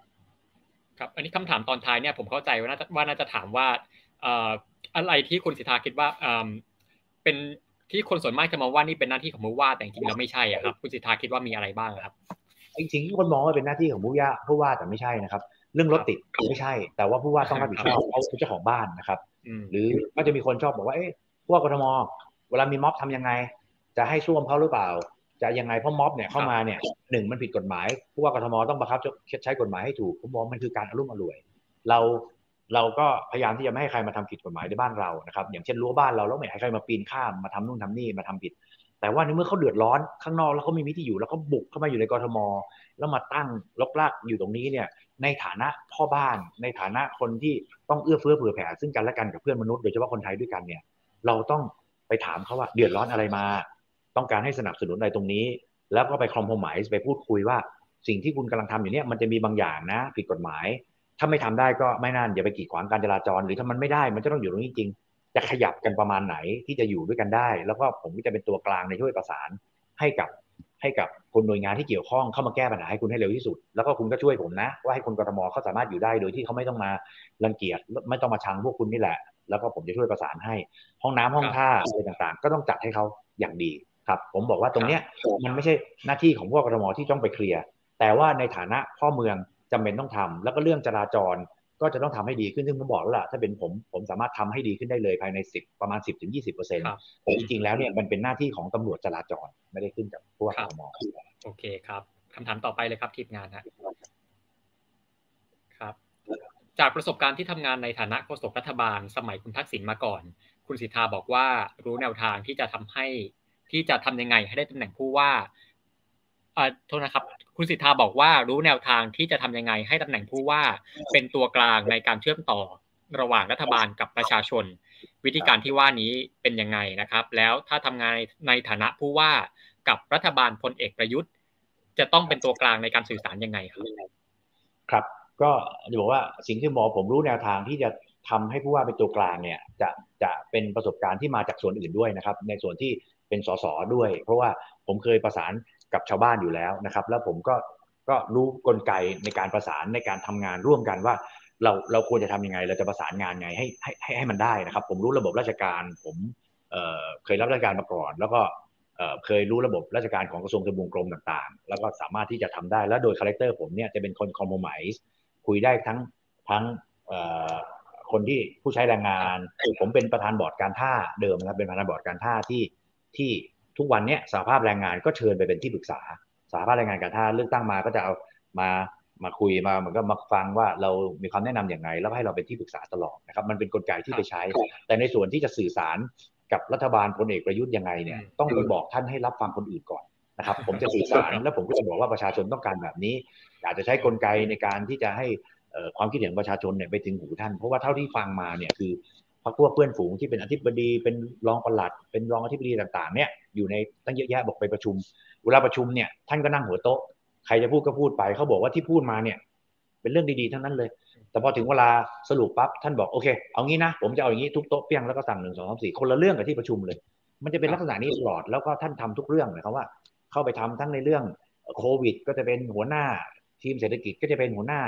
ครับ อันนี้คำถามตอนท้ายเนี่ยผมเข้าใจว่าน่าจะว่าน่าจะถามว่าอะไรที่คุณสิทธาคิดว่าเป็นที่คนส่วนมากจะมองว่านี่เป็นหน้าที่ของผู้ว่าแต่จริงๆแล้วไม่ใช่อะครับ คุณสิทธาคิดว่ามีอะไรบ้างครับจริงๆที่คนมองว่าเป็นหน้าที่ของผู้ว่าผู้ว่าแต่ไม่ใช่นะครับ เรื่องรถติดไม่ใช่ แต่ว่าผู้ว่าต้องรับผิดชอบเขาเป็นเจ้าของบ้านนะครับ หรือก็จะมีคนชอบบอกว่าเอ๊ะผู้ว่ากทมเวลามีม็อบทำยังไง จะให้ซ่วมเขาหรือเปล่า จะยังไงเพราะม็อบเนี่ยเข้ามาเนี่ยหนึ่งมันผิดกฎหมาย ผู้ว่ากทมต้องบังคับใช้กฎหมายให้ถูกผมมองมันคือการอารมณ์อร่วย เราเราก็พยายามที่จะไม่ให้ใครมาทำผิดกฎหมายในบ้านเรานะครับ อย่างเช่นรั้วบ้านเราแล้วไม่ให้ใครมาปีนข้ามมาทำนู่นทำนี่มาทำผิด แต่ว่าในเมื่อเขาเดือดร้อนข้างนอกแล้วเขาไม่มีที่อยู่แล้วก็บุกเข้ามาอยู่ในกรทม แล้วมาตั้งลกลากอยู่ตรงนี้เนี่ยในฐานะพ่อบ้านในฐานะคนที่ต้องเอื้อเฟื้อเผื่อแผ่ ซึ่งกันและกันกับเพื่อนมนุษย์โดยเฉพาะคนไทยด้วยกันเนี่ยเราต้องไปถามเขาว่าเดือดร้อนอะไรมา ต้องการให้สนับสนุนอะไรตรงนี้ แล้วก็ไปคอมโพมายไปพูดคุยว่าสิ่งที่คุณกำลังทำอยู่เนี่ยมันจะมีบางอย่างนะผิดกฎหมาย ถ้าไม่ทำได้ก็ไม่น่านอย่าไปกีดขวางการจราจร หรือถ้ามันไม่ได้มันจะต้องอยู่ตรงนี้จริง จะขยับกันประมาณไหนที่จะอยู่ด้วยกันได้ แล้วก็ผมก็จะเป็นตัวกลางในช่วยประสานให้กับให้กับคนหน่วยงานที่เกี่ยวข้องเข้ามาแก้ปัญหาให้คุณให้เร็วที่สุด แล้วก็คุณก็ช่วยผมนะ ว่าให้คนกรทมเขาสามารถอยู่ได้โดยที่เขาไม่ต้องมารังเกียจไม่ต้องมาชังพวกคุณนี่แหละ แล้วก็ผมจะช่วยประสานให้ ห้องน้ำห้องท่าอะไรต่างๆ ก็ต้องจัดให้เขาอย่างดีครับ ผมบอกว่าตรงเนี้ยมันไม่ใช่หน้าที่ของพวกกรทมที่ต้องไปเคลียร์แต่ว่าในฐานะพ่อเมืองจำเป็นต้องทำแล้วก็เรื่องจราจร ก็จะต้องทำให้ดีขึ้นซึ่งผมบอกแล้วล่ะถ้าเป็นผมผมสามารถทำให้ดีขึ้นได้เลยภายในสิบประมาณสิบถึงยี่สิบเปอร์เซ็นต์แต่จริงๆแล้วเนี่ยมันเป็นหน้าที่ของตำรวจจราจรไม่ได้ขึ้นกับพวกมโอเคครับคำถามต่อไปเลยครับทีมงานนะครับ จากประสบการณ์ที่ทำงานในฐานะโฆษกรัฐบาล สมัยคุณทักษิณมาก่อน คุณสิทธาบอกว่ารู้แนวทางที่จะทำให้ที่จะทำยังไงให้ได้ตำแหน่งผู้ว่าอ่า โทษนะครับ คุณสิทธาบอกว่ารู้แนวทางที่จะทำยังไงให้ตำแหน่งผู้ว่าเป็นตัวกลางในการเชื่อมต่อระหว่างรัฐบาลกับประชาชน วิธีการที่ว่านี้เป็นยังไงนะครับ แล้วถ้าทำงานในฐานะผู้ว่ากับรัฐบาลพลเอกประยุทธ์ จะต้องเป็นตัวกลางในการสื่อสารยังไงครับครับ ก็จะบอกว่าสิ่งที่หมอผมรู้แนวทางที่จะทำให้ผู้ว่าเป็นตัวกลางเนี่ยจะจะเป็นประสบการณ์ที่มาจากส่วนอื่นด้วยนะครับ ในส่วนที่เป็นสสด้วย เพราะว่าผมเคยประสาน กับชาวบ้านอยู่แล้วนะครับ แล้วผมก็ก็รู้กลไกในการประสานในการทำงานร่วมกันว่า เราเราควรจะทำยังไง เราจะประสานงานไงให้ให้ให้มันได้นะครับ ผมรู้ระบบราชการ ผมเคยรับราชการมาก่อน แล้วก็เคยรู้ระบบราชการของกระทรวงทบวงกรมต่างๆ แล้วก็สามารถที่จะทำได้แล้วโดย character ผมเนี่ยจะเป็นคน compromiseคุยได้ทั้งทั้งคนที่ผู้ใช้แรงงานผมเป็นประธานบอร์ดการท่าเดิมนะครับเป็นประธานบอร์ดการท่าที่ที่ ทุกวันนี้สหภาพแรงงานก็เชิญไปเป็นที่ปรึกษาสหภาพแรงงานการท่าเลือกตั้งมาก็จะเอามามาคุยมาเหมือนก็มาฟังว่าเรามีความแนะนํำอย่างไรแล้วให้เราเป็นที่ปรึกษาตลอดนะครับมันเป็นกลไกที่ไปใช้ แต่ในส่วนที่จะสื่อสารกับรัฐบาลพลเอกประยุทธ์ยังไงเนี่ยต้องไปบอกท่านให้รับฟังคนอื่นก่อนนะครับ ผมจะสื่อสารแล้วผมก็จะบอกว่าประชาชนต้องการแบบนี้อาจจะใช้กลไกในการที่จะให้ความคิดเห็นประชาชนเนี่ยไปถึงหูท่าน เพราะว่าเท่าที่ฟังมาเนี่ยคือ พรรคพวกเพื่อนฝูงที่เป็นอธิบดีเป็นรองปลัด เป็นรองอธิบดีต่างๆเนี่ยอยู่ในตั้งเยอะแยะบอกไปประชุมเวลาประชุมเนี่ยท่านก็นั่งหัวโต๊ะใครจะพูดก็พูดไปเขาบอกว่าที่พูดมาเนี่ย เป็นเรื่องดีๆทั้งนั้นเลย แต่พอถึงเวลาสรุปปั๊บท่านบอกโอเคเอางี้นะผมจะเอาอย่างนี้ทุกโต๊ะเปี้ยงแล้วก็สั่งหนึ่งสองสามสี่คนละเรื่องกับที่ประชุมเลย มันจะเป็นลักษณะนี้ตลอดแล้วก็ท่านทำทุกเรื่องนะครับว่า เข้าไปทำทั้งในเรื่องโควิด ก็จะเป็นหัวหน้าทีมเศรษฐกิจก็จะเป็นหัวหน้า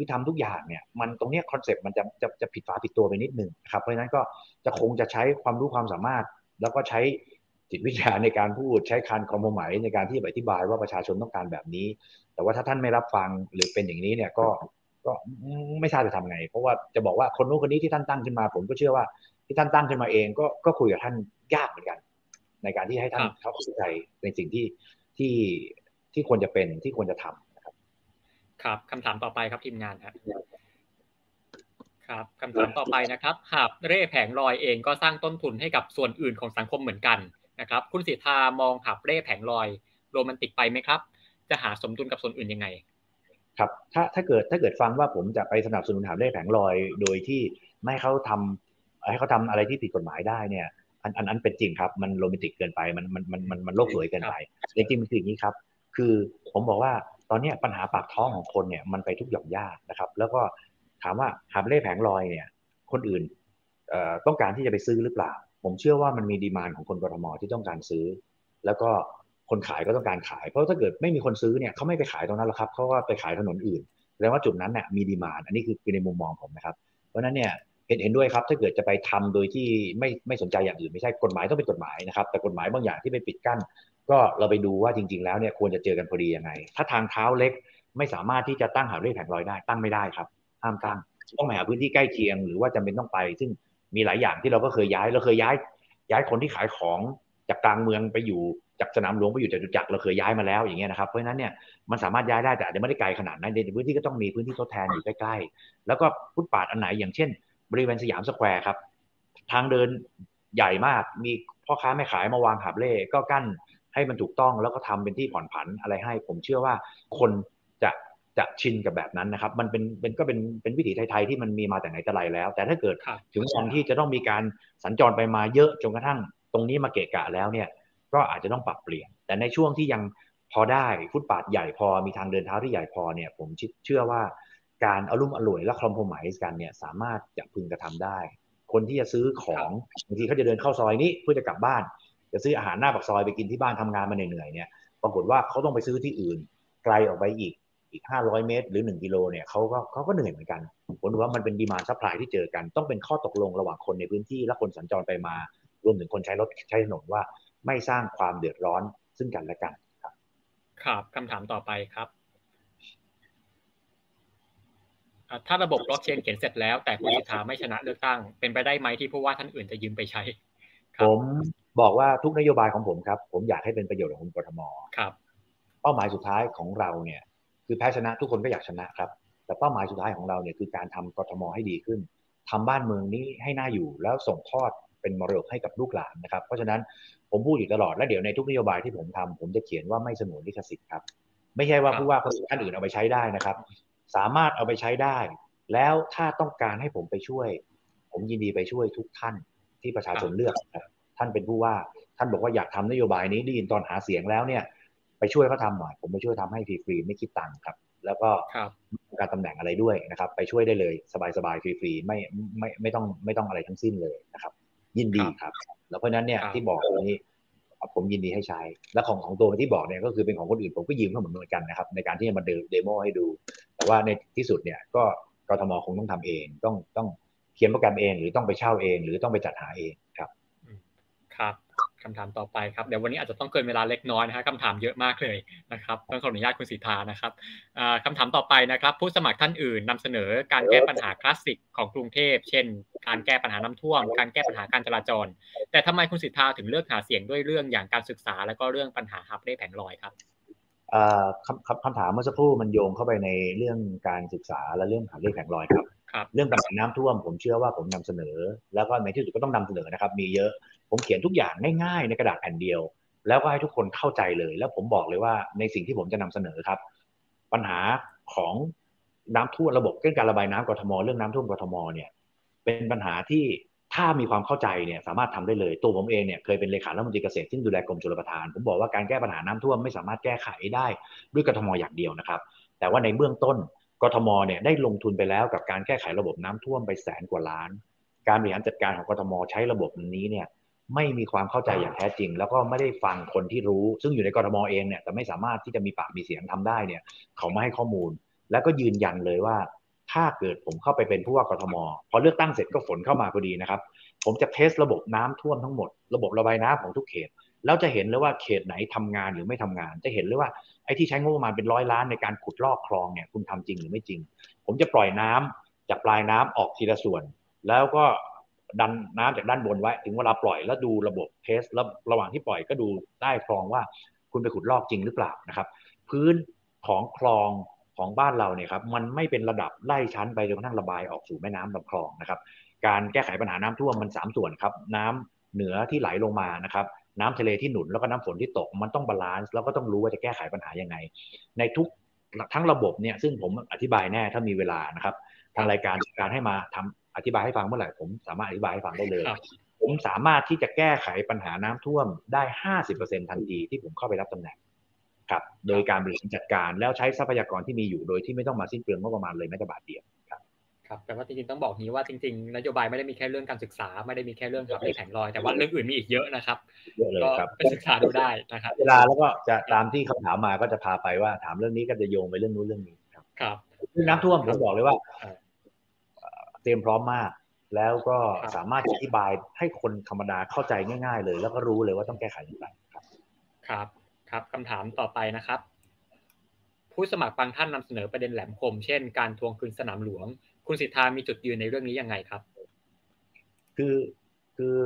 คือทำทุกอย่างเนี่ยมันตรงนี้คอนเซ็ปต์มันจะจะจะผิดฝาผิดตัวไปนิดนึงครับเพราะฉะนั้นก็จะคงจะใช้ความรู้ความสามารถ แล้วก็ใช้จิตวิทยาในการพูดใช้การ compromise ในการที่อธิบายว่าประชาชนต้องการแบบนี้ แต่ว่าถ้าท่านไม่รับฟังหรือเป็นอย่างนี้เนี่ยก็ก็ไม่ทราบจะทำไง เพราะว่าจะบอกว่าคนนู้นคนนี้ที่ท่านตั้งขึ้นมา ผมก็เชื่อว่าที่ท่านตั้งขึ้นมาเองก็ก็คุยกับท่านยากเหมือนกัน ในการที่ให้ท่านเขาเข้าใจในสิ่งที่ที่ที่ควรจะเป็นที่ควรจะทำนะ ครับครับคำถามต่อไปครับทีมงานครับครับคำถามต่อไปนะครับ หาบเร่แผงลอยเองก็สร้างต้นทุนให้กับส่วนอื่นของสังคมเหมือนกันนะครับ คุณสิทธามองหาบเร่แผงลอยโรแมนติกไปไหมครับ จะหาสมดุลกับส่วนอื่นยังไง ครับถ้าถ้าเกิดถ้าเกิดฟังว่าผมจะไปสนับสนุนหาบเร่แผงลอยโดยที่ไม่เขาทำให้เขาทำอะไรที่ผิดกฎหมายได้เนี่ยอันอันนั้นเป็นจริงครับมันโรแมนติกเกินไปมันมันมันมันมันโลกสวยเกินไปจริงๆมันคืออย่างนี้ครับ คือผมบอกว่า ตอนนี้ปัญหาปากท้องของคนเนี่ยมันไปทุกหย่อมย่านะครับ แล้วก็ถามว่าหาบเล่แผงลอยเนี่ยคนอื่นต้องการที่จะไปซื้อหรือเปล่า ผมเชื่อว่ามันมีดีมานของคนกรทมที่ต้องการซื้อ แล้วก็คนขายก็ต้องการขาย เพราะถ้าเกิดไม่มีคนซื้อเนี่ยเขาไม่ไปขายตรงนั้นหรอกครับเขาก็ไปขายถนนอื่นแสดงว่าจุดนั้นเนี่ยมีดีมานอันนี้คือคือในมุมมองผมนะครับ เพราะนั้นเนี่ยเห็นเห็นด้วยครับ ถ้าเกิดจะไปทำโดยที่ไม่ไม่สนใจอย่างอื่นไม่ใช่กฎหมายต้องเป็นกฎหมายนะครับ แต่กฎหมายบางอย่างที่ไปปิดกั้น ก็เราไปดูว่าจริง ๆ แล้วเนี่ยควรจะเจอกันพอดียังไง ถ้าทางเท้าเล็กไม่สามารถที่จะตั้งหาเร่แผงลอยได้ ตั้งไม่ได้ครับ ห้ามตั้ง ต้องหาพื้นที่ใกล้เคียง หรือว่าจำเป็นต้องไป ซึ่งมีหลายอย่างที่เราก็เคยย้าย เราเคยย้าย ย้ายคนที่ขายของจากกลางเมืองไปอยู่จากสนามหลวงไปอยู่จตุจักรเราเคยย้ายมาแล้วอย่างเงี้ยนะครับ เพราะฉะนั้นเนี่ยมันสามารถย้ายได้แต่อาจจะไม่ได้ไกลขนาดนั้นในพื้นที่ก็ต้องมีพื้นที่ทดแทนอยู่ใกล้ๆ แล้วก็ฟุตปาทอันไหนอย่างเช่น บริเวณสยามสแควร์ครับ ทางเดินใหญ่มากมีพ่อค้าแม่ขายมาวางหาบเร่ก็กั้น ให้มันถูกต้องแล้วก็ทำเป็นที่ผ่อนผันอะไรให้ ผมเชื่อว่าคนจะจะชินกับแบบนั้นนะครับ มันเป็นเป็นก็เป็นเป็นวิถีไทยๆที่มันมีมาแต่ไหนแต่ไรแล้ว แต่ถ้าเกิดถึงวันที่จะต้องมีการสัญจรไปมาเยอะจนกระทั่ง ตรงนี้มาเกะกะแล้วเนี่ย ก็อาจจะต้องปรับเปลี่ยน แต่ในช่วงที่ยังพอได้ฟุตปาทใหญ่พอมีทางเดินเท้าที่ใหญ่พอเนี่ย ผมเชื่อว่าการอะลุ่มอล่วยและ compromise กันเนี่ยสามารถจะพึงกระทำได้ คนที่จะซื้อของบางทีเขาจะเดินเข้าซอยนี้เพื่อจะกลับบ้าน จะซื้ออาหารหน้าปากซอยไปกินที่บ้านทำงานมาเหนื่อยๆเนี่ยปรากฏว่าเขาต้องไปซื้อที่อื่นไกลออกไปอีกอีก 500 เมตร หรือ 1 กิโลเนี่ยเขาก็เขาก็เหนื่อยเหมือนกันผมว่ามันเป็น demand supply ที่เจอกัน ต้องเป็นข้อตกลงระหว่างคนในพื้นที่และคนสัญจรไปมา รวมถึงคนใช้รถใช้ถนนว่าไม่สร้างความเดือดร้อนซึ่งกันและกันครับ ครับคำถามต่อไปครับ ถ้าระบบบล็อกเชนเขียนเสร็จแล้วแต่คุณสิทธาไม่ชนะเลือกตั้ง เป็นไปได้ไหมที่ผู้ว่าท่านอื่นจะยืมไปใช้ ผม บอกว่าทุกนโยบายของผมครับ ผมอยากให้เป็นประโยชน์ของคนกทมครับเป้าหมายสุดท้ายของเราเนี่ยคือแพ้ชนะทุกคนก็อยากชนะครับ แต่เป้าหมายสุดท้ายของเราเนี่ยคือการทำกรทมให้ดีขึ้นทำบ้านเมืองนี้ให้น่าอยู่แล้วส่งทอดเป็นมรดกให้กับลูกหลานนะครับ เพราะฉะนั้นผมพูดอยู่ตลอดและเดี๋ยวในทุกนโยบายที่ผมทำผมจะเขียนว่าไม่สนวนลิขสิทธิ์ครับ ไม่ใช่ว่าผู้ว่าคนท่านอื่นเอาไปใช้ได้นะครับ สามารถเอาไปใช้ได้ แล้วถ้าต้องการให้ผมไปช่วย ผมยินดีไปช่วยทุกท่านที่ประชาชนเลือก ท่านเป็นผู้ว่า ท่านบอกว่าอยากทำนโยบายนี้ได้ยินตอนหาเสียงแล้วเนี่ย ไปช่วยเขาทาหน่อย ผมไปช่วยทำให้ฟรีๆไม่คิดตังค์ครับ แล้วก็การตำแหน่งอะไรด้วยนะครับ ไปช่วยได้เลยสบายๆฟรีๆไม่ไม่ไม่ต้องไม่ต้องอะไรทั้งสิ้นเลยนะครับ ยินดีครับ แล้วเพราะนั้นเนี่ยที่บอกนี้ผมยินดีให้ใช้ และของของตัวที่บอกเนี่ยก็คือเป็นของคนอื่นผมก็ยืมเขาเหมือนกันนะครับในการที่จะมาเดโมให้ดู แต่ว่าในที่สุดเนี่ยก็กทมคงต้องทำเองต้องต้องเขียนโปรแกรมเอง หรือต้องไปเช่าเอง หรือต้องไปจัดหาเอง ครับคำถามต่อไปครับเดี๋ยววันนี้อาจจะต้องเกินเวลาเล็กน้อยนะครับคำถามเยอะมากเลยนะครับต้องขออนุญาตคุณสิทธานะครับคำถามต่อไปนะครับ ผู้สมัครท่านอื่นนำเสนอการแก้ปัญหาคลาสสิกของกรุงเทพ เช่น การแก้ปัญหาน้ำท่วม การแก้ปัญหาการจราจร แต่ทำไมคุณสิทธาถึงเลือกหาเสียงด้วยเรื่องอย่างการศึกษา แล้วก็เรื่องปัญหาฮับเร่แผงลอยครับคำคำถามเมื่อสักครู่มันโยงเข้าไปในเรื่องการศึกษาและเรื่องหาเร่แผงลอยครับ เรื่องปัญหาน้ำท่วมผมเชื่อว่าผมนำเสนอ แล้วก็ในที่สุดก็ต้องนำเสนอนะครับ มีเยอะผมเขียนทุกอย่างง่ายๆ ในกระดาษแผ่นเดียว แล้วก็ให้ทุกคนเข้าใจเลย แล้วผมบอกเลยว่าในสิ่งที่ผมจะนำเสนอครับ ปัญหาของน้ำท่วมระบบเรื่องการระบายน้ำกรทม เรื่องน้ำท่วมกรทมเนี่ยเป็นปัญหาที่ถ้ามีความเข้าใจเนี่ยสามารถทำได้เลย ตัวผมเองเนี่ยเคยเป็นเลขาธิการเกษตรที่ดูแลกรมชลประทาน ผมบอกว่าการแก้ปัญหาน้ำท่วมไม่สามารถแก้ไขได้ด้วยกรทมอย่างเดียวนะครับ แต่ว่าในเบื้องต้น กทมเนี่ยได้ลงทุนไปแล้วกับการแก้ไขระบบน้ำท่วมไปแสนกว่าล้าน การบริหารจัดการของกทมใช้ระบบนี้เนี่ยไม่มีความเข้าใจอย่างแท้จริง แล้วก็ไม่ได้ฟังคนที่รู้ ซึ่งอยู่ในกรทมเองเนี่ยแต่ไม่สามารถที่จะมีปากมีเสียงทำได้เนี่ยเขาไม่ให้ข้อมูล แล้วก็ยืนยันเลยว่า ถ้าเกิดผมเข้าไปเป็นผู้ว่ากรทม พอเลือกตั้งเสร็จก็ฝนเข้ามาพอดีนะครับ ผมจะเทสระบบน้ำท่วมทั้งหมด ระบบระบายน้ำของทุกเขตแล้วจะเห็นเลยว่าเขตไหนทำงานหรือไม่ทำงาน จะเห็นเลยว่า อ้ที่ใช้งบประมาณเป็นร้อยล้านในการขุดลอกคลองเนี่ยคุณทำจริงหรือไม่จริง ผมจะปล่อยน้ำจากปลายน้ำออกทีละส่วน แล้วก็ดันน้ำจากด้านบนไว้ ถึงเวลาปล่อยแล้วดูระบบ test แล้วระหว่างที่ปล่อยก็ดูใต้คลองว่าคุณไปขุดลอกจริงหรือเปล่านะครับ พื้นของคลองของบ้านเราเนี่ยครับมันไม่เป็นระดับไล่ชั้นไปจนกระทั่งระบายออกสู่แม่น้ำลำคลองนะครับ การแก้ไขปัญหาน้ำท่วมมัน 3 ส่วนครับน้ำเหนือที่ไหลลงมานะครับ น้ำทะเลที่หนุนแล้วก็น้ำฝนที่ตก มันต้อง balance แล้วก็ต้องรู้ว่าจะแก้ไขปัญหายังไง ในทุกทั้งระบบเนี่ยซึ่งผมอธิบายแน่ถ้ามีเวลานะครับ ทางรายการการให้มาทำอธิบายให้ฟังเมื่อไหร่ผมสามารถอธิบายให้ฟังได้เลย ผมสามารถที่จะแก้ไขปัญหาน้ำท่วมได้ห้าสิบเปอร์เซ็นทันทีที่ผมเข้าไปรับตำแหน่งครับ โดยการบริหารจัดการแล้วใช้ทรัพยากรที่มีอยู่โดยที่ไม่ต้องมาสิ้นเปลืองงบประมาณเลยแม้แต่บาทเดียว ครับครับแต่ว่าจริงๆต้องบอกนี้ว่าจริงๆนโยบายไม่ได้มีแค่เรื่องการศึกษา ไม่ได้มีแค่เรื่องขับเลขแผงลอยแต่ว่าเรื่องอื่นมีอีกเยอะนะครับเยอะเลยครับไปศึกษาดูได้นะครับ เวลาแล้วก็จะตามที่คำถามมาก็จะพาไปว่า ถามเรื่องนี้ก็จะโยงไปเรื่องนู้นเรื่องนี้ครับ ครับเรื่องน้ำท่วมผมบอกเลยว่าครับเตรียมพร้อมมาก แล้วก็ครับสามารถอธิบายให้คนธรรมดาเข้าใจง่าย ๆ เลย แล้วก็รู้เลยว่าต้องแก้ไขอย่างไรครับ ครับ ครับคำถามต่อไปนะครับ ผู้สมัครบางท่านนำเสนอประเด็นแหลมคม เช่น การทวงคืนสนามหลวง คุณสิทธามีจุดยืนในเรื่องนี้ยังไงครับ คือคือ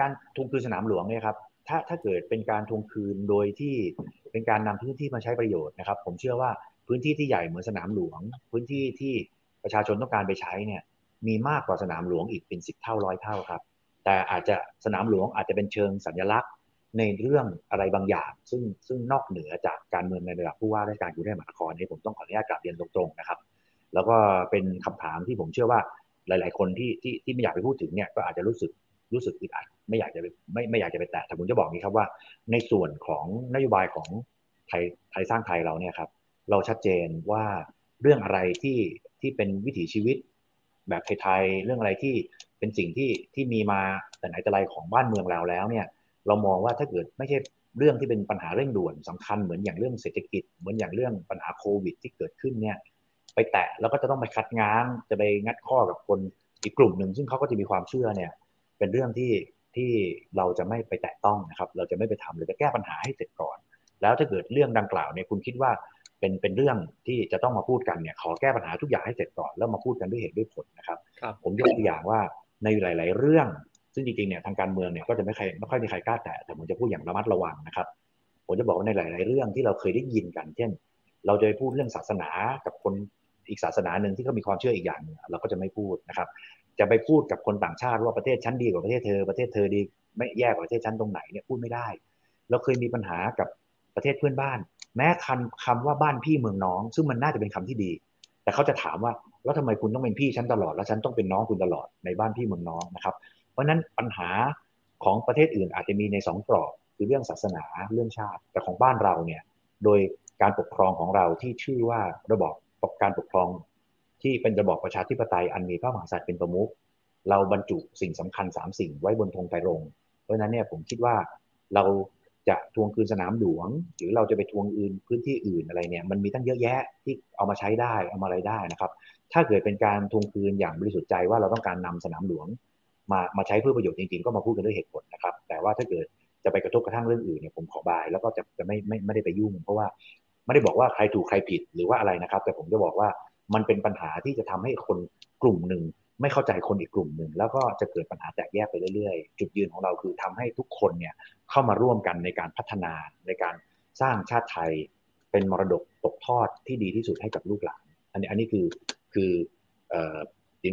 การทวงคืนสนามหลวงเนี่ยครับถ้าถ้าเกิดเป็นการทวงคืนโดยที่เป็นการนำพื้นที่มาใช้ประโยชน์นะครับ ผมเชื่อว่าพื้นที่ที่ใหญ่เหมือนสนามหลวง พื้นที่ที่ประชาชนต้องการไปใช้เนี่ยมีมากกว่าสนามหลวงอีกเป็นสิบเท่าร้อยเท่าครับ แต่อาจจะสนามหลวงอาจจะเป็นเชิงสัญลักษณ์ในเรื่องอะไรบางอย่าง ซึ่งซึ่งนอกเหนือจากการเมืองในระดับผู้ว่าราชการกรุงเทพมหานครนี้ผมต้องขออนุญาตกลับเรียนตรงๆนะครับ แล้วก็เป็นคำถามที่ผมเชื่อว่าหลาย ๆ คนที่ที่ที่ไม่อยากไปพูดถึงเนี่ยก็อาจจะรู้สึกรู้สึกอึดอัดไม่อยากจะไปไม่ไม่อยากจะไปแตะแต่ผมจะบอกนี้ครับว่า ในส่วนของนโยบายของไทยไทยสร้างไทยเราเนี่ยครับ เราชัดเจนว่าเรื่องอะไรที่ที่เป็นวิถีชีวิตแบบไทยๆเรื่องอะไรที่เป็นสิ่งที่ที่มีมาแต่ไหนแต่ไรของบ้านเมืองเราแล้วเนี่ย เรามองว่าถ้าเกิดไม่ใช่เรื่องที่เป็นปัญหาเร่งด่วนสำคัญเหมือนอย่างเรื่องเศรษฐกิจ เหมือนอย่างเรื่องปัญหาโควิดที่เกิดขึ้นเนี่ย ไปแตะแล้วก็จะต้องไปคัดง้างจะไปงัดข้อกับคนอีกกลุ่มหนึ่ง ซึ่งเขาก็จะมีความเชื่อเนี่ย เป็นเรื่องที่ที่เราจะไม่ไปแตะต้องนะครับ เราจะไม่ไปทำเราจะแก้ปัญหาให้เสร็จก่อน แล้วถ้าเกิดเรื่องดังกล่าวเนี่ยคุณคิดว่าเป็นเป็นเรื่องที่จะต้องมาพูดกันเนี่ยขอแก้ปัญหาทุกอย่างให้เสร็จก่อนแล้วมาพูดกันด้วยเหตุด้วยผลนะครับครับผมยกตัวอย่างว่าในหลาย ๆ เรื่อง ซึ่งจริง ๆ เนี่ยทางการเมืองเนี่ยก็จะไม่ใครไม่ค่อยมีใครกล้าแตะแต่ผมจะพูดอย่างระมัดระวังนะครับ ผมจะบอกว่าในหลาย ๆ เรื่องที่เราเคยได้ยินกัน เช่น เราจะไปพูดเรื่องศาสนากับคน อีกศาสนาหนึ่งที่เขามีความเชื่ออีกอย่างเราก็จะไม่พูดนะครับ จะไปพูดกับคนต่างชาติว่าประเทศชั้นดีกว่าประเทศเธอประเทศเธอดีไม่แย่กว่าประเทศชั้นตรงไหนเนี่ยพูดไม่ได้ เราเคยมีปัญหากับประเทศเพื่อนบ้าน แม้คำคำว่าบ้านพี่เมืองน้อง ซึ่งมันน่าจะเป็นคำที่ดี แต่เขาจะถามว่าแล้วทำไมคุณต้องเป็นพี่ฉันตลอดแล้วฉันต้องเป็นน้องคุณตลอดในบ้านพี่เมืองน้องนะครับ เพราะนั้นปัญหาของประเทศอื่นอาจจะมีในสองกรอบคือเรื่องศาสนาเรื่องชาติ แต่ของบ้านเราเนี่ยโดยการปกครองของเราที่ชื่อว่าระบอบ ปกการปกครองที่เป็นระบอบประชาธิปไตยอันมีพระมหากษัตริย์เป็นประมุขเราบรรจุสิ่งสำคัญสามสิ่งไว้บนธงไตรรงค์เพราะฉะนั้นเนี่ยผมคิดว่าเราจะทวงคืนสนามหลวง หรือเราจะไปทวงอื่นพื้นที่อื่นอะไรเนี่ยมันมีตั้งเยอะแยะที่เอามาใช้ได้เอามาอะไรได้นะครับ ถ้าเกิดเป็นการทวงคืนอย่างบริสุทธิ์ใจว่าเราต้องการนำสนามหลวง มามาใช้เพื่อประโยชน์จริงๆ ก็มาพูดกันด้วยเหตุผลนะครับ แต่ว่าถ้าเกิดจะไปกระทบกระทั่งเรื่องอื่นเนี่ยผมขอบายแล้วก็จะจะไม่ไม่ไม่ได้ไปยุ่ง เพราะว่า ไม่ได้บอกว่าใครถูกใครผิดหรือว่าอะไรนะครับ แต่ผมจะบอกว่ามันเป็นปัญหาที่จะทำให้คนกลุ่มหนึ่งไม่เข้าใจคนอีกกลุ่มหนึ่งแล้วก็จะเกิดปัญหาแตกแยกไปเรื่อยๆ จุดยืนของเราคือทำให้ทุกคนเนี่ยเข้ามาร่วมกันในการพัฒนาในการสร้างชาติไทย เป็นมรดกตกทอดที่ดีที่สุดให้กับลูกหลาน อันนี้อันนี้คือคือเอ่อ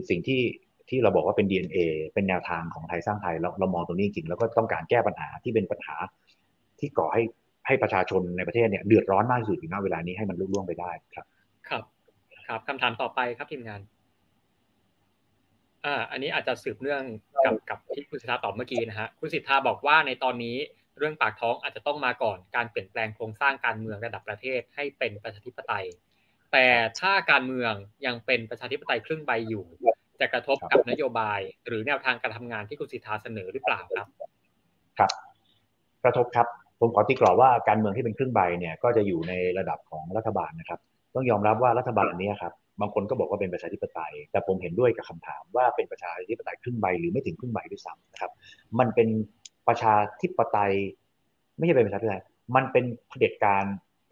สิ่งที่ที่เราบอกว่าเป็น DNA เป็นแนวทางของไทยสร้างไทยเราเรามองตรงนี้จริงแล้วก็ต้องการแก้ปัญหาที่เป็นปัญหาที่ก่อให้ ให้ประชาชนในประเทศเนี่ยเดือดร้อนมากที่สุดอยู่ณเวลานี้ให้มันลุล่วงไปได้ครับ ครับ ครับคำถามต่อไปครับทีมงาน อ่า อันนี้อาจจะสืบเนื่องกับกับที่คุณสิทธาตอบเมื่อกี้นะฮะคุณสิทธาบอกว่าในตอนนี้เรื่องปากท้องอาจจะต้องมาก่อนการเปลี่ยนแปลงโครงสร้างการเมืองระดับประเทศให้เป็นประชาธิปไตย แต่ถ้าการเมืองยังเป็นประชาธิปไตยครึ่งใบอยู่ จะกระทบกับนโยบาย หรือแนวทางการทำงานที่คุณสิทธาเสนอหรือเปล่าครับ ครับ กระทบครับ ผมขอตีกรอบว่าการเมืองที่เป็นครึ่งใบเนี่ยก็จะอยู่ในระดับของรัฐบาลนะครับ ต้องยอมรับว่ารัฐบาลนี้ครับบางคนก็บอกว่าเป็นประชาธิปไตย แต่ผมเห็นด้วยกับคำถามว่าเป็นประชาธิปไตยครึ่งใบหรือไม่ถึงครึ่งใบด้วยซ้ำนะครับ มันเป็นประชาธิปไตย ไม่ใช่เป็นประชาธิปไตย มันเป็นเผด็จการ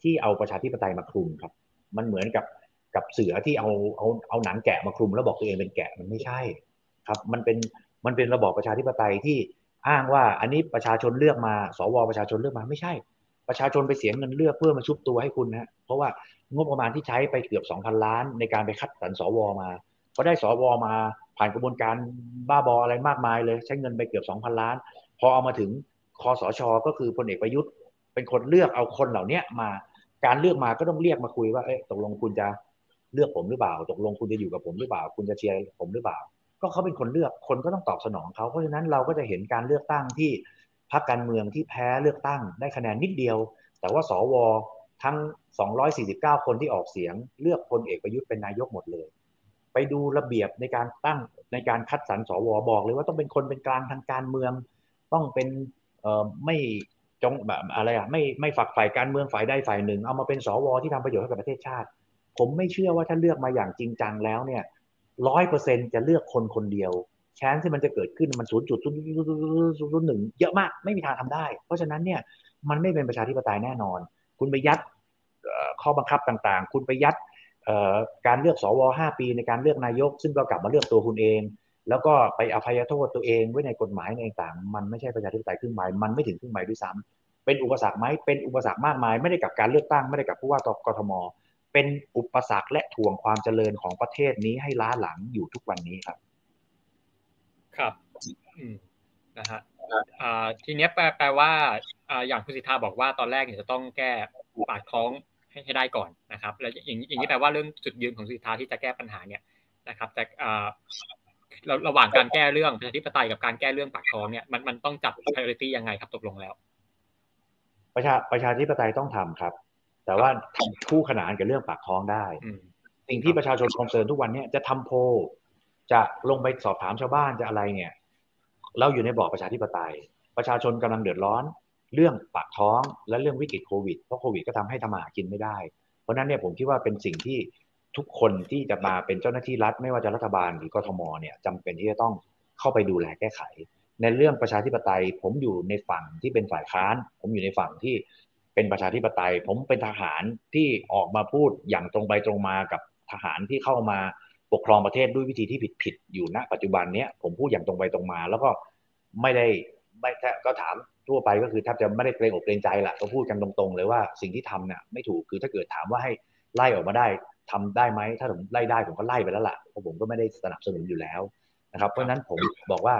ที่เอาประชาธิปไตยมาคลุมครับ มันเหมือนกับกับเสือที่เอาเอาเอาหนังแกะมาคลุมแล้วบอกตัวเองเป็นแกะมันไม่ใช่ครับ มันเป็นมันเป็นระบอบประชาธิปไตยที่ อ้างว่าอันนี้ประชาชนเลือกมา สวประชาชนเลือกมาไม่ใช่ ประชาชนไปเสียเงินเลือกเพื่อมาชุบตัวให้คุณนะเพราะว่างบประมาณที่ใช้ไปเกือบ2,000 ล้าน ในการไปคัดสรรสวมาพอได้สวมาผ่านกระบวนการบ้าบออะไรมากมายเลย ใช้เงินไปเกือบ2,000 ล้าน พอเอามาถึงคอสช ก็คือพลเอกประยุทธ์ เป็นคนเลือกเอาคนเหล่านี้มาการเลือกมาก็ต้องเรียกมาคุยว่าเอ๊ะตกลงคุณจะเลือกผมหรือเปล่า ตกลงคุณจะอยู่กับผมหรือเปล่า คุณจะเชียร์ผมหรือเปล่า ก็เขาเป็นคนเลือกคนก็ต้องตอบสนองเขาเพราะฉะนั้นเราก็จะเห็นการเลือกตั้งที่พรรคการเมืองที่แพ้เลือกตั้งได้คะแนนนิดเดียว แต่ว่าสวทั้ง 249 คนที่ออกเสียง เลือกพลเอกประยุทธ์เป็นนายกหมดเลย ไปดูระเบียบในการตั้งในการคัดสรรสวบอกเลยว่าต้องเป็นคนเป็นกลางทางการเมือง ต้องเป็นไม่จงแบบอะไรอะไม่ไม่ฝักฝ่ายการเมืองฝ่ายใดฝ่ายหนึ่ง เอามาเป็นสวที่ทำประโยชน์ให้กับประเทศชาติ ผมไม่เชื่อว่าถ้าเลือกมาอย่างจริงจังแล้วเนี่ย ร้อยเปอร์เซ็นจะเลือกคนคนเดียวแชนที่มันจะเกิดขึ้นมันศูนย์จุดศูนย์ศูนย์หนึ่งเยอะมากไม่มีทางทำได้ เพราะฉะนั้นเนี่ยมันไม่เป็นประชาธิปไตยแน่นอน คุณไปยัดข้อบังคับต่างๆ คุณไปยัดการเลือกสวห้าปีในการเลือกนายก ซึ่งก็กลับมาเลือกตัวคุณเอง แล้วก็ไปอภัยโทษตัวเองไว้ในกฎหมายในต่างมันไม่ใช่ประชาธิปไตยครึ่งใบมันไม่ถึงครึ่งใบด้วยซ้ำเป็นอุปสรรคไหมเป็นอุปสรรคมากมาย ไม่ได้กับการเลือกตั้งไม่ได้กับผู้ว่ากทม เป็นอุปสรรคและถ่วงความเจริญของประเทศนี้ให้ล้าหลังอยู่ทุกวันนี้ครับ ครับอืมนะฮะอ่าทีเนี้ยแปลแปลว่าอ่าอย่างคุณสิทธาบอกว่าตอนแรกเนี่ยจะต้องแก้ปากท้องให้ให้ได้ก่อนนะครับ แล้วอย่างอย่างนี้แปลว่าเรื่องจุดยืนของสิทธาที่จะแก้ปัญหาเนี่ยนะครับ แต่อ่าระหว่างการแก้เรื่องประชาธิปไตยกับการแก้เรื่องปากท้องเนี่ยมันมันต้องจับ priority ยังไงครับตกลงแล้ว ประชาประชาธิปไตยต้องทำครับ แต่ว่าทำคู่ขนานกับเรื่องปากท้องได้ สิ่งที่ประชาชนคอนเซิร์นทุกวันนี้จะทำโพจะลงไปสอบถามชาวบ้านจะอะไรเนี่ย เราอยู่ในบอร์ประชาธิปไตย ประชาชนกำลังเดือดร้อน เรื่องปากท้องและเรื่องวิกฤตโควิดเพราะโควิดก็ทำให้ทำมาหากินไม่ได้ เพราะนั้นเนี่ยผมคิดว่าเป็นสิ่งที่ทุกคนที่จะมาเป็นเจ้าหน้าที่รัฐ ไม่ว่าจะรัฐบาลหรือกทมเนี่ยจำเป็นที่จะต้องเข้าไปดูแลแก้ไข ในเรื่องประชาธิปไตย ผมอยู่ในฝั่งที่เป็นฝ่ายค้าน ผมอยู่ในฝั่งที่ เป็นประชาธิปไตย ผมเป็นทหารที่ออกมาพูดอย่างตรงไปตรงมากับทหารที่เข้ามาปกครองประเทศด้วยวิธีที่ผิดผิดอยู่ณปัจจุบันเนี้ยผมพูดอย่างตรงไปตรงมา แล้วก็ไม่ได้ไม่แค่ก็ถามทั่วไปก็คือแทบจะไม่ได้เกรงอกเกรงใจละก็พูดกันตรงๆ เลยว่าสิ่งที่ทำเนี่ยไม่ถูกคือถ้าเกิดถามว่าให้ไล่ออกมาได้ทำได้ไหมถ้าผมไล่ได้ผมก็ไล่ไปแล้วล่ะเพราะผมก็ไม่ได้สนับสนุนอยู่แล้วนะครับ เพราะฉะนั้นผมบอกว่า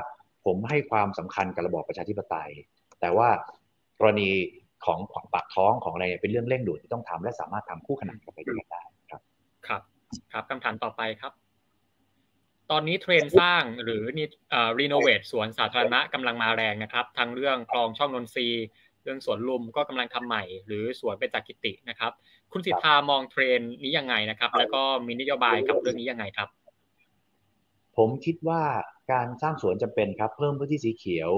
ผมให้ความสำคัญกับระบอบประชาธิปไตย แต่ว่ากรณี ของของปากท้องของอะไรเป็นเรื่องเร่งด่วนที่ต้องทำและสามารถทำคู่ขนานกันไปด้วยได้ครับ ครับ ครับคำถามต่อไปครับ ตอนนี้เทรนสร้างหรือนี่รีโนเวทสวนสาธารณะกำลังมาแรงนะครับทั้งเรื่องคลองช่องนนทรีเรื่องสวนลุมก็กำลังทำใหม่ หรือสวนเป็นจักกิตินะครับ คุณสิทธามองเทรนนี้ยังไงนะครับ แล้วก็มีนโยบายกับเรื่องนี้ยังไงครับ ผมคิดว่าการสร้างสวนจำเป็นครับ เพิ่มพื้นที่สีเขียว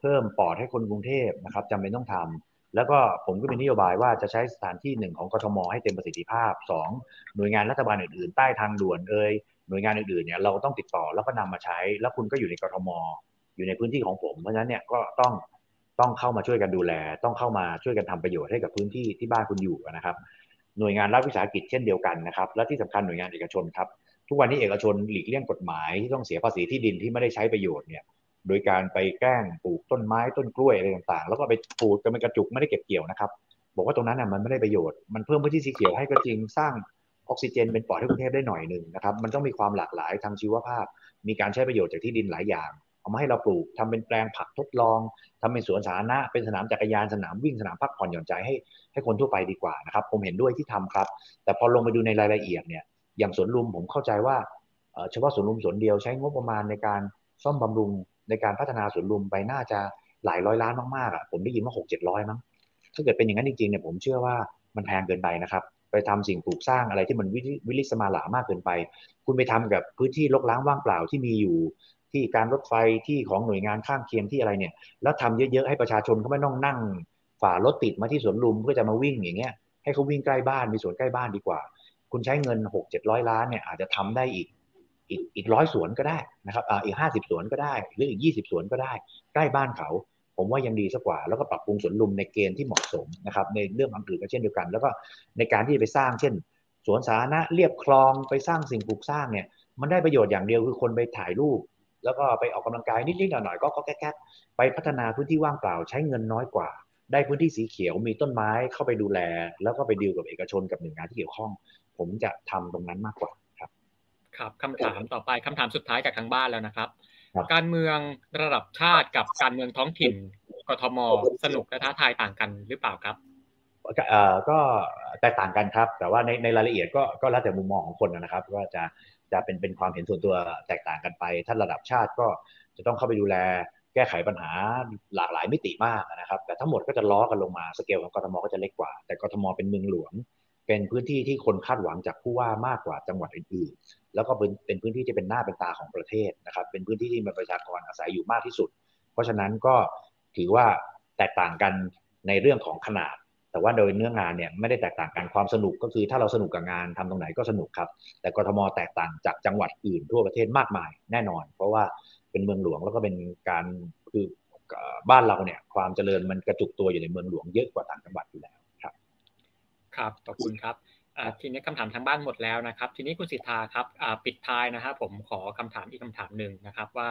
เพิ่มปอดให้คนกรุงเทพนะครับจำเป็นต้องทำ แล้วก็ผมก็มีนโยบายว่าจะใช้สถานที่หนึ่งของกทมให้เต็มประสิทธิภาพสองหน่วยงานรัฐบาลอื่นๆ ใต้ทางด่วนเอ่ยหน่วยงานอื่นๆเนี่ยเราต้องติดต่อแล้วก็นำมาใช้ แล้วคุณก็อยู่ในกทม อยู่ในพื้นที่ของผมเพราะฉะนั้นเนี่ยก็ต้องต้องเข้ามาช่วยกันดูแล ต้องเข้ามาช่วยกันทำประโยชน์ให้กับพื้นที่ที่บ้านคุณอยู่นะครับหน่วยงานรัฐวิสาหกิจเช่นเดียวกันนะครับ และที่สำคัญหน่วยงานเอกชนครับ ทุกวันนี้เอกชนหลีกเลี่ยงกฎหมายที่ต้องเสียภาษีที่ดินที่ไม่ได้ใช้ประโยชน์เนี่ย โดยการไปแกล้งปลูกต้นไม้ต้นกล้วยอะไรต่างๆ แล้วก็ไปปลูกกันเป็นกระจุกไม่ได้เก็บเกี่ยวนะครับ บอกว่าตรงนั้นน่ะมันไม่ได้ประโยชน์มันเพิ่มพื้นที่สีเขียวให้ก็จริงสร้างออกซิเจนเป็นปอดให้กรุงเทพได้หน่อยหนึ่งนะครับมันต้องมีความหลากหลายทางชีวภาพ มีการใช้ประโยชน์จากที่ดินหลายอย่าง เอามาให้เราปลูกทำเป็นแปลงผักทดลองทำเป็นสวนสาธารณะเป็นสนามจักรยานสนามวิ่งสนามพักผ่อนหย่อนใจให้ให้คนทั่วไปดีกว่านะครับผมเห็นด้วยที่ทำครับ แต่พอลงไปดูในรายละเอียดเนี่ยอย่างสวนลุมผมเข้าใจว่าเฉพาะสวนลุมสวนเดียวใช้งบประมาณในการซ่อมบำรุง ในการพัฒนาสวนลุมไปน่าจะหลายร้อยล้านมากๆอะผมได้ยินว่าหกเจ็ดร้อยมั้งถ้าเกิดเป็นอย่างนั้นจริงๆเนี่ยผมเชื่อว่ามันแพงเกินไปนะครับ ไปทำสิ่งปลูกสร้างอะไรที่มันวิลิสมาหลามากเกินไป คุณไปทำกับพื้นที่รกร้างว่างเปล่าที่มีอยู่ที่การรถไฟที่ของหน่วยงานข้างเคียงที่อะไรเนี่ย แล้วทำเยอะๆให้ประชาชนเขาไม่ต้องนั่งฝ่ารถติดมาที่สวนลุมเพื่อจะมาวิ่งอย่างเงี้ยให้เขาวิ่งใกล้บ้านมีสวนใกล้บ้านดีกว่า คุณใช้เงินหกเจ็ดร้อยล้านเนี่ยอาจจะทำได้อีก อีกอีกร้อยสวนก็ได้นะครับอ่าอีกห้าสิบสวนก็ได้หรืออีกยี่สิบสวนก็ได้ ใกล้บ้านเขา ผมว่ายังดีสักกว่า แล้วก็ปรับปรุงสวนลุมในเกณฑ์ที่เหมาะสมนะครับในเรื่องอื่นก็เช่นเดียวกัน แล้วก็ในการที่ไปสร้างเช่น สวนสาธารณะเรียบคลองไปสร้างสิ่งปลูกสร้างเนี่ยมันได้ประโยชน์อย่างเดียวคือคนไปถ่ายรูป แล้วก็ไปออกกำลังกายนิดๆหน่อยๆก็ก็แก๊กๆไปพัฒนาพื้นที่ว่างเปล่าใช้เงินน้อยกว่า ได้พื้นที่สีเขียวมีต้นไม้เข้าไปดูแล แล้วก็ไปดีลกับเอกชนกับหน่วยงานที่เกี่ยวข้อง ผมจะทำตรงนั้นมากกว่า ครับครับคำถามต่อไปคำถามสุดท้ายจากทางบ้านแล้วนะครับ การเมืองระดับชาติกับการเมืองท้องถิ่นกทมสนุกและท้าทายต่างกันหรือเปล่าครับก็แตกต่างกันครับ แต่ว่าในในรายละเอียดก็ก็แล้วแต่มุมมองของคนนะครับว่าจะจะเป็นเป็นความเห็นส่วนตัวแตกต่างกันไป ถ้าระดับชาติก็จะต้องเข้าไปดูแลแก้ไขปัญหาหลากหลายมิติมากนะครับ แต่ทั้งหมดก็จะล้อกันลงมาสเกลของกทมก็จะเล็กกว่า แต่กทมเป็นเมืองหลวง เป็นพื้นที่ที่คนคาดหวังจากผู้ว่ามากกว่าจังหวัดอื่นๆ แล้วก็เป็นเป็นพื้นที่ที่เป็นหน้าเป็นตาของประเทศนะครับ เป็นพื้นที่ที่มีประชากรอาศัยอยู่มากที่สุด เพราะฉะนั้นก็ถือว่าแตกต่างกันในเรื่องของขนาด แต่ว่าโดยเนื้องานเนี่ยไม่ได้แตกต่างกันความสนุกก็คือถ้าเราสนุกกับงานทำตรงไหนก็สนุกครับ แต่กทมแตกต่างจากจังหวัดอื่นทั่วประเทศมากมายแน่นอน เพราะว่าเป็นเมืองหลวงแล้วก็เป็นการคือบ้านเราเนี่ยความเจริญมันกระจุกตัวอยู่ในเมืองหลวงเยอะกว่าต่างจังหวัดอยู่แล้วครับ ครับขอบคุณครับ ทีนี้คำถามทางบ้านหมดแล้วนะครับ ทีนี้คุณสิทธาครับปิดท้ายนะครับผมขอคำถามอีกคำถามหนึ่งนะครับ ว่า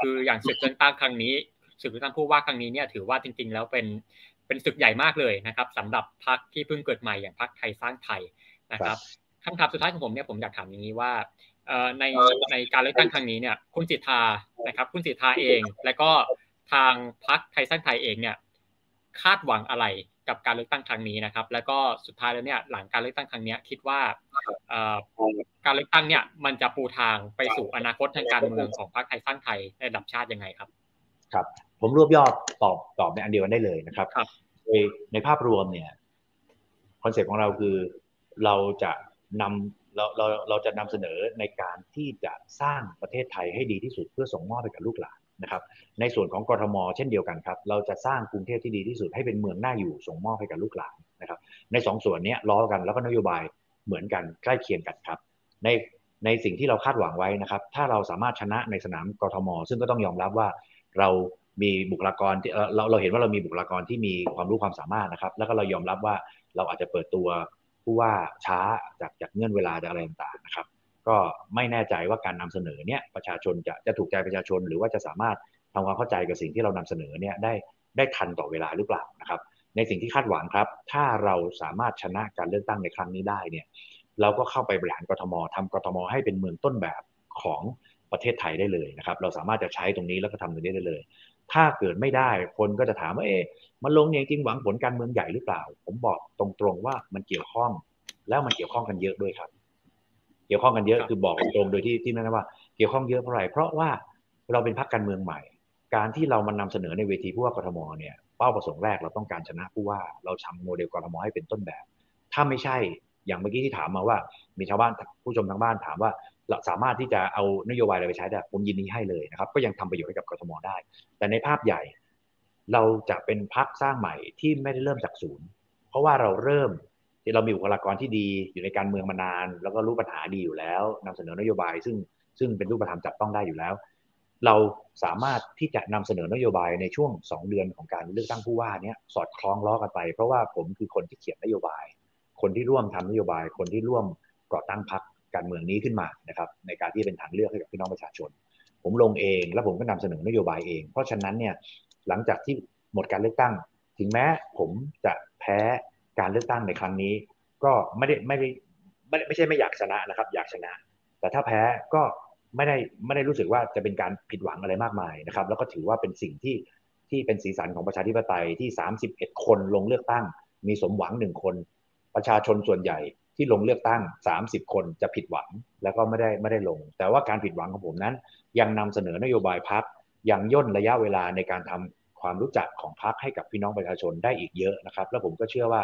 คืออย่างศึกเลือกตั้งครั้งนี้ศึกเลือกตั้งผู้ว่าครั้งนี้เนี่ยถือว่าจริง ๆ แล้วเป็นเป็นศึกใหญ่มากเลยนะครับสำหรับพรรคที่เพิ่งเกิดใหม่อย่างพรรคไทยสร้างไทยนะครับคำถามสุดท้ายของผมเนี่ยผมอยากถามอย่างนี้ว่าในในการเลือกตั้งครั้งนี้เนี่ย คุณสิทธานะครับ คุณสิทธาเอง และก็ทางพรรคไทยสร้างไทยเองเนี่ย คาดหวังอะไร กับการเลือกตั้งครั้งนี้นะครับ แล้วก็สุดท้ายแล้วเนี่ยหลังการเลือกตั้งครั้งนี้คิดว่าการเลือกตั้งเนี่ยมันจะปูทางไปสู่อนาคตทางการเมืองของพรรคไทยสร้างไทยในระดับชาติยังไงครับ ครับ ผมรวบยอดตอบตอบในอันเดียวกันได้เลยนะครับในในภาพรวมเนี่ยคอนเซ็ปต์ของเราคือเราจะนำเราเราเราจะนำเสนอในการที่จะสร้างประเทศไทยให้ดีที่สุดเพื่อส่งมอบไปกับลูกหลาน นะครับในส่วนของกทม เช่นเดียวกันครับ เราจะสร้างกรุงเทพที่ดีที่สุดให้เป็นเมืองน่าอยู่ส่งมอบให้กับลูกหลานนะครับ ในสองส่วนนี้ล้อกันแล้วก็นโยบายเหมือนกันใกล้เคียงกันครับ ในในสิ่งที่เราคาดหวังไว้นะครับ ถ้าเราสามารถชนะในสนามกทม ซึ่งก็ต้องยอมรับว่าเรามีบุคลากรที่เราเราเห็นว่าเรามีบุคลากรที่มีความรู้ความสามารถนะครับ แล้วก็เรายอมรับว่าเราอาจจะเปิดตัวผู้ว่าช้าจากจากเงื่อนเวลาจากอะไรต่างๆนะครับ ก็ไม่แน่ใจว่าการนำเสนอเนี่ยประชาชนจะจะถูกใจประชาชน หรือว่าจะสามารถทำความเข้าใจกับสิ่งที่เรานำเสนอเนี่ยได้ได้ทันต่อเวลาหรือเปล่านะครับ ในสิ่งที่คาดหวังครับ ถ้าเราสามารถชนะการเลือกตั้งในครั้งนี้ได้เนี่ยเราก็เข้าไปบริหารกทมทำกทม ให้เป็นเมืองต้นแบบของประเทศไทยได้เลยนะครับ เราสามารถจะใช้ตรงนี้แล้วก็ทำตรงนี้ได้เลย ถ้าเกิดไม่ได้คนก็จะถามว่าเอ๊ะมันลงเนี่ยจริงหวังผลการเมืองใหญ่หรือเปล่า ผมบอกตรงๆว่ามันเกี่ยวข้องแล้วมันเกี่ยวข้องกันเยอะด้วยครับ เกี่ยวข้องกันเยอะคือบอกตรงโดยที่ที่นั่นว่าเกี่ยวข้องเยอะเพราะอะไรเพราะว่าเราเป็นพรรคการเมืองใหม่ การที่เรามานำเสนอในเวทีผู้ว่ากทมเนี่ยเป้าประสงค์แรกเราต้องการชนะผู้ว่าเราทำโมเดลกทมให้เป็นต้นแบบ ถ้าไม่ใช่อย่างเมื่อกี้ที่ถามมาว่า มีชาวบ้านผู้ชมทางบ้านถามว่าเราสามารถที่จะเอานโยบายอะไรไปใช้ได้ผมยินดีให้เลยนะครับ ก็ยังทำประโยชน์ให้กับกทมได้ แต่ในภาพใหญ่ เราจะเป็นพักสร้างใหม่ที่ไม่ได้เริ่มจากศูนย์ เพราะว่าเราเริ่ม ที่เรามีบุคลากรที่ดีอยู่ในการเมืองมานาน แล้วก็รู้ปัญหาดีอยู่แล้วนำเสนอนโยบาย ซึ่งซึ่งเป็นรูปธรรมจับต้องได้อยู่แล้ว เราสามารถที่จะนำเสนอนโยบายในช่วง 2 เดือนของการเลือกตั้งผู้ว่าเนี้ยสอดคล้องล้อกันไป เพราะว่าผมคือคนที่เขียนนโยบาย คนที่ร่วมทำนโยบาย คนที่ร่วมก่อตั้งพรรคการเมืองนี้ขึ้นมานะครับในการที่เป็นทางเลือกให้กับพี่น้องประชาชน ผมลงเองแล้วผมก็นำเสนอนโยบายเอง เพราะฉะนั้นเนี่ยหลังจากที่หมดการเลือกตั้ง ถึงแม้ผมจะแพ้ การเลือกตั้งในครั้งนี้ ก็ไม่ได้ไม่ได้ไม่ไม่ใช่ไม่อยากชนะนะครับ อยากชนะ แต่ถ้าแพ้ก็ไม่ได้ไม่ได้รู้สึกว่าจะเป็นการผิดหวังอะไรมากมายนะครับ แล้วก็ถือว่าเป็นสิ่งที่ที่เป็นสีสันของประชาธิปไตยที่ 31 คนลงเลือกตั้ง มีสมหวังหนึ่งคน ประชาชนส่วนใหญ่ที่ลงเลือกตั้ง 30 คนจะผิดหวังแล้วก็ไม่ได้ไม่ได้ลง แต่ว่าการผิดหวังของผมนั้น ยังนำเสนอนโยบายพักยังย่นระยะเวลาในการทำ ความรู้จักของพักให้กับพี่น้องประชาชนได้อีกเยอะนะครับ แล้วผมก็เชื่อว่า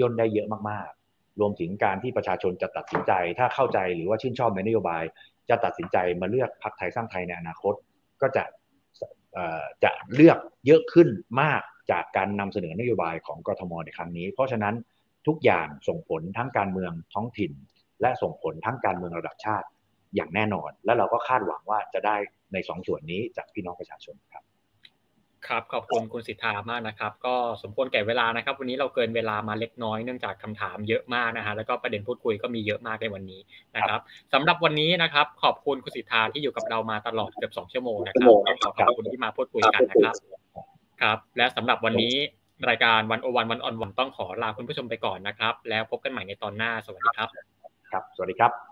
ย่นได้เยอะมากๆ รวมถึงการที่ประชาชนจะตัดสินใจ ถ้าเข้าใจหรือว่าชื่นชอบในนโยบาย จะตัดสินใจมาเลือกพักไทยสร้างไทยในอนาคต ก็จะจะเลือกเยอะขึ้นมากจากการนำเสนอนโยบายของกทมในครั้งนี้ เพราะฉะนั้นทุกอย่างส่งผลทั้งการเมืองท้องถิ่น และส่งผลทั้งการเมืองระดับชาติอย่างแน่นอน และเราก็คาดหวังว่าจะได้ในสองส่วนนี้จากพี่น้องประชาชนครับ ครับขอบคุณคุณสิทธามากนะครับ ก็สมควรแก่เวลานะครับ วันนี้เราเกินเวลามาเล็กน้อยเนื่องจากคำถามเยอะมากนะฮะแล้วก็ประเด็นพูดคุยก็มีเยอะมากในวันนี้นะครับสำหรับวันนี้นะครับ ขอบคุณคุณสิทธาที่อยู่กับเรามาตลอดเกือบสองชั่วโมงนะครับต้องขอขอบคุณที่มาพูดคุยกันนะครับครับ และสำหรับวันนี้รายการวันโอวันวันออนวันต้องขอลาคุณผู้ชมไปก่อนนะครับ แล้วพบกันใหม่ในตอนหน้าสวัสดีครับ ครับ สวัสดีครับ